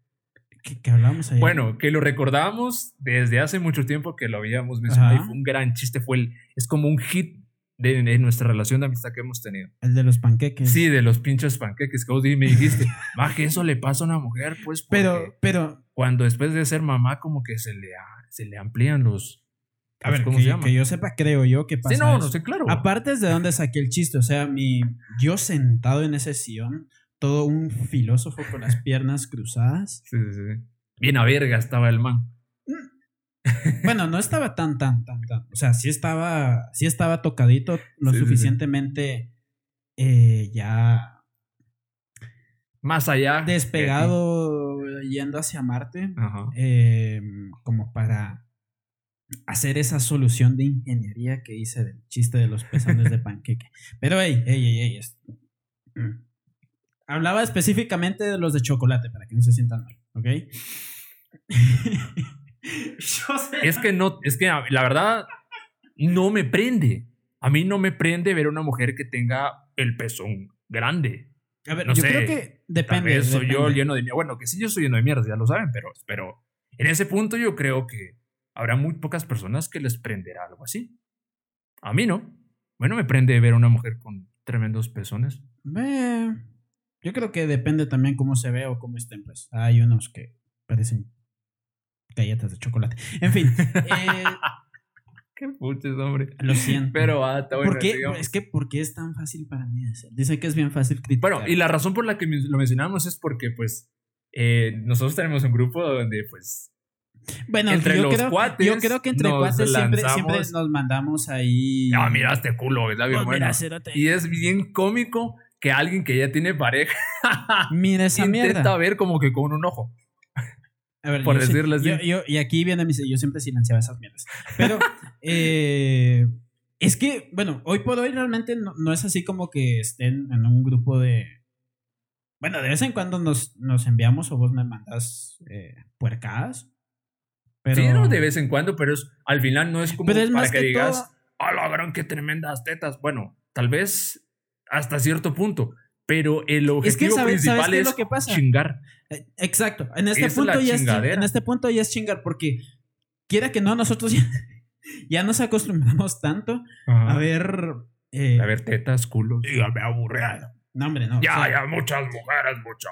¿Qué, hablábamos ayer? Bueno, que lo recordábamos desde hace mucho tiempo que lo habíamos mencionado y fue un gran chiste, fue el, es como un hit de, nuestra relación de amistad que hemos tenido. El de los panqueques. Sí, de los pinches panqueques que vos me dijiste, (laughs) va, que eso le pasa a una mujer, pues. Pero, pero. Cuando después de ser mamá, como que se le, se le amplían los. A ver, ¿cómo que, se llama? que yo sepa, creo yo que pasa. Sí, no, no sé, claro. Aparte es de dónde saqué el chiste. O sea, mi, yo sentado en ese sillón, todo un filósofo con las piernas cruzadas. Sí, sí, sí. Bien a verga estaba el man. Mm. Bueno, no estaba tan, tan, tan, tan. O sea, sí estaba, sí estaba tocadito lo suficientemente eh, ya. Más allá. Despegado yendo hacia Marte, em, como para hacer esa solución de ingeniería que hice del chiste de los pezones de (laughs) panqueque. Pero, hey, hey, hey, hey. Mm. Hablaba específicamente de los de chocolate, para que no se sientan mal, ¿ok? (laughs) es que no, es que la verdad no me prende. A mí no me prende ver a una mujer que tenga el pezón grande. A ver, yo creo que depende. Tal soy yo lleno de mierda. Bueno, que sí, yo soy lleno de mierda, ya lo saben, pero, pero en ese punto yo creo que habrá muy pocas personas que les prenderá algo así. A mí no. Bueno, me prende ver a una mujer con tremendos pezones. Yo creo que depende también cómo se ve o cómo estén, pues. Hay unos que parecen galletas de chocolate. En fin. (laughs) Eh, Qué puches, hombre. Lo siento. Pero ah, está bueno, Es que, ¿por qué es tan fácil para mí decir? Dice que es bien fácil criticar. Bueno, y la razón por la que lo mencionamos es porque, pues, eh, nosotros tenemos un grupo donde, pues. Bueno, entre los cuates. Yo creo que entre cuates siempre, siempre, nos mandamos ahí. Ah, mira este culo, está bien oh, bueno. y es bien cómico que alguien que ya tiene pareja. (laughs) mira esa intenta ver como que con un ojo. A ver, por decirles y aquí viene mi. Yo siempre silenciaba esas mierdas. Pero. (laughs) eh, es que, bueno, hoy por hoy realmente no, es así como que estén en un grupo de. Bueno, de vez en cuando nos, nos enviamos o vos me mandas eh, puercadas. Pero... Sí, no, de vez en cuando, pero es, al final no es como para que, digas, ¡ah, la gran, qué tremendas tetas! Bueno, tal vez hasta cierto punto. Pero el objetivo principal es, chingar. Exacto. En este, punto ya es, en este punto ya es chingar, porque quiera que no, nosotros ya, (laughs) nos acostumbramos tanto a ver. Eh, a ver tetas, culos. Dígame aburrido. No, hombre, no. Ya, ya, muchas mujeres, mucho.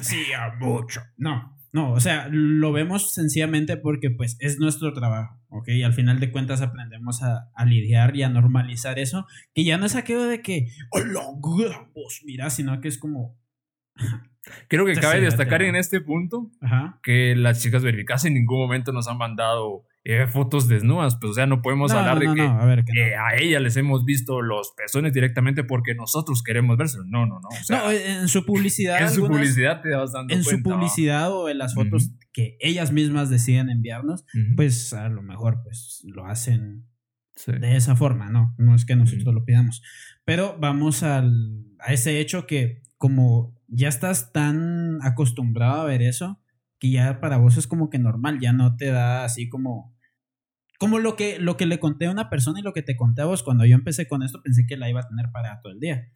Sí, ya, mucho. No. No, o sea, lo vemos sencillamente porque pues es nuestro trabajo, ¿ok? Y al final de cuentas aprendemos a, lidiar y a normalizar eso, que ya no es aquello de que, hola, vos mira, sino que es como... (laughs) Creo que cabe destacar en este punto que las chicas verificadas en ningún momento nos han mandado eh, fotos desnudas, pues o sea, no podemos hablar de que, a, ella les hemos visto los pezones directamente porque nosotros queremos verse. No, no, no. no, en su publicidad. en su publicidad te vas dando En su publicidad o en las fotos que ellas mismas deciden enviarnos, pues a lo mejor pues lo hacen de esa forma, no, no es que nosotros lo pidamos. Pero vamos al, a ese hecho que como ya estás tan acostumbrado a ver eso, que ya para vos es como que normal, ya no te da así como como lo que, lo que le conté a una persona y lo que te conté a vos, cuando yo empecé con esto pensé que la iba a tener para todo el día.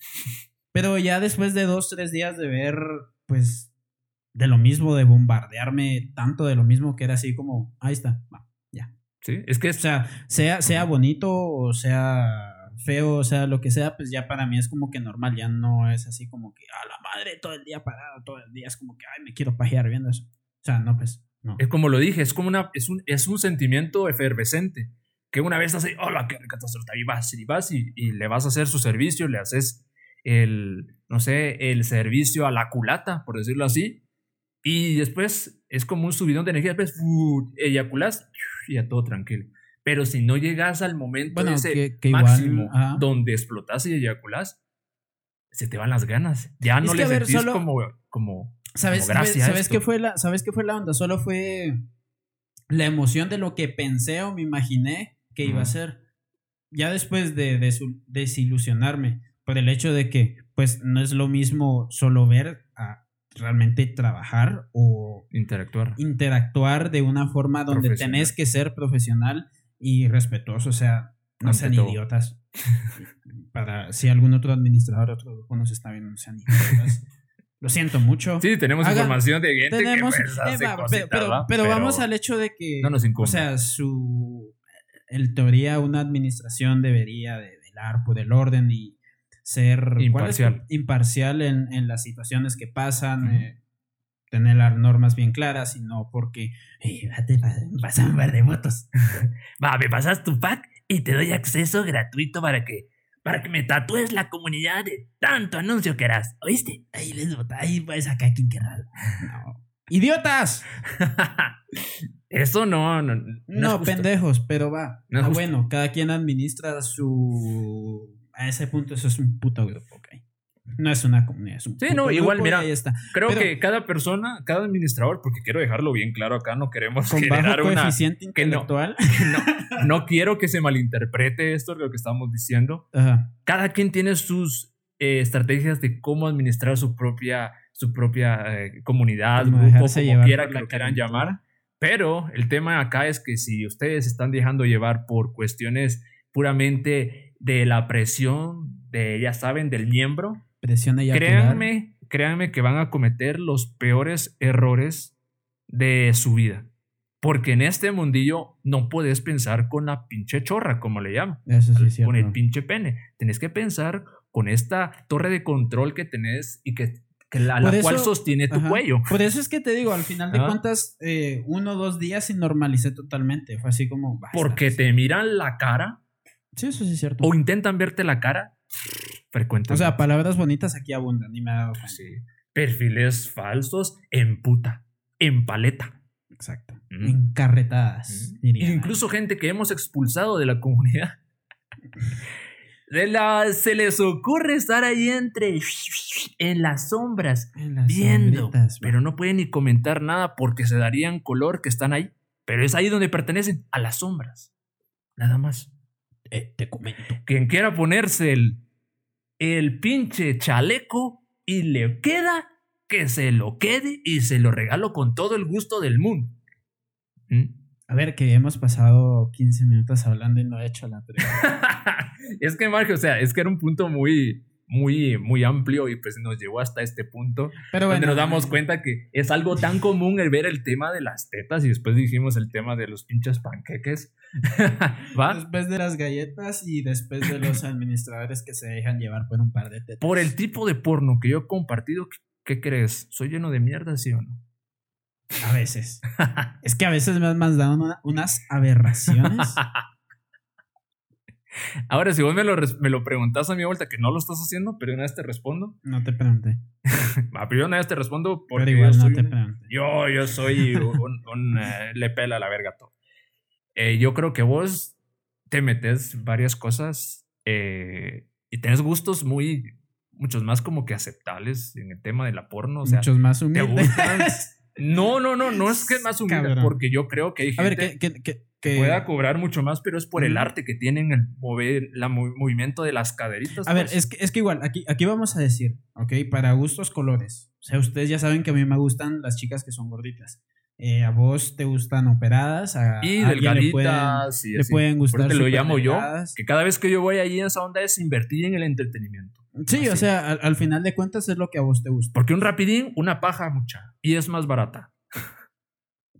Pero ya después de dos, tres días de ver, pues, de lo mismo, de bombardearme tanto de lo mismo, que era así como, ahí está, va, ya. Sí, es que... O sea, sea, sea bonito o sea feo, o sea, lo que sea, pues ya para mí es como que normal, ya no es así como que, a la madre, todo el día parado, todo el día es como que, ay, me quiero pajear viendo eso. O sea, no, pues, no. Es como lo dije, es como una, es un, es un sentimiento efervescente, que una vez hace, hola, qué rica y vas, y vas, y, y le vas a hacer su servicio, le haces el, no sé, el servicio a la culata, por decirlo así, y después es como un subidón de energía, después eyaculas y ya todo tranquilo. Pero si no llegas al momento ese máximo donde explotas y eyaculas, se te van las ganas. Ya no le sentís como, como, ¿Sabes, ¿sabes, qué fue la, ¿Sabes qué fue la onda? Solo fue la emoción de lo que pensé o me imaginé que iba a ser. Ya después de, de desilusionarme por el hecho de que, pues, no es lo mismo solo ver a realmente trabajar o interactuar. Interactuar de una forma donde tenés que ser profesional y respetuoso, o sea, no sean idiotas. Para si algún otro administrador, otro grupo nos está viendo, no sean (laughs) idiotas. Lo siento mucho. Sí, tenemos información de gente que pues, eh, pero, vamos al hecho de que, no nos o sea, su, el teoría, una administración debería de velar por el orden y ser imparcial, imparcial en, en, las situaciones que pasan, tener las normas bien claras y no porque, hey, vas a un par de votos. (laughs) Va, me pasas tu pack y te doy acceso gratuito para que para que me tatúes la comunidad de tanto anuncio que harás. ¿Oíste? Ahí les vota, ahí pues acá quien querrá. No. ¡Idiotas! (laughs) Eso no, no. No, pendejos, pero va. ah, bueno, cada quien administra su. A ese punto, eso es un puto grupo, ok. No es una comunidad, es un Sí, no, igual, mira, está. creo que cada persona, cada administrador, porque quiero dejarlo bien claro acá, no queremos con generar bajo coeficiente intelectual. (laughs) no, no, quiero que se malinterprete esto, lo que estamos diciendo. Cada quien tiene sus eh, estrategias de cómo administrar su propia, su propia eh, comunidad, grupo, como quiera que lo quieran llamar. Pero el tema acá es que si ustedes están dejando llevar por cuestiones puramente de la presión, de, ya saben, del miembro, Presión créanme, créanme que van a cometer los peores errores de su vida. Porque en este mundillo no puedes pensar con la pinche chorra, como le llaman. Eso sí Con el pinche pene. Tenés que pensar con esta torre de control que tenés y que, la, cual sostiene tu cuello. Por eso es que te digo, al final de cuentas, eh, uno o dos días y normalicé totalmente. Fue así como. Porque te miran la cara. Sí, eso sí es cierto. O intentan verte la cara frecuentemente. O sea, palabras bonitas aquí abundan y me ha dado Sí. Perfiles falsos en puta, en paleta. Exacto. Encarretadas. Incluso gente que hemos expulsado de la comunidad. (laughs) De la, se les ocurre estar ahí entre en las sombras viendo, pero no pueden ni comentar nada porque se darían color que están ahí. Pero es ahí donde pertenecen a las sombras. Nada más. Eh, te comento. Quien quiera ponerse el el pinche chaleco y le queda que se lo quede y se lo regalo con todo el gusto del mundo. ¿Mm? A ver, que hemos pasado 15 minutos hablando y no he hecho la pregunta. (laughs) es que, Marco, o sea, es que era un punto muy, muy, muy amplio y pues nos llevó hasta este punto Pero donde nos damos cuenta que es algo tan común el ver el tema de las tetas y después dijimos el tema de los pinches panqueques. (laughs) ¿Va? Después de las galletas y después de los administradores que se dejan llevar por un par de tetas. Por el tipo de porno que yo he compartido, ¿qué crees? ¿Soy lleno de mierda, sí o no? A veces. es que a veces me has mandado unas aberraciones (laughs) Ahora, si vos me lo, me lo preguntas a mi vuelta, que no lo estás haciendo, pero una vez te respondo. No te pregunté. (laughs) ah, pero una vez te respondo porque pero igual yo, no te yo, yo soy un, eh, le pela la verga todo. Eh, yo creo que vos te metes varias cosas eh, y tienes gustos muy, muchos más como que aceptables en el tema de la porno. O sea, muchos más humildes. (laughs) No, no, no, no es que más humilde, porque yo creo que hay gente... A ver, que, que, que pueda cobrar mucho más, pero es por el arte que tienen el mover, la movimiento de las caderitas. A ver, pues. es que, es que igual, aquí, aquí vamos a decir, ¿ok? Para gustos colores. O sea, ustedes ya saben que a mí me gustan las chicas que son gorditas. eh, a vos te gustan operadas, a Y alguien le pueden, delgaditas, y le pueden gustar Porque lo llamo yo, que cada vez que yo voy allí esa onda es invertir en el entretenimiento. Sí, o sea, al, al final de cuentas es lo que a vos te gusta. Porque un rapidín, una paja mucha. Y es más barata.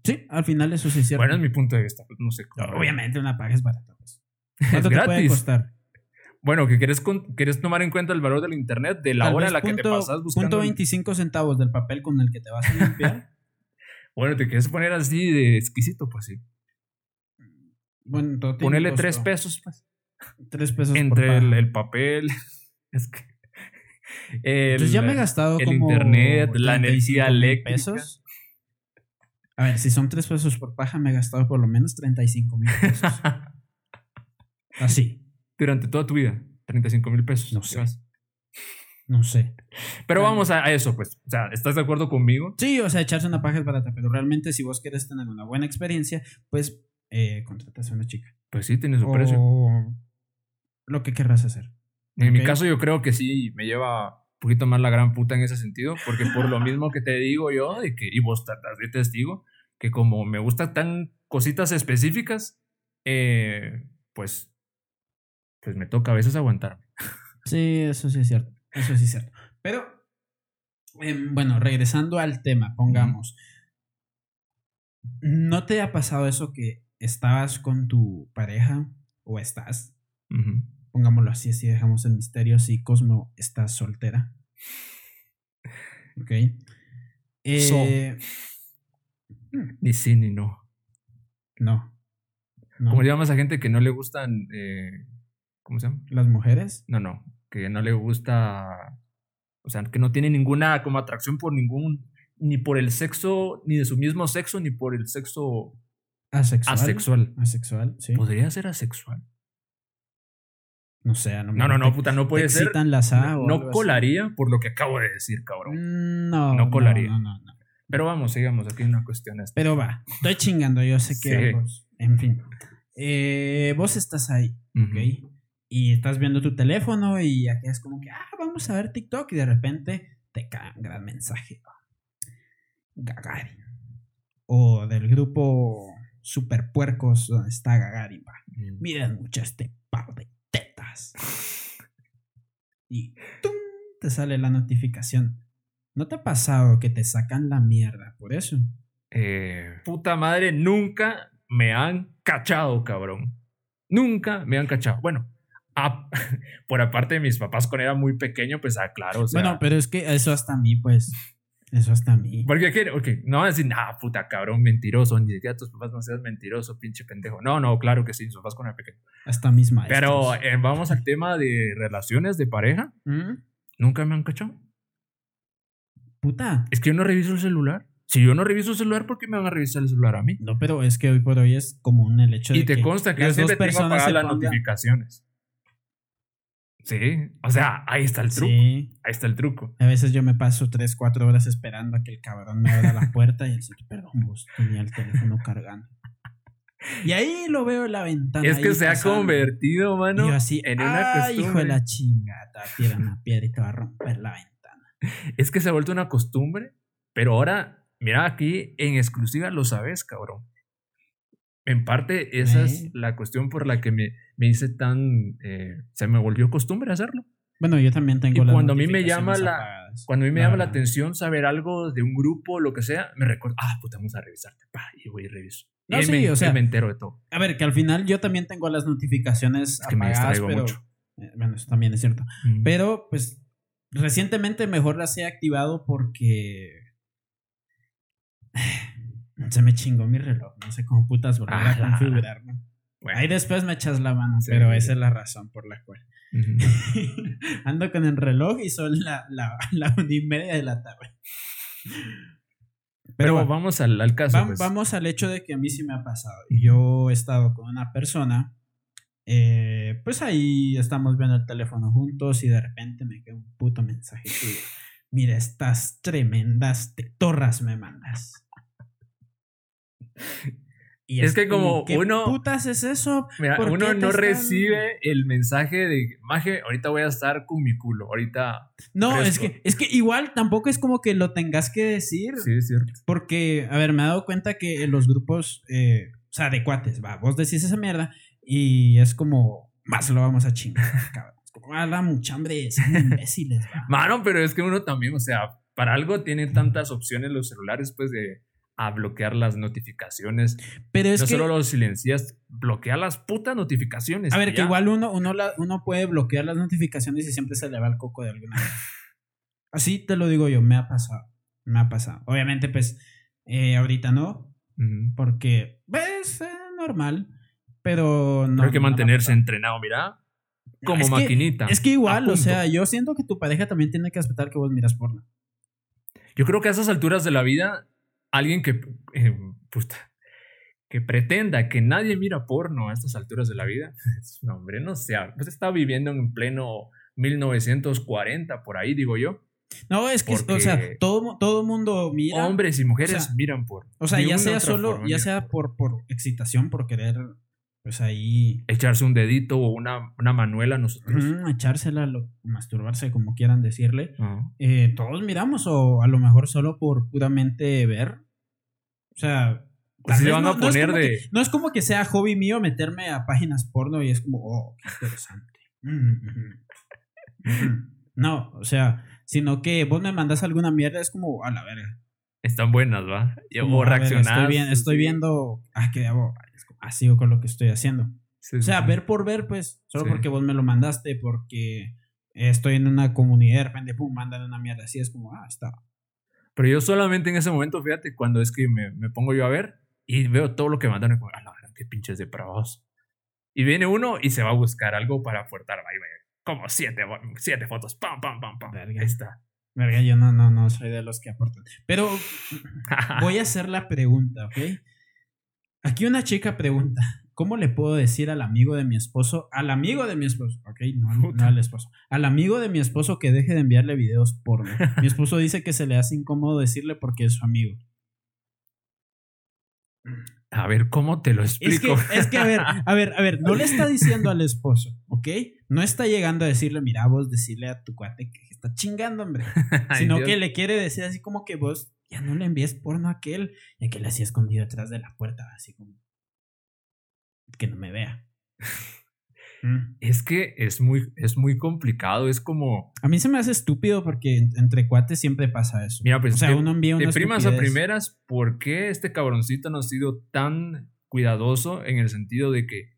Sí, al final eso sí es cierto. Bueno, es mi punto de vista. pues, No sé cómo. Obviamente una paga es barata. Pues. (laughs) Es ¿Cuánto te puede gratis. costar? Bueno, que quieres, con- quieres tomar en cuenta el valor del internet de la Tal hora en la que te pasas buscando. Punto 25 centavos del papel con el que te vas a limpiar. (laughs) Bueno, te quieres poner así de exquisito, pues sí. bueno, todo costo. tres pesos, pues. Tres pesos por Entre el, papel. (laughs) Es que. el- Entonces ya me he gastado el como internet, la 35 energía eléctrica. pesos. A ver, si son tres pesos por paja, me he gastado por lo menos 35 mil pesos. (laughs) Así, Durante toda tu vida. 35 mil pesos. No ¿qué sé. no sé. Pero vamos a, eso, pues. O sea, ¿estás de acuerdo conmigo? Sí, o sea, echarse una paja es barata, pero realmente si vos quieres tener una buena experiencia, pues eh, contratas a una chica. Pues sí, tiene su precio. O lo que querrás hacer. En mi caso, yo creo que sí me lleva poquito más la gran puta en ese sentido, porque por lo mismo que te digo yo, de que, y vos estás de testigo, que como me gustan tan cositas específicas, eh, pues, pues me toca a veces aguantarme. Sí, eso sí es cierto. Eso sí es cierto. Pero, em, bueno, regresando al tema, pongamos. ¿No te ha pasado eso que estabas con tu pareja o estás? Ujú. Pongámoslo así, así dejamos el misterio. Si Cosmo estás soltera. Ok. Eh, Ni sí ni no. no. No. Como llamas a gente que no le gustan, eh, ¿cómo se llama? ¿Las mujeres? No, no, que no le gusta, o sea, que no tiene ninguna como atracción por ningún, ni por el sexo, ni de su mismo sexo, ni por el sexo Asexual. asexual. Asexual, sí. ¿Podría ser asexual? No sé, No, no, no, te- puta, no te puede ser. las A No así. colaría por lo que acabo de decir, cabrón. Mm, No. No colaría. No, no, no. Pero vamos, sigamos, aquí hay una cuestión. esta. Pero va, estoy chingando, yo sé que Sí. ambos- En fin. Eh, vos estás ahí. ¿ok? Y estás viendo tu teléfono y aquí es como que, ah, vamos a ver TikTok y de repente te cae un gran mensaje. Gagarin. O del grupo Super Puercos donde está Gagarin, va. Mm. Miren mucho este par de Y ¡tum! te sale la notificación. ¿No te ha pasado que te sacan la mierda por eso? Eh, puta madre, nunca me han cachado, cabrón. Nunca me han cachado. Bueno, a- (laughs) por aparte de mis papás cuando era muy pequeño, pues ah, claro. O sea, bueno, pero es que eso hasta a mí, pues. Eso hasta a mí. Porque ¿qué? Ok, no van a decir, nah, puta cabrón, mentiroso, ni siquiera tus papás no seas mentiroso, pinche pendejo. No, no, claro que sí, mis papás cuando era pequeño. Hasta mis maestros. Pero eh, vamos al tema de relaciones de pareja. ¿Mm? Nunca me han cachado. Puta. Es que yo no reviso el celular. Si yo no reviso el celular, ¿por qué me van a revisar el celular a mí? No, pero es que hoy por hoy es común el hecho de Y te que consta que yo siempre tengo personas apagadas se las pongan- notificaciones. Sí, o sea, ahí está el truco. Sí. Ahí está el truco. A veces yo me paso 3, 4 horas esperando a que el cabrón me abra la puerta y él dice, perdón, vos tenía el teléfono cargando. Y ahí lo veo en la ventana. es que se ha convertido, mano, yo así, en una "Ay, hijo de costumbre. la chingata, tira una piedra y te va a romper la ventana. Es que se ha vuelto una costumbre, pero ahora, mira, aquí en exclusiva lo sabes, cabrón. En parte, esa es la cuestión por la que me, me hice tan. eh, se me volvió costumbre hacerlo. Bueno, yo también tengo Y las cuando a mí me llama la- apagadas. Cuando a mí me llama la atención saber algo de un grupo, lo que sea, me recuerdo, ah, puta, vamos a revisarte. Pa, y voy y reviso. Y No, ahí sí, me, o sea, me entero de todo. A ver, que al final yo también tengo las notificaciones Es que me apagadas, distraigo pero... mucho. eh, Bueno, eso también es cierto. Mm. Pero, pues, recientemente mejor las he activado porque... Se me chingó mi reloj. No sé cómo putas volver a Ah, configurarlo. Bueno, Ahí después me echas la mano, Sí. pero esa es la razón por la cual. (laughs) Ando con el reloj y son la, la, (laughs) la una y media de la tarde. Pero, Pero, va- vamos al, al caso. va- pues. vamos al hecho de que a mí sí me ha pasado. Yo he estado con una persona, eh, pues ahí estamos viendo el teléfono juntos y de repente me queda un puto mensaje tuyo. Mira, estas tremendas tetorras me mandas. Es, que como ¿qué uno... putas es eso? Mira, ¿Por uno no están- recibe el mensaje de, maje, ahorita voy a estar con mi culo, ahorita... No, es fresco". que, es que igual tampoco es como que lo tengas que decir. Sí, es cierto. Porque, a ver, me he dado cuenta que en los grupos, eh, o sea, de cuates, va, vos decís esa mierda y es como, más lo vamos a chingar, (laughs) cabrón. Es como, la mucha hambre, son (laughs) imbéciles, va. Mano, pero es que uno también, o sea, para algo tiene tantas opciones los celulares, pues, de a bloquear las notificaciones. Pero es no que, solo los silencias, bloquea las putas notificaciones. a ver, que igual uno, uno, la- uno puede bloquear las notificaciones y siempre se le va el coco de alguna manera. (laughs) Así te lo digo yo, me ha pasado, me ha pasado. Obviamente, pues, eh, ahorita no, porque, pues, eh, normal, pero no. Hay que no mantenerse entrenado, mira. Como es que- maquinita. Es que igual, o sea, yo siento que tu pareja también tiene que aceptar que vos miras porno. Yo creo que a esas alturas de la vida, alguien que, eh, puta, que pretenda que nadie mira porno a estas alturas de la vida, (laughs) no, hombre, no sé, pues está viviendo en pleno 1940, por ahí digo yo. No, es que, o sea, todo, todo mundo mira. Hombres y mujeres o sea, miran porno. o sea, ya sea solo, forma ya sea por, por excitación, por querer, pues ahí, Echarse un dedito o una, una manuela a nosotros. ujú, echársela, lo- masturbarse, como quieran decirle. Eh, todos miramos, o a lo mejor solo por puramente ver. O sea. Pues si van a es poner de- que- no es como que sea hobby mío meterme a páginas porno y es como, oh, qué interesante. Mm, ujú, (laughs) ujú. No, o sea, sino que vos me mandas alguna mierda, es como, a la verga. Están buenas, ¿va? O a reaccionar. Estoy, bien- estoy viendo, ah, ¿qué hago? Como, ah, sigo con lo que estoy haciendo. O sea, ver por ver, pues, solo Sí. porque vos me lo mandaste, porque estoy en una comunidad, de repente, pum, mandan una mierda así, es como, ah, está. Pero yo solamente en ese momento, fíjate, cuando es que me, me pongo yo a ver y veo todo lo que mandan, y como, a la verdad, qué pinches depravados. Y viene uno y se va a buscar algo para aportar. Ahí va, como siete, siete fotos. Pam, pam, pam, pam. Verga. Ahí está. Verga, yo no, no, no soy de los que aportan. Pero (laughs) voy a hacer la pregunta, ¿ok? Aquí una chica pregunta, ¿cómo le puedo decir al amigo de mi esposo, al amigo de mi esposo, ok, no, al- no al esposo, al amigo de mi esposo que deje de enviarle videos porno? Mi (laughs) esposo dice que se le hace incómodo decirle porque es su amigo. A ver, ¿cómo te lo Es explico? que, es que, a ver, a ver, a ver, no le está diciendo al esposo, ¿ok? No está llegando a decirle, mira, vos decirle a tu cuate que está chingando, hombre. (laughs) Sino que le quiere decir así como que vos ya no le envíes porno a aquel, y aquel así escondido detrás de la puerta, así como que no me vea. (laughs) Mm. Es que es muy, es muy complicado. Es como, A mí se me hace estúpido porque en- entre cuates siempre pasa eso. mira, pues o sea, uno envía una de primas a primeras, ¿por qué este cabroncito no ha sido tan cuidadoso en el sentido de que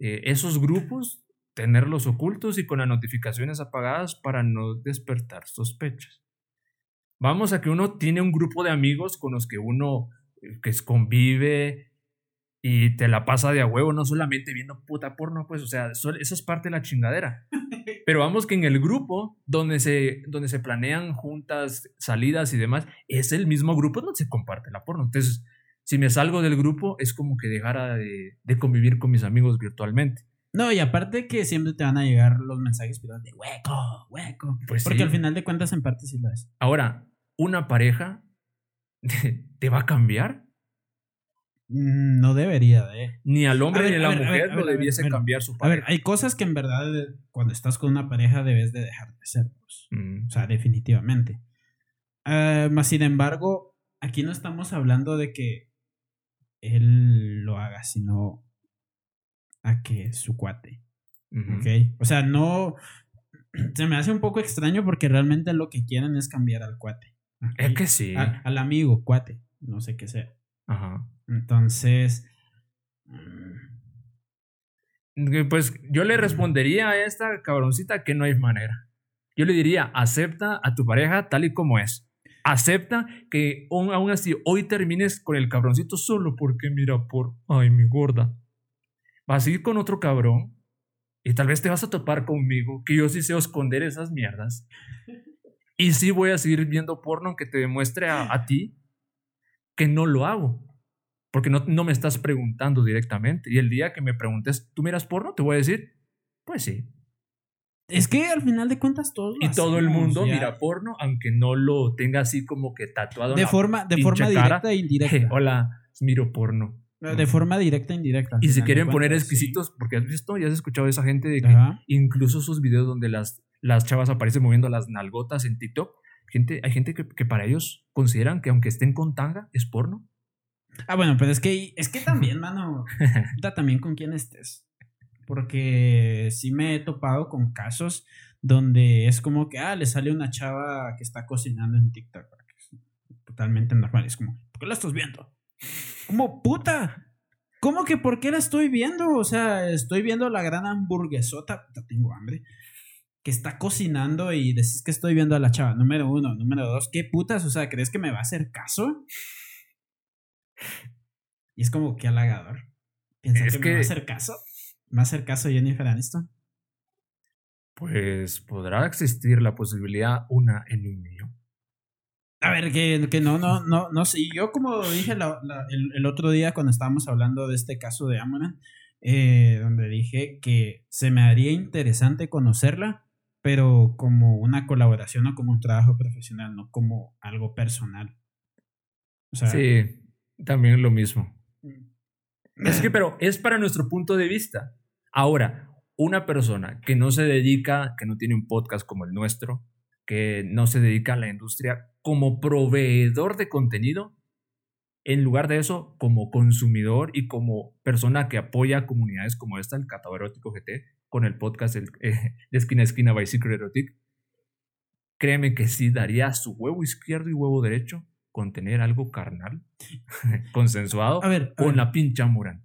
eh, esos grupos, tenerlos ocultos y con las notificaciones apagadas para no despertar sospechas? Vamos a que uno tiene un grupo de amigos con los que uno eh, que es- convive y te la pasa de a huevo, no solamente viendo puta porno, pues, o sea, eso, eso es parte de la chingadera. (laughs) Pero vamos que en el grupo donde se, donde se planean juntas, salidas y demás, es el mismo grupo donde se comparte la porno. Entonces, si me salgo del grupo, es como que dejara de, de convivir con mis amigos virtualmente. No, y aparte que siempre te van a llegar los mensajes de hueco, hueco. Pues porque sí. al final de cuentas en parte sí lo es. Ahora, una pareja (laughs) te va a cambiar. Mm, No debería de. Ni al hombre ver, ni a la ver, mujer a ver, ver, debiese cambiar su A ver, pareja. hay cosas que en verdad cuando estás con una pareja debes de dejar de ser. pues. Mm, O sea, definitivamente. Ah, más sin embargo, aquí no estamos hablando de que él lo haga, sino a que su cuate. ujú. ¿Ok? O sea, no. (clears throat) Se me hace un poco extraño porque realmente lo que quieren es cambiar al cuate. Es que sí. Al, al amigo, cuate. No sé qué sea. Ajá. Entonces. mm, Pues yo le respondería a esta cabroncita que no hay manera. Yo le diría, acepta a tu pareja tal y como es. Acepta que aún, aún así hoy termines con el cabroncito solo porque mira por, ay, mi gorda. Vas a ir con otro cabrón y tal vez te vas a topar conmigo, que yo sí sé esconder esas mierdas. (laughs) Y sí voy a seguir viendo porno que te demuestre a, a ti que no lo hago. Porque no, no me estás preguntando directamente. Y el día que me preguntes, ¿tú miras porno? Te voy a decir, pues sí. Es que al final de cuentas todos lo Y todo el mundo ya. mira porno, aunque no lo tenga así como que tatuado. en De la forma, de forma cara. directa e indirecta. (laughs) Hola, miro porno. De forma directa e indirecta. Y se quieren poner exquisitos, porque has visto, ya has escuchado a esa gente de que incluso sus videos donde las, las chavas aparecen moviendo las nalgotas en TikTok, gente, hay gente que, que para ellos consideran que aunque estén con tanga, es porno. Ah, bueno, pero es que, es que también, (laughs) mano, da también con quién estés. Porque sí me he topado con casos donde es como que, ah, le sale una chava que está cocinando en TikTok. Totalmente normal. Es como, ¿por qué la estás viendo? Como puta. ¿Cómo que por qué la estoy viendo? O sea, estoy viendo la gran hamburguesota. Tengo hambre. Que está cocinando y decís que estoy viendo a la chava. Número uno. Número dos. ¿Qué putas? O sea, ¿crees que me va a hacer caso? Y es como que halagador. ¿Piensas que, me va a hacer caso? ¿Me va a hacer caso Jennifer Aniston? Pues podrá existir la posibilidad una en un millón. A ver, que, que no, no, no, no sé. Yo como dije el, el, otro día cuando estábamos hablando de este caso de Amona, eh, donde dije que se me haría interesante conocerla, pero como una colaboración o como un trabajo profesional, no como algo personal. sí, también lo mismo. Mm. Es que, pero es para nuestro punto de vista. Ahora, una persona que no se dedica, que no tiene un podcast como el nuestro, que no se dedica a la industria como proveedor de contenido, en lugar de eso, como consumidor y como persona que apoya comunidades como esta, el Catado Erótico GT, con el podcast eh, de Esquina a Esquina by Secret Erotic, créeme que sí daría su huevo izquierdo y huevo derecho con tener algo carnal, (laughs) consensuado, a ver, con la pincha Muran.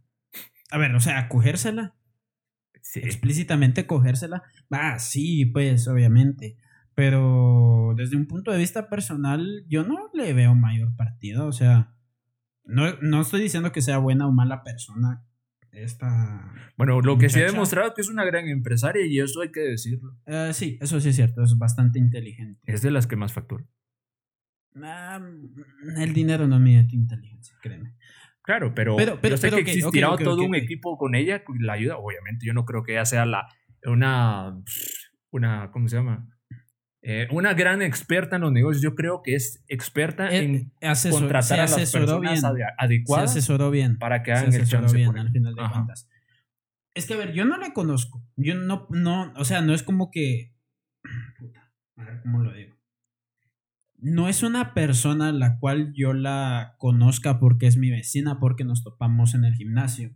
A ver, o sea, cogérsela. Explícitamente cogérsela. Va, sí, pues, obviamente. Pero desde un punto de vista personal, yo no le veo mayor partido. O sea, no, no estoy diciendo que sea buena o mala persona esta. Bueno, lo que se ha demostrado que es una gran empresaria y eso hay que decirlo. Eh, sí, eso sí es cierto, es bastante inteligente. Es de las que más factura. Ah, el dinero no mide tu inteligencia, créeme. Claro, pero, pero, yo sé que existirá todo un equipo con ella la ayuda. Obviamente, yo no creo que ella sea la una, una ¿cómo se llama? Eh, una gran experta en los negocios, yo creo que es experta eh, en contratar a las personas bien. adecuadas se asesoró bien. para que hagan el chance bien al final de cuentas. Es que a ver, yo no le conozco. Yo no, no, o sea, no es como que. Puta, a ver cómo lo digo. No es una persona la cual yo la conozca porque es mi vecina, porque nos topamos en el gimnasio,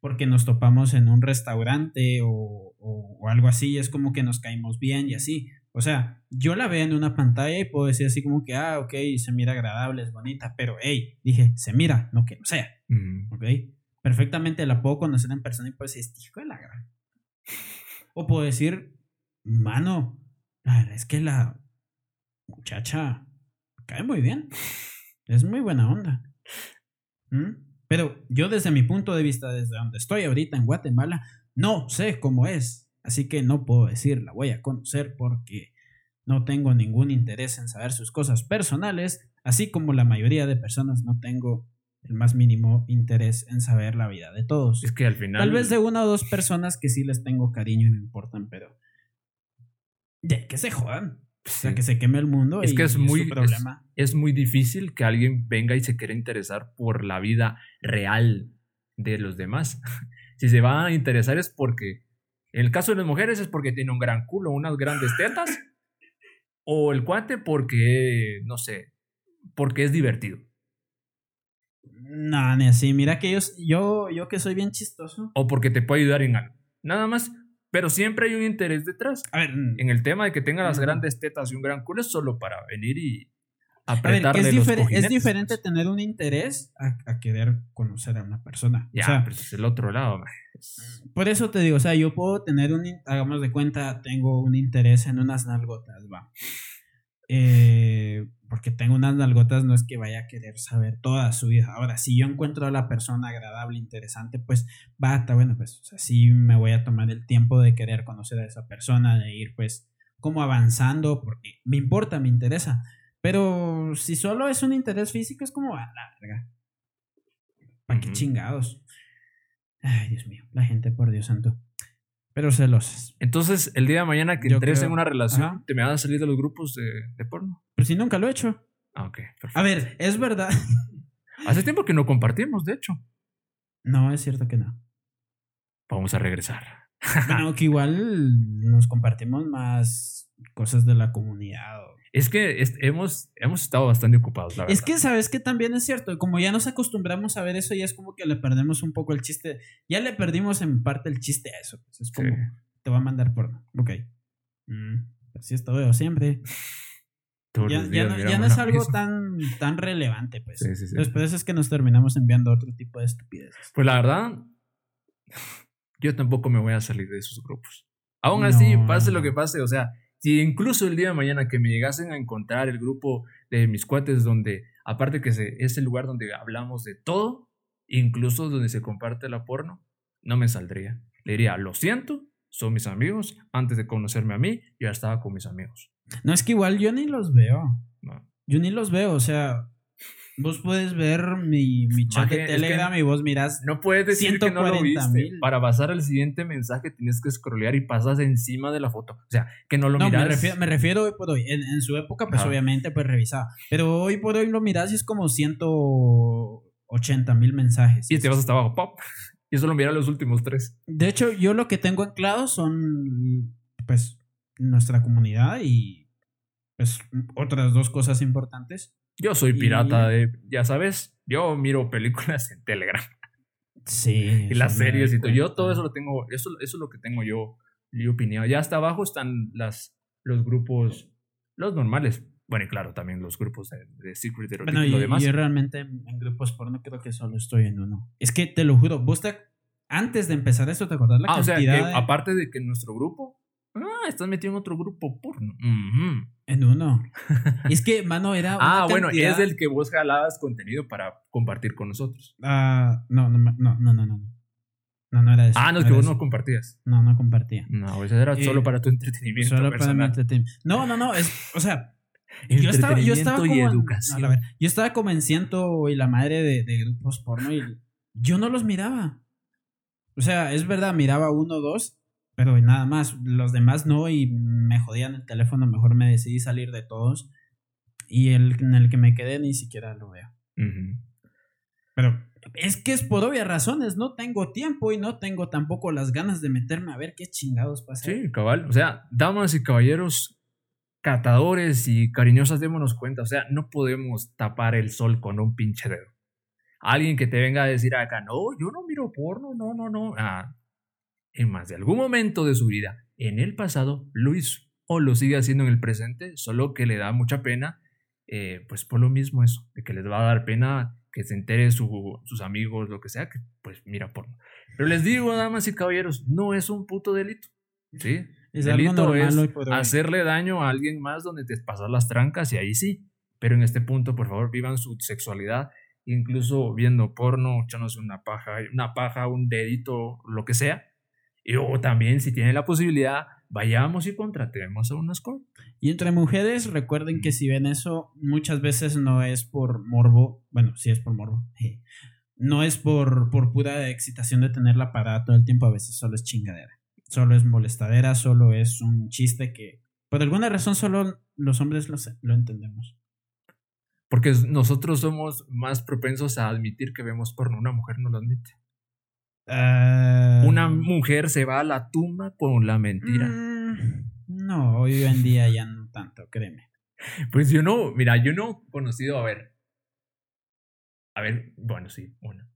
porque nos topamos en un restaurante o, o algo así, es como que nos caímos bien y así. O sea, yo la veo en una pantalla y puedo decir así como que, ah, ok, se mira agradable, es bonita, pero hey, dije, se mira, no que no sea. Ok. Perfectamente la puedo conocer en persona y puedo decir, este hijo de la gran. O puedo decir, mano, la verdad es que la muchacha cae muy bien. Es muy buena onda. ¿Mm? Pero yo desde mi punto de vista, desde donde estoy ahorita en Guatemala, no sé cómo es Así que no puedo decir la voy a conocer porque no tengo ningún interés en saber sus cosas personales, así como la mayoría de personas no tengo el más mínimo interés en saber la vida de todos. Es que al final... Tal vez de una o dos personas que sí les tengo cariño y me importan, pero... Ya, que se jodan. O sea, que se queme el mundo. Es que es muy, problema. es muy difícil que alguien venga y se quiera interesar por la vida real de los demás. (laughs) si se va a interesar es porque en el caso de las mujeres es porque tiene un gran culo, unas grandes tetas. (laughs) o el cuate porque, no sé, porque es divertido. No, ni así. Mira que yo, yo, yo que soy bien chistoso. O porque te puede ayudar en algo. Nada más. Pero siempre hay un interés detrás. A ver. En el tema de que tenga las grandes tetas y un gran culo es solo para venir y a ver, es, diferente tener un interés a, querer conocer a una persona. Ya, o sea, pero es el otro lado. Por eso te digo, o sea, yo puedo tener un, hagamos de cuenta, tengo un interés en unas nalgotas, va. Eh, porque tengo unas nalgotas, no es que vaya a querer saber toda su vida. Ahora, si yo encuentro a la persona agradable, interesante, pues está bueno, pues, o sea, sí me voy a tomar el tiempo de querer conocer a esa persona, de ir, pues, como avanzando, porque me importa, me interesa pero si solo es un interés físico, es como a la verga. ¿Para qué chingados? Ay, Dios mío, la gente, por Dios santo. Pero celosas. Entonces, el día de mañana que entres en una relación, ¿te me vas a salir de los grupos de, porno? Pero si nunca lo he hecho. Ah, ok. A ver, es verdad. (laughs) Hace tiempo que no compartimos, de hecho. No, es cierto que no. Vamos a regresar. Bueno, que igual nos compartimos más cosas de la comunidad. Es que hemos, hemos estado bastante ocupados, la verdad. Es que sabes que también es cierto, como ya nos acostumbramos a ver eso, ya es como que le perdemos un poco el chiste. Ya le perdimos en parte el chiste a eso. Pues, es como, te va a mandar por. Ok. Mm, así esto veo siempre. (laughs) Ya, ya, no, es algo tan, tan relevante, pues. Sí, sí, Después es que nos terminamos enviando otro tipo de estupideces. Pues la verdad, (sighs) yo tampoco me voy a salir de esos grupos. Aún así, pase lo que pase, o sea, si incluso el día de mañana que me llegasen a encontrar el grupo de mis cuates donde, aparte que es el lugar donde hablamos de todo, incluso donde se comparte la porno, no me saldría. Le diría, lo siento, son mis amigos, antes de conocerme a mí, yo ya estaba con mis amigos. No, es que igual yo ni los veo. Yo ni los veo, o sea, vos puedes ver mi, mi chat de Telegram y vos mirás. No puedes decir que no lo viste. Para pasar al siguiente mensaje tienes que scrollear y pasas encima de la foto. O sea, que no lo no, Me refiero, me refiero hoy por hoy. En, su época, pues obviamente, pues revisaba. Pero hoy por hoy lo mirás y es como 180 mil mensajes. Y te vas hasta abajo, pop. Y solo mira los últimos tres. De hecho, yo lo que tengo anclado son, pues, nuestra comunidad y, pues, otras dos cosas importantes. Yo soy pirata de, ya sabes, yo miro películas (laughs) en Telegram. Sí. y las series y todo. Yo todo eso lo tengo, eso, eso es lo que tengo yo, mi opinión. Ya hasta abajo están las, los grupos, los normales. Bueno, y claro, también los grupos de, de Secret bueno, y, lo demás. Yo realmente en grupos porno creo que solo estoy en uno. Es que te lo juro, vos te, antes de empezar eso, ¿te acordás la ah, O sea, aparte de que nuestro grupo Ah, estás metido en otro grupo porno. En uno. es que, (laughs) mano, era. ah, bueno, es el que vos jalabas contenido para compartir con nosotros. Ah, no, no, no, no, no. No, no era eso. Ah, no, es que vos no compartías. No, no compartía. No, eso era solo para tu entretenimiento. Solo para mi entretenimiento. No, no, no. Es, o sea, (laughs) yo estaba, yo estaba como, y educación. ver, yo estaba como en ciento y la madre de, de, grupos porno y yo no los miraba. O sea, es verdad, miraba uno o dos pero nada más, los demás no y me jodían el teléfono, mejor me decidí salir de todos y el en el que me quedé ni siquiera lo veo. Pero es que es por obvias razones, no tengo tiempo y no tengo tampoco las ganas de meterme a ver qué chingados pasa. Sí, cabal, o sea, damas y caballeros, catadores y cariñosas, démonos cuenta, o sea, no podemos tapar el sol con un pinche dedo. Alguien que te venga a decir acá, no, yo no miro porno, no, no, no. Ah, en más de algún momento de su vida en el pasado lo hizo o lo sigue haciendo en el presente, solo que le da mucha pena, eh, pues por lo mismo eso, de que les va a dar pena que se entere sus amigos, lo que sea, que pues mira porno. Pero les digo, damas y caballeros, no es un puto delito. ¿sí? Es delito es hacerle daño a alguien más donde te pasas las trancas y ahí sí. Pero en este punto, por favor, vivan su sexualidad, incluso viendo porno, echándose una paja, una paja, un dedito, lo que sea y, o también, si tiene la posibilidad, vayamos y contratemos a un escort. Y entre mujeres, recuerden que si ven eso, muchas veces no es por morbo, bueno, sí es por morbo, (laughs) no es por, por pura excitación de tenerla parada todo el tiempo, a veces solo es chingadera, solo es molestadera, solo es un chiste que por alguna razón solo los hombres lo, lo entendemos. Porque nosotros somos más propensos a admitir que vemos porno, una mujer no lo admite. Una em, mujer se va a la tumba con la mentira. Mm, no, hoy en día ya no tanto, créeme. (laughs) Pues yo no, mira, yo no he conocido, a ver. A ver, bueno, sí, bueno.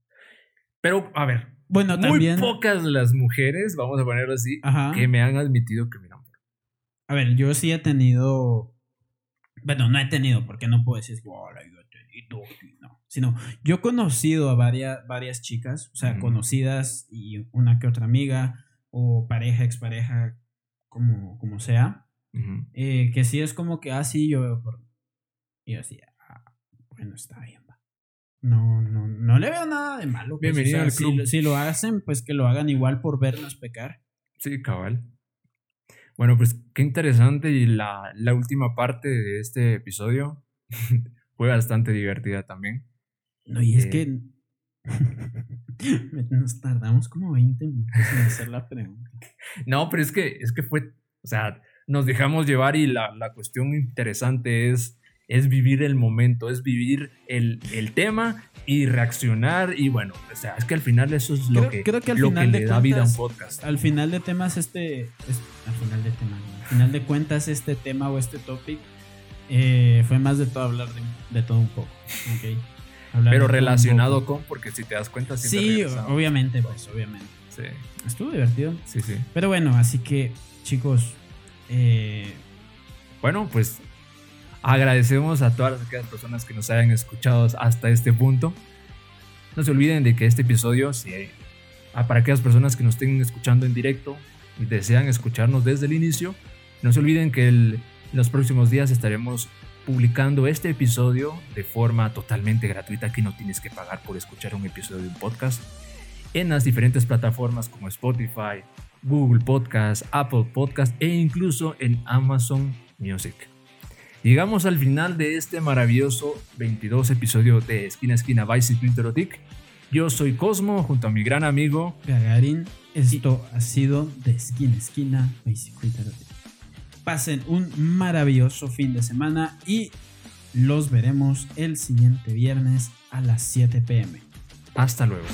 Pero, a ver. Bueno, muy pocas las mujeres, vamos a ponerlo así, que me han admitido que miran A ver, yo sí he tenido. Bueno, no he tenido, porque no puedo decir, hola, yo he tenido, no sino yo he conocido a varias, varias chicas, o sea, conocidas y una que otra amiga o pareja, expareja, como, como sea, eh, que sí es como que, ah, sí, yo veo por... Y yo así, ah, bueno, está bien, va. No, no, no le veo nada de malo. Pues, Bienvenido al club. Si, lo hacen, pues que lo hagan igual por vernos pecar. Sí, cabal. Bueno, pues qué interesante y la, la última parte de este episodio (laughs) fue bastante divertida también. No, y es que (laughs) nos tardamos como 20 minutos en hacer la pregunta. (laughs) No, pero es que, es que fue, o sea, nos dejamos llevar y la, la cuestión interesante es es vivir el momento, es vivir el, el tema y reaccionar y bueno, o sea, es que al final eso es lo que, creo que, al lo final que le da vida a un podcast. Al final de temas este, es, al final de temas, al final de cuentas este tema o este topic eh, fue más de todo hablar de, de todo un poco, ¿ok? Pero relacionado con, porque si te das cuenta, sí, obviamente, pues, obviamente. Sí. Estuvo divertido. Sí, sí. Pero bueno, así que, chicos, eh, bueno, pues agradecemos a todas aquellas personas que nos hayan escuchado hasta este punto. No se olviden de que este episodio, si ah, para aquellas personas que nos estén escuchando en directo y desean escucharnos desde el inicio, no se olviden que en los próximos días estaremos publicando este episodio de forma totalmente gratuita. Aquí no tienes que pagar por escuchar un episodio de un podcast en las diferentes plataformas como Spotify, Google Podcast, Apple Podcast e incluso en Amazon Music. Llegamos al final de este maravilloso 22 episodio de Esquina a Esquina Bicycle Erotic. Yo soy Cosmo junto a mi gran amigo Gagarin. Esto ha sido de Esquina a Esquina Bicycle Erotic. Pasen un maravilloso fin de semana y los veremos el siguiente viernes a las 7 pm. Hasta luego.